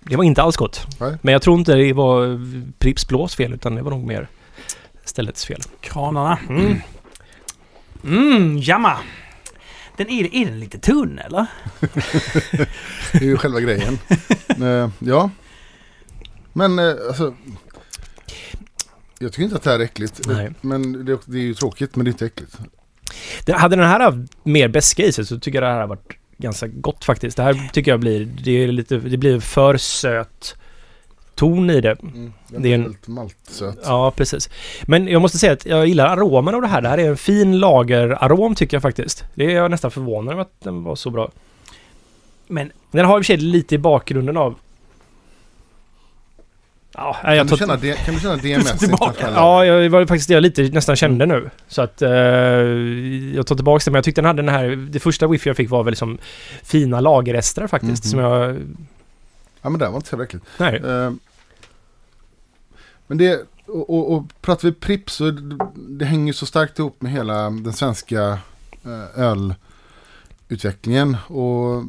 B: Det var inte alls gott.
C: Nej.
B: Men jag tror inte det var Pripps Blås fel utan det var nog mer ställets fel.
A: Kranarna.
B: Mm.
A: Mm, jamma. Den är, är den lite tunn eller?
C: Det är ju själva grejen. Eh, ja. Men eh, alltså. Jag tycker inte att det här är äckligt.
B: Nej.
C: Men det, det är ju tråkigt men det är inte äckligt.
B: Det, hade den här haft mer beska i sig så tycker jag det här har varit ganska gott faktiskt. Det här tycker jag blir, det, är lite, det blir för söt ton i det.
C: Mm,
B: Det är en-
C: maltsöt.
B: Ja, precis. Men jag måste säga att jag gillar aromen av det här. Det här är en fin lagerarom tycker jag faktiskt. Det är jag nästan förvånad över att den var så bra.
A: Men
B: Den har i och för sig lite i bakgrunden av... Ja, jag
C: Kan du, känna, D- kan du känna DMS
A: Tillbaka.
B: Ja, jag var faktiskt det jag lite nästan kände nu. Så att eh, jag tar tillbaka det. Men jag tyckte den hade den här... Det första wifi jag fick var väl liksom fina lagerrester faktiskt.
C: Mhm.
B: Som jag...
C: Ja men det var inte så jävla äckligt.
B: Nej.
C: Eh, Men det, och, och, och pratar vi Pripps så det, hänger så starkt ihop med hela den svenska eh, ölutvecklingen. Och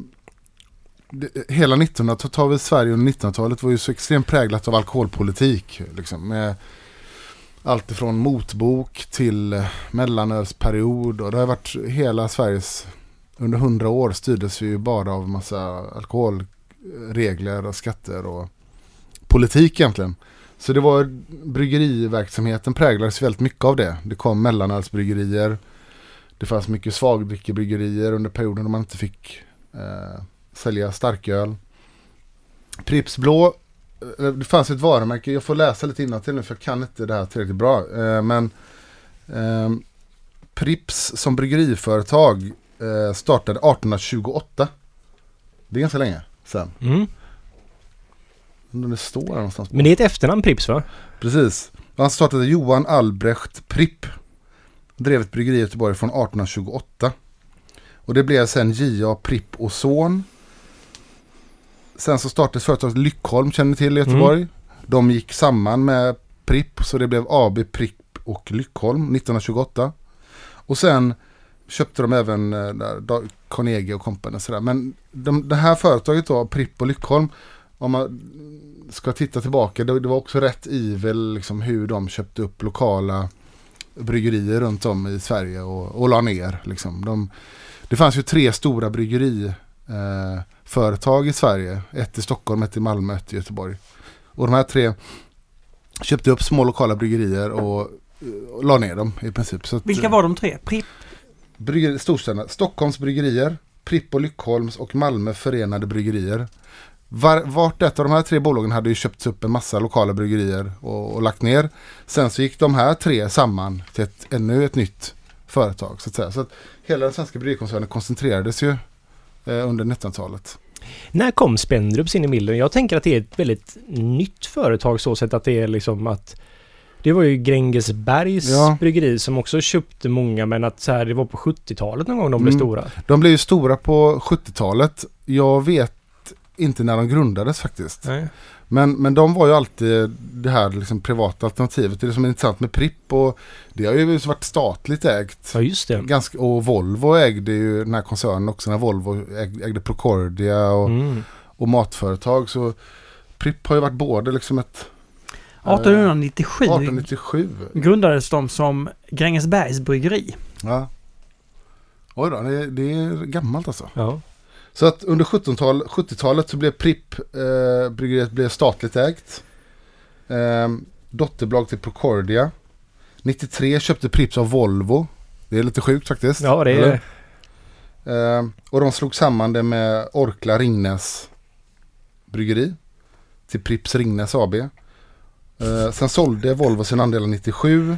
C: hela 1900-talet, tar vi Sverige under 1900-talet var ju så extremt präglat av alkoholpolitik. Liksom, med allt ifrån motbok till eh, mellanölsperiod och det har varit hela Sveriges under hundra år styrdes vi ju bara av massa alkoholregler eh, och skatter och politik egentligen. Så det var bryggeriverksamheten präglades väldigt mycket av det. Det kom mellanölsbryggerier. Det fanns mycket svagdrickebryggerier under perioden då man inte fick eh, sälja starköl. Pripps Blå, eh, det fanns ett varumärke, jag får läsa lite innantill nu för jag kan inte det här tillräckligt bra. Eh, men eh, Pripps som bryggeriföretag eh, startade 1828. Det är ganska länge sen.
B: Mm.
C: Om Det står här någonstans.
B: Men det är ett efternamn Pripps va?
C: Precis. Han startade Johan Albrecht Pripp. Drev ett bryggeri i Göteborg från 1828. Och det blev sen J.A. Pripp och Son. Sen så startades företaget Lyckholm, känner ni till i Göteborg. De gick samman med Pripp så det blev AB Pripp och Lyckholm 1928. Och sen köpte de även eh, där, Carnegie och Company sådär. Men de, det här företaget då, Pripp och Lyckholm, om man ska titta tillbaka, det, det var också rätt ivel liksom hur de köpte upp lokala bryggerier runt om i Sverige och, och la ner. Liksom. De, det fanns ju tre stora bryggeriföretag eh, företag i Sverige. Ett i Stockholm, ett i Malmö, ett i Göteborg. Och de här tre köpte upp små lokala bryggerier och, la ner dem i princip. Så
A: Vilka var de tre? Pripp?
C: Storstäderna. Stockholms bryggerier, Pripp och Lyckholms och Malmö förenade bryggerier. Var, vart ett av de här tre bolagen hade ju köpts upp en massa lokala bryggerier och, och lagt ner. Sen så gick de här tre samman till ett, ännu ett nytt företag. Så att säga. Så att hela den svenska bryggerikoncernen koncentrerades ju under 1900-talet.
B: När kom Spendrups in i bilden? Jag tänker att det är ett väldigt nytt företag så sätt att det är liksom att det var ju Grängesbergs
C: Ja.
B: bryggeri som också köpte många men att så här, det var på 70-talet någon gång de blev
C: Mm.
B: stora.
C: De blev ju stora på 70-talet. Jag vet inte när de grundades faktiskt.
B: Nej.
C: Men, men de var ju alltid det här liksom privata alternativet. Det är som är intressant med Pripp och det har ju varit statligt ägt.
B: Ja just det.
C: Ganska, och Volvo ägde ju den här koncernen också när Volvo ägde, ägde Procordia och,
B: Mm.
C: och matföretag. Så Pripp har ju varit både liksom ett
A: 1897
C: 1897.
A: grundades de som Grängesbergs bryggeri.
C: Ja. Oj då, det, det är gammalt alltså.
B: Ja.
C: Så att under 17-tal, 70-talet så blev Pripp, eh, bryggeriet blev statligt ägt. Eh, dotterbolag till Procordia. 93 köpte Pripps av Volvo. Det är lite sjukt faktiskt.
B: ja, det är...
C: Eh, och de slog samman det med Orkla Ringnes bryggeri. Till Pripps Ringnes AB. Eh, sen sålde Volvo sin andel 97.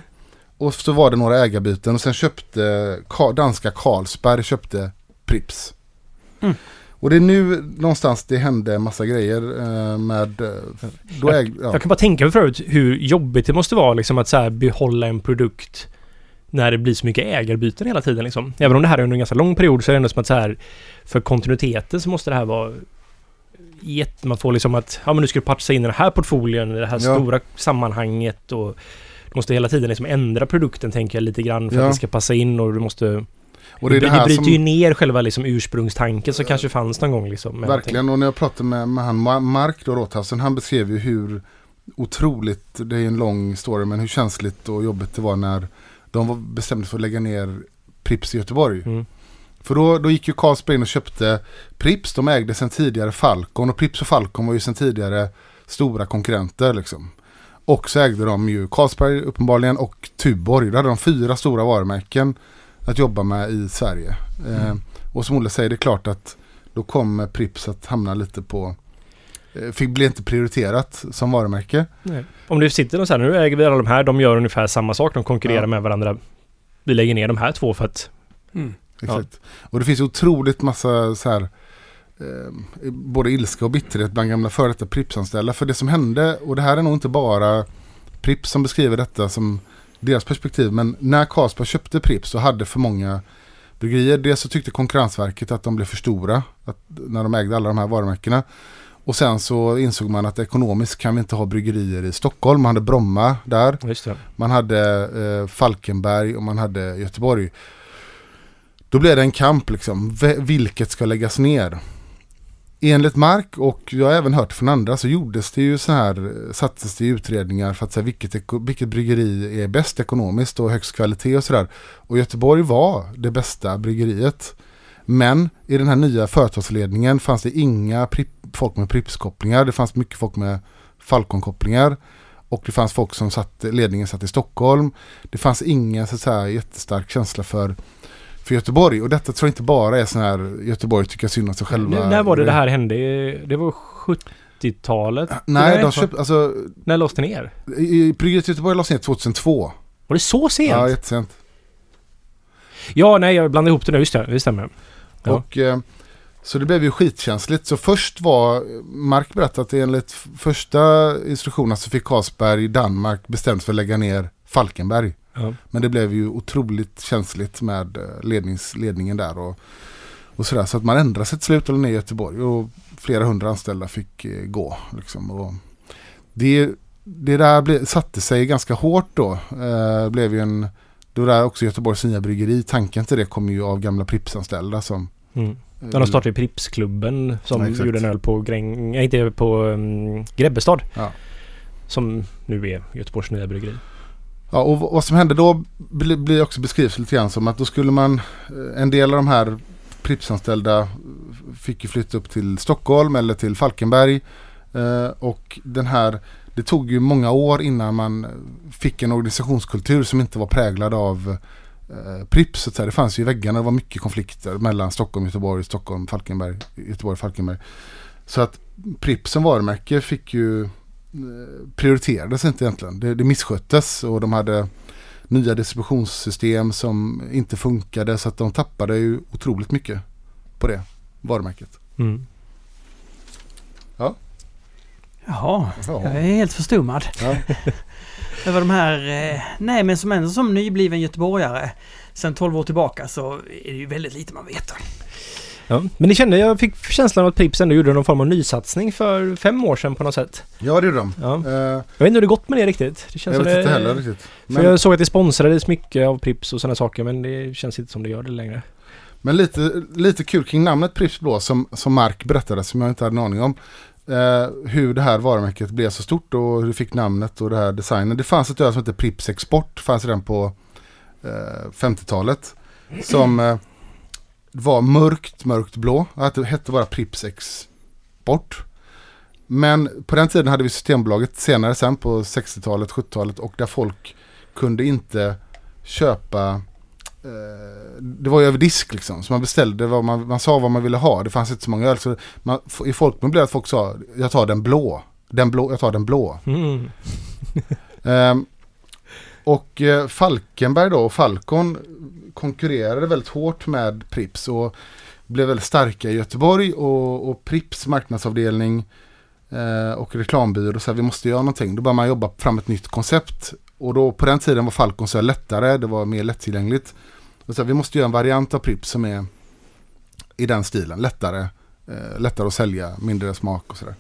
C: Och så var det några ägarbyten och sen köpte Ka- danska Carlsberg köpte Pripps.
A: Mm.
C: Och det är nu någonstans det hände en massa grejer eh, med... eh, Då äg, ja.
B: Jag kan bara tänka mig förut hur jobbigt det måste vara liksom att så här behålla en produkt när det blir så mycket ägarbyten hela tiden liksom. Även om det här är under en ganska lång period så är det ändå som att så här för kontinuiteten så måste det här vara jätte, man får liksom att ja men nu ska du patcha in den här portföljen i det här
C: Ja.
B: stora sammanhanget och du måste hela tiden liksom ändra produkten tänker jag lite grann för
C: Ja.
B: att det ska passa in och du måste
C: och det det
B: det, bryter
C: som...
B: ju ner själva liksom ursprungstanken som kanske fanns någon gång liksom.
C: Verkligen, och när jag pratade med, med han Ma- Mark då, Rothausen, han beskrev ju hur otroligt, det är en lång story, men hur känsligt och jobbigt det var när de var sig för att lägga ner Prips i Göteborg.
B: Mm.
C: För då, då gick ju Carlsberg in och köpte Prips, de ägde sedan tidigare Falcon och Prips och Falcon var ju sedan tidigare stora konkurrenter liksom. Och så ägde de ju Carlsberg uppenbarligen och Tuborg. Då hade de fyra stora varumärken att jobba med i Sverige. Eh, och som Olle säger, det är klart att då kommer Prips att hamna lite på eh, fick, blir inte prioriterat som varumärke.
B: Nej. Om det sitter så här, nu äger vi alla de här, de gör ungefär samma sak, de konkurrerar
C: Ja.
B: med varandra. Vi lägger ner de här två för att...
C: Exakt. Och det finns otroligt massa så här eh, både ilska och bitterhet bland gamla före detta Pripsanställda. För det som hände, och det här är nog inte bara Prips som beskriver detta som deras perspektiv, men när Carlsberg köpte Prips så hade för många bryggerier. Dels så tyckte Konkurrensverket att de blev för stora att, när de ägde alla de här varumärkena. Och sen så insåg man att ekonomiskt kan vi inte ha bryggerier i Stockholm. Man hade Bromma där. Man hade eh, Falkenberg och man hade Göteborg. Då blev det en kamp liksom. V- vilket ska läggas ner? Enligt Mark och jag har även hört från andra så gjordes det ju så här, sattes det i utredningar för att säga vilket, vilket bryggeri är bäst ekonomiskt och högst kvalitet och sådär. Och Göteborg var det bästa bryggeriet. Men i den här nya företagsledningen fanns det inga Prip, folk med Pripps-kopplingar. Det fanns mycket folk med Falcon-kopplingar. Och det fanns folk som satt, ledningen satt i Stockholm. Det fanns ingen så att säga, jättestark känsla för, för Göteborg. Och detta tror jag inte bara är sån här Göteborg tycker synd om sig själva.
B: Nu, när var det det här hände? Det var 70-talet?
C: Nej,
B: Eller?
C: de köpte, alltså,
B: När lades det ner?
C: i- Bryggeriet Göteborg lades ner 2002.
B: Var det så sent?
C: Ja,
B: Ja,
C: jättesent.
B: nej, jag blandade ihop det nu. Just det, det stämmer. Ja.
C: Och, eh, så det blev ju skitkänsligt. Så först var, Mark berättade att enligt första instruktionerna så fick Carlsberg i Danmark bestämt för att lägga ner Falkenberg.
B: Ja.
C: Men det blev ju otroligt känsligt med eh, lednings, ledningen där och, och sådär. Så att man ändrade sig till slut och ner i Göteborg och flera hundra anställda fick eh, gå. Liksom. Och det, det där ble, satte sig ganska hårt då. Eh, blev ju en, var där också Göteborgs nya bryggeri. Tanken till det kom ju av gamla Pripps-anställda som
B: Mm.
C: eh,
B: När de startade Pripsklubben som
C: Ja,
B: gjorde en öl på Gräng... Inte på um, Grebbestad.
C: Ja.
B: Som nu är Göteborgs nya bryggeri.
C: Ja, och vad som hände då blir också beskrivs lite grann som att då skulle man, eh, en del av de här Prippsanställda fick ju flytta upp till Stockholm eller till Falkenberg. Eh, och den här, det tog ju många år innan man fick en organisationskultur som inte var präglad av eh, Pripps. Så. Det fanns ju i väggarna, det var mycket konflikter mellan Stockholm, Göteborg, Stockholm, Falkenberg, Göteborg, Falkenberg. Så att Pripps som varumärke fick ju prioriterades inte egentligen. Det, det missköttes och de hade nya distributionssystem som inte funkade så att de tappade ju otroligt mycket på det varumärket.
B: Mm.
A: Jaha, jag är helt förstummad.
C: Ja.
A: Över de här... Eh, nej, men som ändå som nybliven göteborgare sen 12 år tillbaka så är det ju väldigt lite man vet.
B: Ja. Men ni kände, jag fick känslan av att Pripps ändå gjorde någon form av nysatsning för fem år sedan på något sätt.
C: ja, det gjorde de.
B: Ja.
C: Eh,
B: Jag vet inte hur det gått med det riktigt. Det känns
C: jag vet inte
B: det,
C: heller riktigt.
B: För
C: Men,
B: jag såg att det sponsrades mycket av Pripps och sådana saker men det känns inte som det gör det längre.
C: men lite, lite kul kring namnet Pripps Blå som, som Mark berättade som jag inte hade en aning om. Eh, hur det här varumärket blev så stort och hur det fick namnet och det här designen. Det fanns ett öl som hette Pripps Export. fanns redan på eh, 50-talet. Som eh, var mörkt, mörkt blå. Att det hette bara Pripps Export. Men på den tiden hade vi Systembolaget senare sen på 60-talet, 70-talet och där folk kunde inte köpa eh, det var ju över disk liksom. Så man beställde vad man, man sa vad man ville ha. Det fanns inte så många öl. Så man, I folkmun blev det att folk sa jag tar den blå. Den blå, jag tar den blå.
B: Mm.
C: Ehm, och eh, Falkenberg då och Falcon konkurrerade väldigt hårt med Prips och blev väldigt starka i Göteborg och, och Prips marknadsavdelning eh, och reklambyrå så här, vi måste göra någonting. Då började man jobba fram ett nytt koncept och då på den tiden var Falcon så här lättare, det var mer lättillgängligt. Och så här, vi måste göra en variant av Prips som är i den stilen, lättare, eh, lättare att sälja, mindre smak och sådär.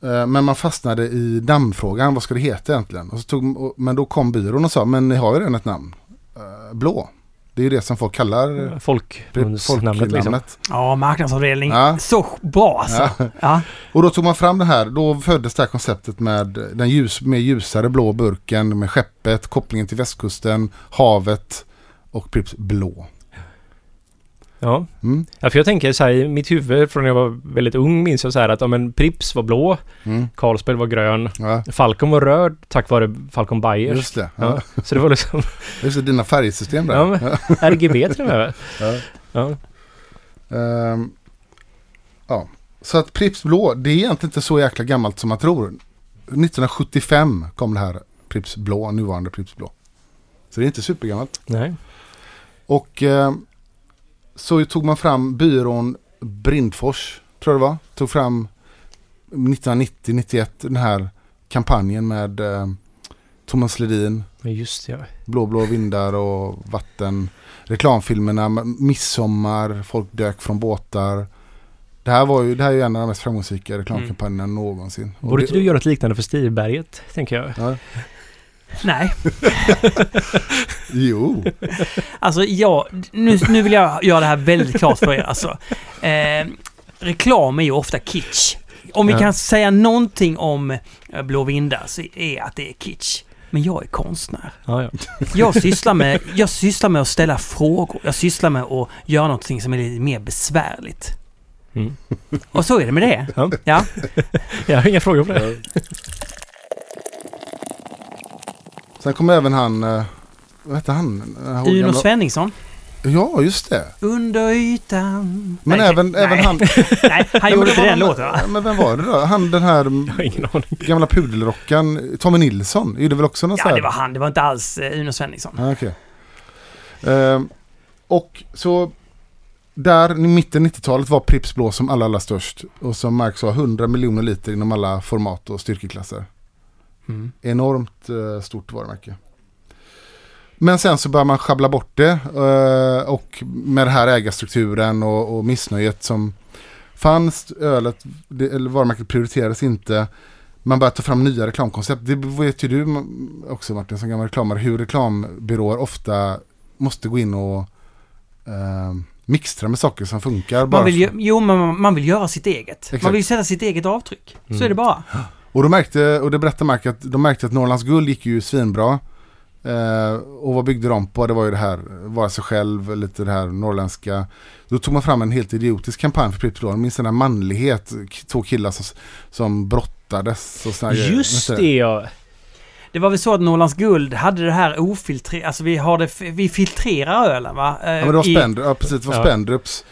C: Eh, men man fastnade i namnfrågan, vad ska det heta egentligen? Och så tog, men då kom byrån och sa, men ni har ju redan ett namn. Eh, blå. Det är ju det som folk kallar eh,
B: liksom.
C: folknamnet.
A: Ja, marknadsavdelning.
C: Ja.
A: Så bra alltså.
C: Ja.
A: Ja.
C: Och då tog man fram det här, då föddes det här konceptet med den ljus, mer ljusare blå burken med skeppet, kopplingen till västkusten, havet och Pripps blå.
B: Ja.
C: Mm.
B: ja, för jag tänker så här i mitt huvud från när jag var väldigt ung minns jag så här att ja, men Prips var blå,
C: Mm.
B: Carlsberg var grön,
C: Ja,
B: Falcon var röd tack vare Falcon Bayers.
C: just det. Ja.
B: Ja. Så det var liksom
C: Just det, dina färgsystem där.
B: Ja, men-. RGB till och med.
C: Ja.
B: Ja.
C: Ehm, ja. Så att Pripps blå, det är egentligen inte så jäkla gammalt som man tror. 1975 kom det här Pripps blå, nuvarande Pripps blå. Så det är inte supergammalt.
B: Nej.
C: Och eh, så tog man fram byrån Brindfors, tror jag det var. Tog fram 1990-91 den här kampanjen med eh, Thomas Ledin,
B: Men just det, ja.
C: Blå blå vindar och vatten. Reklamfilmerna, midsommar, folk dök från båtar. Det här, var ju, det här är ju en av de mest framgångsrika reklamkampanjerna någonsin. Och
B: Borde inte du göra något liknande för Stivberget, tänker jag.
C: Ja.
A: Nej,
C: Jo,
A: alltså jag... Nu, nu vill jag göra det här väldigt klart för er alltså. Eh, reklam är ju ofta kitsch. Om vi
B: Ja.
A: kan säga någonting om eh, Blå vindar så är att det är kitsch. Men jag är konstnär.
B: Ja, ja.
A: Jag sysslar, med, jag sysslar med att ställa frågor. Jag sysslar med att göra någonting som är lite mer besvärligt.
B: Mm.
A: Och så är det med det.
B: Ja.
A: Ja.
B: Jag har inga frågor på det.
C: Sen kom även han, eh, vad hette han? Den här
A: Uno
C: gamla-
A: Svenningsson.
C: Ja, just det.
A: Under ytan.
C: Men
A: Nej,
C: även,
A: nej,
C: även han...
A: Nej, han gjorde inte den låten va?
C: Men vem var det då? Han den här
B: Jag har ingen aning.
C: gamla pudelrockaren, Tommy Nilsson, gjorde väl också någon sån
A: Ja,
C: här...
A: det var han. Det var inte alls eh, Uno Svenningsson.
C: Ah, okej. Ehm, och så där i mitten 90-talet var Pripps Blå som allra, allra störst. Och som Mark sa 100 miljoner liter inom alla format och styrkeklasser.
A: Mm.
C: Enormt eh, stort varumärke. Men sen så börjar man schabbla bort det eh, och med den här ägarstrukturen och, och missnöjet som fanns, ölet, det, eller varumärket prioriterades inte. Man börjar ta fram nya reklamkoncept. Det vet ju du också Martin som gammal reklamare hur reklambyråer ofta måste gå in och eh, mixtra med saker som funkar. bara
A: Man vill,
C: för-
A: ju- jo, men man, vill göra sitt eget.
C: Exakt.
A: Man vill sätta sitt eget avtryck. Så
B: Mm.
A: är det bara.
C: Och, de märkte, och det berättar Mark att de märkte att Norrlands guld gick ju svinbra. Eh, och vad byggde de på? Det var ju det här, vara sig själv, lite det här norrländska. Då tog man fram en helt idiotisk kampanj för Pripps. Jag minns den här manlighet, två killar som, som brottades och såna grejer.
B: Just det ja.
A: Det var väl så att Norrlands Guld hade det här ofiltrerat, alltså vi har det, vi filtrerar ölen va? Eh,
C: Ja men det var
A: i-
C: Spendrup, ja precis, det var
B: Ja.
C: Spendrups.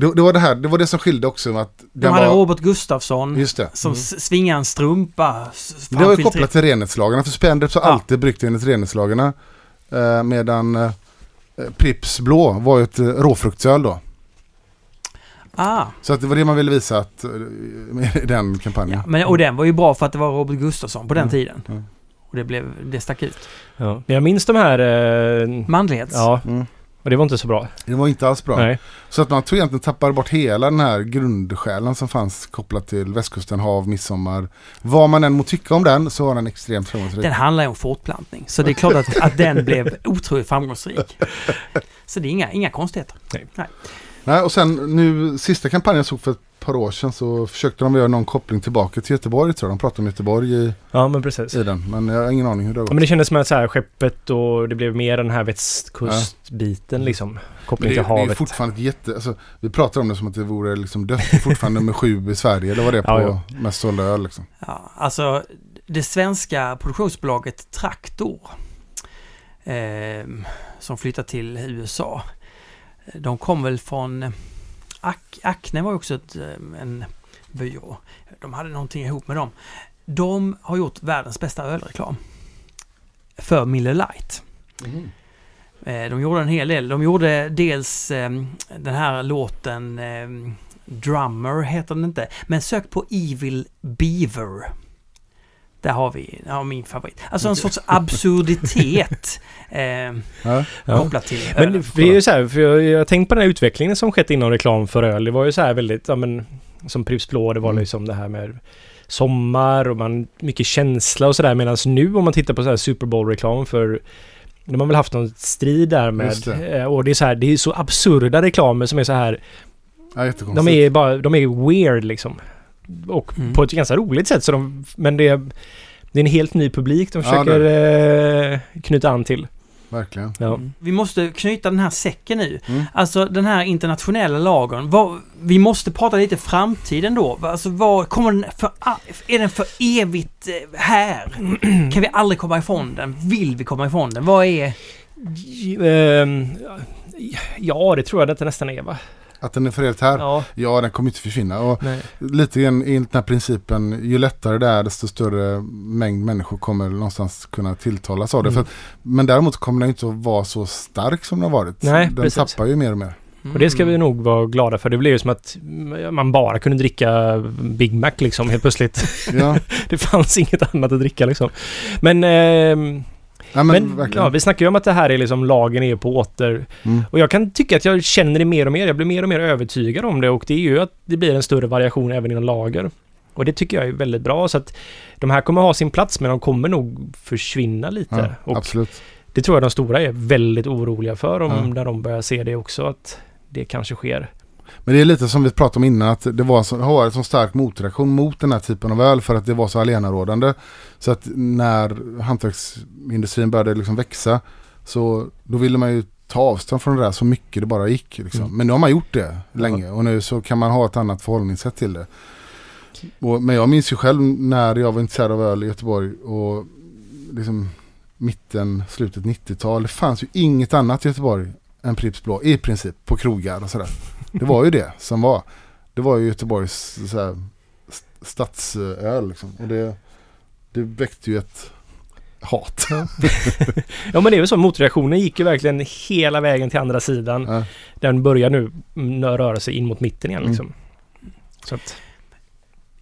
C: Det, det var det här, det var det som skilde också att
A: De hade
C: var,
A: Robert Gustafsson
C: just det.
A: som s- svingade en strumpa.
C: Det var ju kopplat till renhetslagarna, för Spendrups har
A: Ja.
C: alltid bryggt enligt renhetslagarna. Eh, medan eh, Pripps Blå var ju ett eh, råfruktsöl då.
A: Ah,
C: Så att det var det man ville visa att, eh, med den kampanjen.
A: ja, men, och den var ju bra för att det var Robert Gustafsson på den
C: Mm.
A: tiden.
C: Mm.
A: Och det, blev, det stack ut.
B: ja. Men jag minns de här... Eh,
A: Manlighets.
B: ja,
C: Mm.
B: Och det var inte så bra.
C: Det var inte alls bra.
B: Nej.
C: Så att man tog egentligen tappade bort hela den här grundsjälen som fanns kopplat till västkusten, hav, midsommar. Vad man än må tycka om den så var den extremt framgångsrik.
A: Den handlar ju om fortplantning. Så det är klart att, att den blev otroligt framgångsrik. Så det är inga, inga konstigheter.
C: Nej, och sen nu, sista kampanjen jag såg för ett par år sedan så försökte de göra någon koppling tillbaka till Göteborg tror jag. De pratade om Göteborg i,
B: Ja, men precis.
C: i den. Men jag har ingen aning hur det har
B: Ja,
C: gått.
B: men det kändes som att så här, skeppet och det blev mer den här västkustbiten liksom.
C: Men
B: Koppling
C: det,
B: till
C: är- det är
B: havet.
C: fortfarande jätte... Alltså, vi pratar om det som att det vore liksom dött. Fortfarande nummer sju i Sverige. Det var det på
B: Ja,
C: mest sålda öl liksom.
A: Ja, alltså det svenska produktionsbolaget Traktor eh, som flyttat till USA. De kom väl från Ac- Acne var också ett, eh, en byrå. De hade någonting ihop med dem. De har gjort världens bästa ölreklam. För Miller Lite. Eh, De gjorde en hel del. De gjorde dels eh, den här låten eh, Drummer heter den inte. Men sök på Evil Beaver. Där har vi ja, min favorit. Alltså en sorts absurditet eh,
C: Ja.
B: Ja.
A: kopplat till
B: Men
A: ölen.
B: det är ju så här, för jag, jag har tänkt på den här utvecklingen som skett inom reklam för öl. Det var ju så här väldigt, ja men som Pripps Blå, det var
C: Mm.
B: liksom det här med sommar och man, mycket känsla och sådär. Medan nu om man tittar på så här Super Bowl-reklam för de har väl haft någon strid där med...
C: det.
B: eh, Och det är så här, det är så absurda reklamer som är så här...
C: Ja.
B: De är bara, de är weird liksom. Och
A: Mm.
B: på ett ganska roligt sätt så de, men det är, det är en helt ny publik de
C: Ja,
B: försöker eh, knyta an till.
C: Verkligen.
B: Ja.
A: Mm. Vi måste knyta den här säcken nu.
C: Mm.
A: Alltså den här internationella lagern. Vad, vi måste prata lite framtiden då. Alltså vad kommer den för... Är den för evigt eh, här? Kan vi aldrig komma ifrån den? Vill vi komma ifrån den? Vad är...
B: Ehm, ja, det tror jag att det nästan är va?
C: Att den är för evigt här. Ja.
B: Ja,
C: den kommer inte försvinna. Och
B: nej.
C: lite grann enligt den här principen, ju lättare det är desto större mängd människor kommer någonstans kunna tilltalas av det.
B: Mm.
C: För att, men däremot kommer den inte att vara så stark som den har varit.
B: Nej,
C: den
B: precis.
C: tappar ju mer och mer.
B: Och det ska vi
A: Mm.
B: nog vara glada för. Det blev ju som att man bara kunde dricka Big Mac liksom helt plötsligt.
C: Ja,
B: Det fanns inget annat att dricka liksom. Men, ehm,
C: ja men,
B: men ja, vi snackar ju om att det här är liksom lagen är på åter.
C: Mm.
B: Och jag kan tycka att jag känner det mer och mer. Jag blir mer och mer övertygad om det och det är ju att det blir en större variation även inom lager. Och det tycker jag är väldigt bra så att de här kommer ha sin plats men de kommer nog försvinna lite.
C: Ja, absolut.
B: det tror jag de stora är väldigt oroliga för om när de börjar se det också att det kanske sker.
C: Men det är lite som vi pratade om innan att det var så, har varit en stark motreaktion mot den här typen av öl för att det var så alenarådande. Så att när hantverksindustrin började liksom växa så då ville man ju ta avstånd från det där så mycket det bara gick. Liksom.
B: Mm.
C: Men nu har man gjort det länge och nu så kan man ha ett annat förhållningssätt till det. Och, men jag minns ju själv när jag var intresserad av öl i Göteborg och liksom mitten, slutet 90-tal. Det fanns ju inget annat i Göteborg än Pripps Blå i princip på krogar och sådär. Det var ju det som var. Det var ju Göteborgs så här, st- stadsöl liksom. Och det, det väckte ju ett hat.
B: Ja men det är väl så, motreaktionen gick ju verkligen hela vägen till andra sidan.
C: Ja.
B: Den börjar nu mm, röra sig in mot mitten igen liksom. Så att,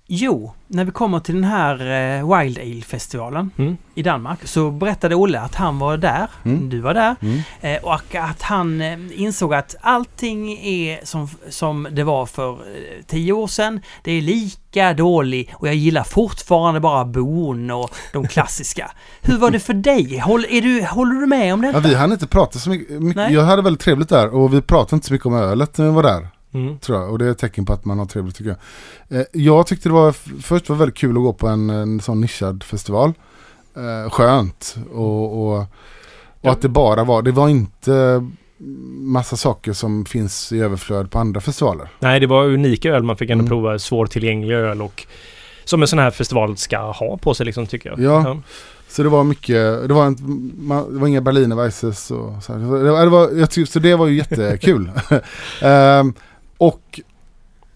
A: Jo, när vi kommer till den här eh, Wild Ale-festivalen
B: mm.
A: i Danmark så berättade Olle att han var där,
C: Mm.
A: du var där,
C: Mm.
A: eh, och att han eh, insåg att allting är som, som det var för tio år sedan. Det är lika dålig och jag gillar fortfarande bara Bon och de klassiska. Hur var det för dig? Håll, är du, håller du med om
C: Ja,
A: detta?
C: vi hann inte prata så mycket. mycket.
A: Nej.
C: Jag hade väldigt trevligt där och vi pratade inte så mycket om ölet när vi var där.
B: Mm.
C: Tror jag. Och det är ett tecken på att man har trevligt tycker jag. Eh, jag tyckte det var, först var väldigt kul att gå på en, en sån nischad festival. Eh, skönt och, och, och
B: Ja.
C: att det bara var, det var inte massa saker som finns i överflöd på andra festivaler.
B: Nej, det var unika öl. Man fick ändå
C: Mm.
B: prova svårtillgänglig öl och som en sån här festival ska ha på sig liksom tycker jag.
C: Ja. Så det var mycket, det var, en, man, det var inga Berliner Weisses och så här. Det var, det var, jag tyckte, så det var ju jättekul. Ehm, och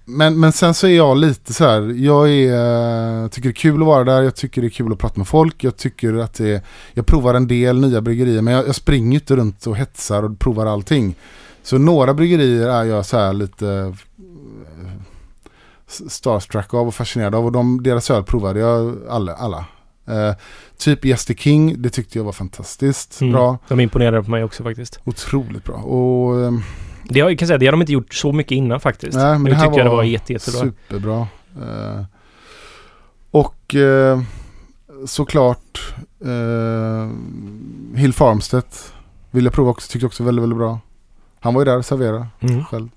C: men, men sen så är jag lite så här, jag är, tycker det är kul att vara där, jag tycker det är kul att prata med folk, jag tycker att det är, jag provar en del nya bryggerier men jag, jag springer inte runt och hetsar och provar allting. Så några bryggerier är jag så här lite eh, starstruck av och fascinerad av och de, deras öl provade jag alla. alla. Eh, typ Yes the King, det tyckte jag var fantastiskt
B: Mm.
C: bra.
B: De imponerade på mig också faktiskt.
C: Otroligt bra. Och ehm,
B: Det, har, jag kan säga, det har de inte gjort så mycket innan faktiskt.
C: Nej, men
B: nu
C: det här
B: tycker jag det
C: var
B: jätte, jättebra.
C: superbra. Eh, och eh, såklart eh, Hill Farmstedt vill jag prova också, tyckte också väldigt, väldigt bra. Han var ju där och serverade
B: Mm.
C: själv.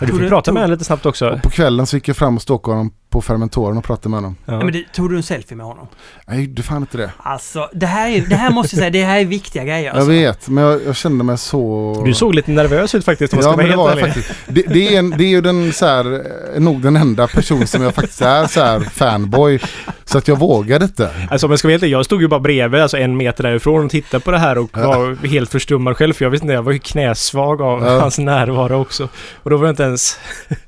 B: Du fick
A: du-
B: prata med henne lite snabbt också.
C: Och på kvällen så gick jag fram och stalkade honom på fermentoren och pratade med honom.
B: Ja.
A: Nej, men det, tog du en selfie med honom?
C: Nej, jag gjorde fan inte det.
A: Alltså, det här, är, det här måste jag säga, det här är viktiga grejer.
C: Jag
A: Alltså.
C: vet, men jag, jag kände mig så...
B: Du såg lite nervös ut faktiskt om jag
C: Ja men det var jag faktiskt. Det, det, är en, det är ju den så här, eh, nog den enda person som jag faktiskt är så här fanboy. Så att jag vågade inte.
B: Alltså jag ska vara helt jag stod ju bara bredvid, alltså en meter därifrån och tittade på det här och
C: Ja.
B: var helt förstummad själv för jag visste inte, jag var ju knäsvag av
C: Ja.
B: hans närvaro också. Och då var det inte ens...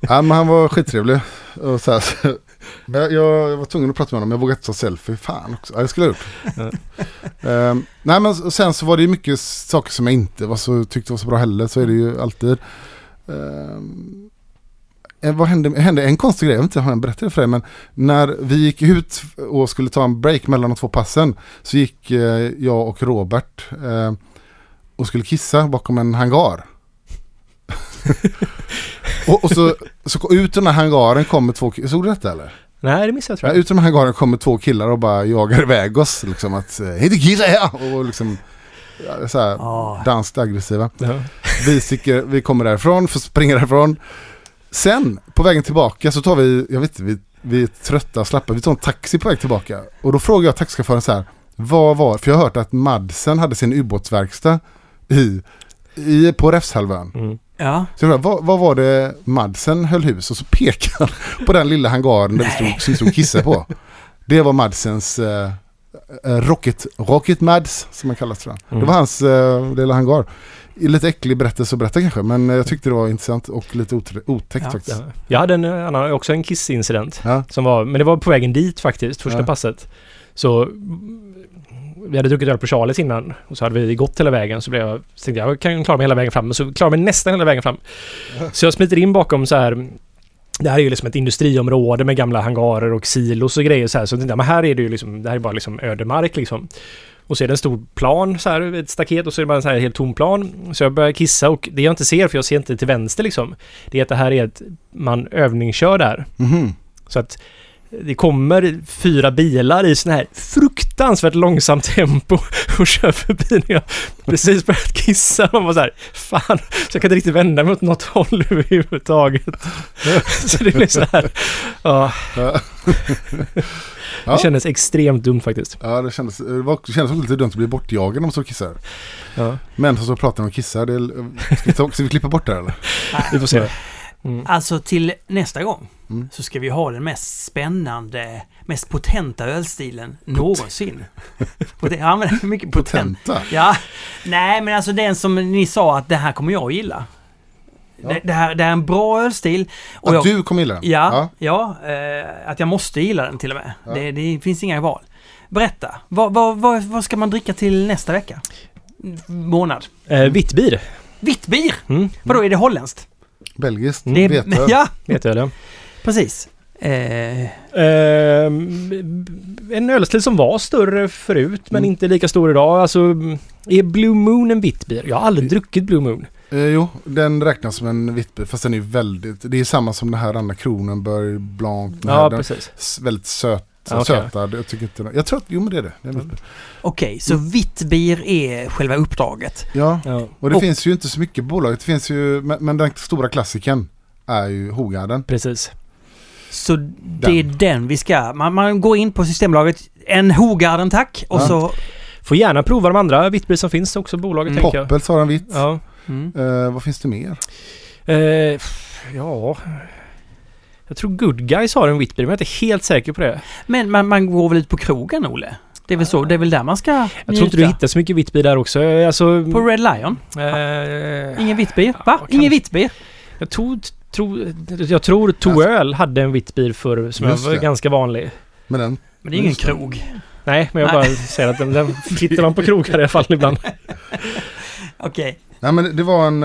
C: Ja men han var skittrevlig. Och så här, så, men jag, jag var tvungen att prata med honom, jag vågade inte ta selfie. Fan också, ja, det skulle jag ha gjort. Ehm, nej men sen så var det ju mycket saker som jag inte var så, tyckte var så bra heller. Så är det ju alltid. Eh, vad hände, hände en konstig grej, jag vet inte om jag berättade det för dig, men när vi gick ut och skulle ta en break mellan de två passen så gick eh, jag och Robert eh, och skulle kissa bakom en hangar. och, och så, så ut ur den här hangaren kommer två killar, såg du detta eller?
B: Nej, det missade jag tror
C: Ja,
B: jag.
C: ut ur den här hangaren kommer två killar och bara jagar iväg oss liksom att eh, inte kissa här! Och liksom så här,
A: Ja.
C: danskt aggressiva.
B: Ja.
C: Vi, sticker, vi kommer därifrån, får springa därifrån. Sen på vägen tillbaka så tar vi, jag vet inte, vi, vi är trötta och slappa, vi tar en taxi på väg tillbaka. Och då frågar jag taxichauffören så här, vad var, för jag har hört att Madsen hade sin ubåtsverkstad i, i, på Räfshalvön.
B: Mm.
A: Ja.
C: Så jag frågade, vad, vad var det Madsen höll hus? Och så pekade han på den lilla hangaren där stod, som det stod kissa på. Det var Madsens eh, eh, Rocket, Rocket Mads som man kallas tror jag.
B: Mm.
C: Det var hans eh, lilla hangar. Lite äcklig berättelse att berätta kanske men jag tyckte det var intressant och lite otäckt
A: Ja.
C: faktiskt.
B: Ja. Jag hade en annan, också en kissincident.
C: Ja.
B: Som var, men det var på vägen dit faktiskt, första
C: Ja.
B: passet. Så mm, vi hade druckit öl på Charles innan och så hade vi gått hela vägen så blev jag, så tänkte jag, jag kan klara mig hela vägen fram. Men så klarade jag mig nästan hela vägen fram. Så jag smiter in bakom så här det här är ju liksom ett industriområde med gamla hangarer och silos och grejer så här. Så jag tänkte, men här är det ju liksom, det här är bara liksom ödemark liksom. Och så är det en stor plan så här, ett staket och så är det bara en så här helt tom plan. Så jag börjar kissa och det jag inte ser, för jag ser inte till vänster liksom, det är att det här är ett, man övningskör där.
C: Mhm.
B: Så att det kommer fyra bilar i sån här fruktansvärt långsamt tempo och kör förbi när jag precis börjat kissa. Man var så här, fan, så jag kan inte riktigt vända mig åt något håll överhuvudtaget. så det blev så här, ja,
C: Ja.
B: det kändes extremt dumt faktiskt.
C: Ja, det kändes, det var, det kändes lite dumt att bli bortjagad står och kissar.
B: Ja,
C: Men så pratar de och kissar. Det ska, vi ta, ska vi klippa bort det här, eller?
B: vi får se. Mm.
A: Alltså till nästa gång
C: Mm.
A: så ska vi ha den mest spännande, mest potenta ölstilen någonsin. Pot- ja, men det är mycket potent.
C: Potenta.
A: Ja, nej men alltså den som ni sa att det här kommer jag att gilla.
C: Ja.
A: Det, det, här, det är en bra ölstil. Och
C: Att
A: jag,
C: du kommer gilla den?
A: Ja, ja, eh, att jag måste gilla den till och med.
C: Ja.
A: Det, det finns inga val. Berätta, vad, vad, vad, vad ska man dricka till nästa vecka? Månad?
B: Eh, Vittbier.
A: Vitt bier!
B: Mm.
A: Vadå, är det holländskt?
C: Belgiskt.
A: Det är,
C: Veteöl.
A: ja,
B: Vet jag det.
A: precis. Eh,
B: Ehm, en ölstil som var större förut men
C: Mm.
B: inte lika stor idag. Alltså, är Blue Moon en vittbier? Jag har aldrig druckit Blue Moon.
C: Eh, jo, den räknas som en vittbil. Fast den är väldigt... Det är samma som den här andra Kronenberg Blanc. Den
B: Ja,
C: här,
B: precis.
C: väldigt söt.
B: Ja, okej.
C: Sötad. Jag tycker inte... Jag tror att... Jo men det är det. det vittbil.
A: Okej, så vitt bier är själva uppdraget.
C: Ja.
B: Ja,
C: Och det
A: Och-
C: finns ju inte så mycket bolag. Det finns ju... Men, men den stora klassiken är ju Hogarden.
B: precis.
A: Så det är den vi ska... Man, man går in på Systembolaget, en Hogarden tack, och
C: Ja.
A: så...
B: Får gärna prova de andra vittbier som finns också i bolaget
A: Mm.
B: tänker jag.
C: Poppels har en vitt.
B: Ja.
A: Mm.
C: Eh, vad finns det mer?
B: Eh, ja... Jag tror Good Guys har en Whitbeer, men jag är inte helt säker på det.
A: Men man, man går väl ut på krogen, Olle? Det är väl så? Det är väl där man ska
B: Jag tror inte du hittar så mycket Whitbeer där också. Eh, Alltså...
A: På Red Lion?
B: eh,
A: Ingen?
B: Ja,
A: Va?
B: kan-
A: Ingen bier?
B: jag, tror, tror, jag tror Toöl hade en Whitbeer förr som
C: Just
B: var
C: det.
B: ganska vanlig.
C: Men den...
A: Men det är ingen
C: Just det.
A: krog.
B: Nej, men jag
A: Nej.
B: bara säger att den, den hittar man på krogar i alla fall ibland.
A: Okej.
C: Nej men det var en...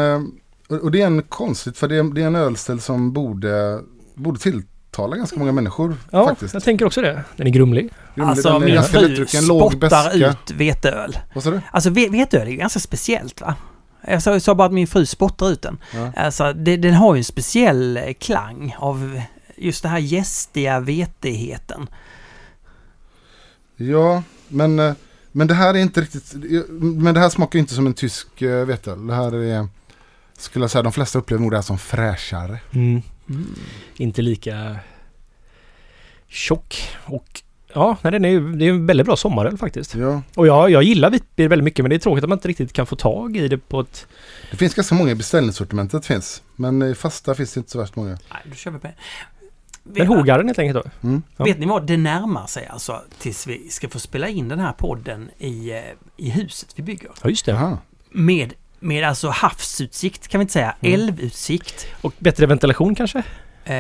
C: Och och det är en konstigt för det är, det är en ölställ som borde, borde tilltala ganska många människor
B: Ja,
C: faktiskt.
B: jag tänker också det. Den är grumlig.
C: Men
A: Alltså
C: den är
A: min fru spottar ut veteöl.
C: Vad sa du?
A: Alltså ve- veteöl är ju ganska speciellt va? Jag sa, jag sa bara att min fru spottar ut den.
C: Ja.
A: Alltså det, den har ju en speciell eh, klang av just det här gästiga vetigheten.
C: Ja, men, eh, men det här är inte riktigt... Men det här smakar inte som en tysk eh, veteöl. Det här är... Skulle jag säga, de flesta upplever nog det här som fräschare.
B: Mm.
A: Mm.
B: Inte lika tjock. Och ja, nej, den är, ju- det är en väldigt bra sommaröl faktiskt.
C: Ja.
B: Och jag, jag gillar Whitbeer väldigt mycket men det är tråkigt att man inte riktigt kan få tag i det på ett...
C: Det finns ganska många i beställningssortimentet finns. Men i fasta finns det inte så värst många.
A: Nej, då kör vi på det.
B: Men Hogarden helt enkelt då.
C: Mm.
B: Ja.
A: Vet ni vad? Det närmar sig alltså tills vi ska få spela in den här podden i, eh, i huset vi bygger.
B: Ja, just det.
C: Jaha.
A: Med, med alltså havsutsikt kan vi inte säga,
B: Mm.
A: älvutsikt.
B: Och bättre ventilation kanske?
A: Eh,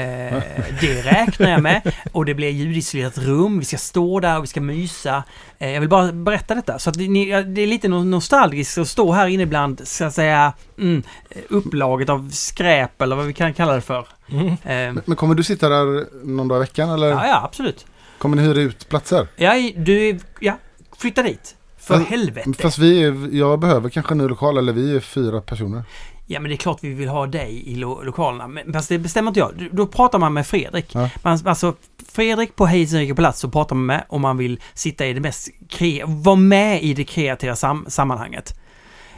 A: det räknar jag med. Och det blir ljudisolerat rum, vi ska stå där och vi ska mysa. Eh, jag vill bara berätta detta. Så att ni, det är lite no- nostalgiskt att stå här inne ibland, så att säga, mm, upplaget av skräp eller vad vi kan kalla det för.
B: Mm.
A: Eh,
C: Men, men kommer du sitta där någon dag i veckan eller
A: ja, ja, absolut.
C: kommer ni hyra ut platser?
A: Ja, du, ja, flytta dit. För
C: Fast-
A: helvete.
C: Fast vi är, jag behöver kanske en ny lokal eller vi är fyra personer.
A: Ja men det är klart vi vill ha dig i lo- lokalerna. Men fast det bestämmer inte jag. Då pratar man med Fredrik.
C: Ja.
A: Man, alltså Fredrik på Hejs Enrique Palats så pratar man med om man vill sitta i det mest vara med i det kreativa sam- sammanhanget.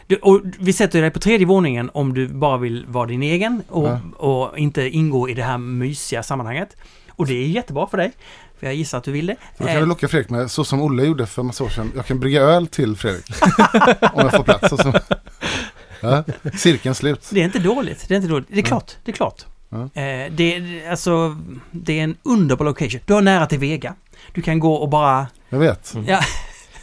A: Du, och vi sätter dig på tredje våningen om du bara vill vara din egen och,
C: Ja.
A: och inte ingå i det här mysiga sammanhanget. Och det är jättebra för dig. För jag gissar att du vill det.
C: Då kan
A: Eh,
C: du locka Fredrik med, så som Olle gjorde för massa år sedan. Jag kan brygga öl till Fredrik. om jag får plats. Och så. Ja, cirkeln slut.
A: Det är inte dåligt. Det är inte dåligt. Det är klart. Det är klart.
C: Ja.
A: Eh, det, är- alltså, det är en underbar location. Du har nära till Vega. Du kan gå och bara...
C: Jag vet.
B: Mm.
A: Ja,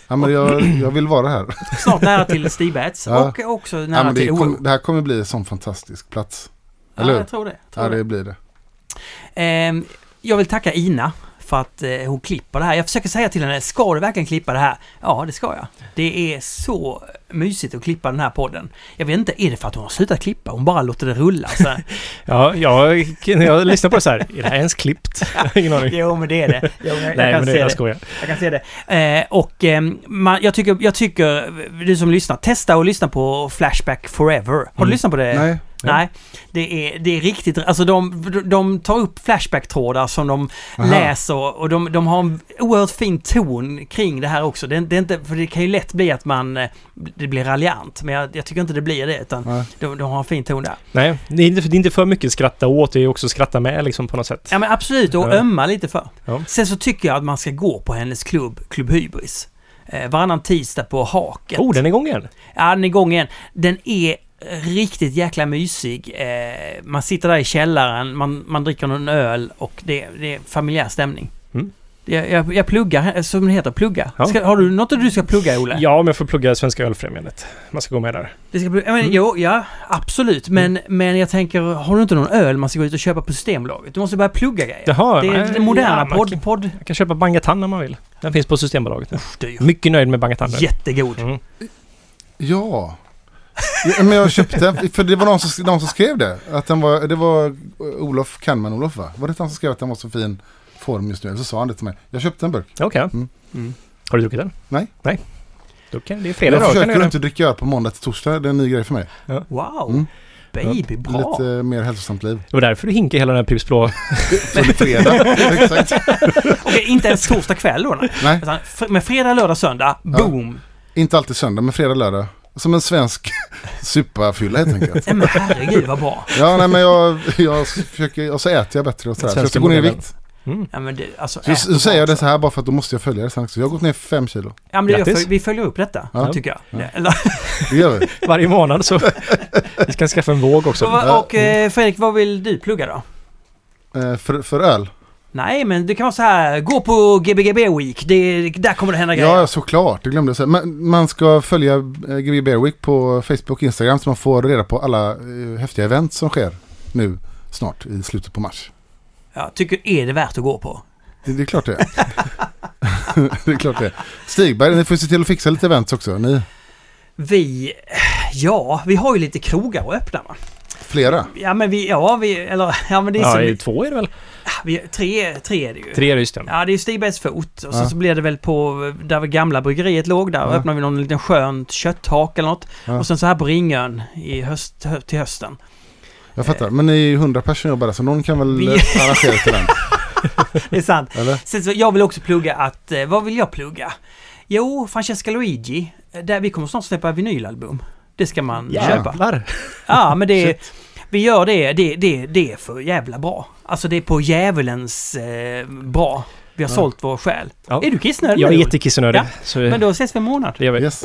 C: Ja, men jag, jag vill vara här.
A: snart nära till Stigbats
C: Ja.
A: och också nära
C: Ja, det,
A: till
C: kom, det här kommer bli en sån fantastisk plats.
A: Ja,
C: eller hur?
A: jag tror det. Tror
C: Ja,
A: det.
C: det blir det.
A: Ehm, jag vill tacka Ina för att eh, hon klipper det här. Jag försöker säga till henne, ska du verkligen klippa det här? Ja, det ska jag. Det är så mysigt att klippa den här podden. Jag vet inte, är det för att hon har slutat klippa? Hon bara låter det rulla. Så.
B: Ja, jag, jag lyssnar på det så här, är det här ens klippt? Jag ingen aning.
A: jo, men det är det. Jo, jag, jag
B: Nej,
A: kan
B: men det,
A: se
B: jag
A: det.
B: skojar.
A: Jag kan se det. Eh, och eh, man, jag, tycker, jag tycker, du som lyssnar, testa att lyssna på Flashback Forever. Har du
B: Mm.
A: lyssnat på det?
C: Nej,
A: Nej, det är, det är riktigt... Alltså de, de tar upp Flashback-trådar som de
C: Aha.
A: läser och de, de har en oerhört fin ton kring det här också. Det, det är inte, för det kan ju lätt bli att man... eh, Det blir raljant, men jag, jag tycker inte det blir det utan de, de har en fin ton där.
B: Nej, det är, inte, det är inte för mycket skratta åt, det är också skratta med liksom på något sätt.
A: Ja men absolut, och
B: Ja.
A: ömma lite för.
B: Ja.
A: Sen så tycker jag att man ska gå på hennes klubb, Klubb Hybris. Eh, varannan tisdag på Haket.
B: Oh, den är igång igen!
A: Ja, den är igång igen. Den är riktigt jäkla mysig. Eh, man sitter där i källaren, man, man dricker någon öl och det, det är familjär stämning.
B: Mm.
A: Jag, jag, jag pluggar, som det heter, plugga.
B: Ja.
A: Ska, har du något du ska plugga, Olle?
B: Ja, om jag får plugga Svenska Ölfrämjandet. Man ska gå med där.
A: Det ska men,
B: Mm.
A: Jo, ja, absolut. Men, men jag tänker, har du inte någon öl man ska gå ut och köpa på Systembolaget? Du måste börja plugga grejer.
B: Jaha,
A: det är
B: nej,
A: det moderna
B: ja, man
A: podd...
B: kan-
A: podd
B: Jag kan köpa Bangatann om man vill. Den finns på Systembolaget
A: dyr.
B: Mycket nöjd med Bangatann nu.
A: Jättegod.
B: Mm.
C: Ja. Ja. Men jag köpte, för det var någon som, någon som skrev det. Att den var, det var Olof Kannman Olof va? Var det han som skrev att den var så fin form just nu? Så sa han det till mig. Jag köpte en burk.
B: Okej.
C: Mm.
A: Mm.
B: Har du druckit den?
C: Nej.
B: Nej. Då kan, det är fredag
C: Jag.
B: Kan
C: försöker
B: göra
C: inte dricka öl på måndag till torsdag. Det är en ny grej för mig.
A: Wow!
C: Mm.
A: Baby, bra!
C: Lite eh, mer hälsosamt liv.
B: Det var därför du hinkade hela den här Pripps Blå.
C: För det är fredag. Exakt.
A: Okej, inte ens torsdag kväll då? Nej.
C: Nej,
A: fr- Men fredag, lördag, söndag, boom!
C: inte alltid söndag, men fredag, lördag. Som en svensk supafylla helt enkelt.
A: Nej men herregud vad bra!
C: Ja, nej men jag, jag försöker, och så äter jag bättre och sådär. Så jag ska gå ner i vikt.
B: Mm.
A: Ja men det, alltså...
C: Så, så säger jag det så här bara för att då måste jag följa det sen också. Jag har gått ner fem kilo.
A: Ja men det, vi följer upp detta,
C: Ja.
A: tycker jag.
C: Ja.
A: Eller,
C: Det gör vi.
B: Varje månad så... vi ska skaffa en våg också.
A: och och eh, Fredrik, vad vill du plugga då?
C: Eh, för, för öl?
A: Nej, men det kan vara så här, gå på GBGB Week, det, där kommer det hända grejer.
C: Ja, såklart. Det glömde jag säga. Men man ska följa eh, GB Bear Week på Facebook och Instagram så man får reda på alla eh, häftiga event som sker nu snart i slutet på mars.
A: Ja, tycker, är det värt att gå på?
C: Det, det är klart det är. det är klart det är. Stigberg, ni får se till att fixa lite events också. Ni,
A: Vi, ja, vi har ju lite krogar att öppna va?
C: Flera.
A: Ja men vi, ja vi, eller, ja men det är
B: Ja,
A: så,
B: i
A: vi,
B: två är det väl?
A: vi, tre, tre är det ju.
B: Tre är det just det.
A: Ja, det är Stigbergs fot och så,
C: Ja.
A: så blir det väl på där gamla bryggeriet låg. Där
C: Ja.
A: öppnar vi någon liten skönt kötthak eller något.
C: Ja.
A: Och sen så här på Ringön i höst, hö, till hösten.
C: Jag fattar. Men ni är ju 100 personer jobbar där så någon kan väl
A: Vi-
C: arrangera till den.
A: Det är sant.
C: Eller?
A: Sen så, jag vill också plugga att, eh, vad vill jag plugga? Jo, Francesca Luigi. eh, Där vi kommer snart släppa vinylalbum. Det ska man köpa.
B: Jävlar!
A: Ja, men det Vi gör det, det, det, det är för jävla bra. Alltså det är på djävulens eh, bra. Vi har
C: Ja.
A: sålt vår själ.
B: Ja.
A: Är du kissnödig
B: Jag är
A: nu?
B: jättekissenödig.
A: Ja,
B: Så
A: Men då ses vi om en månad.
B: det gör vi.
C: Yes.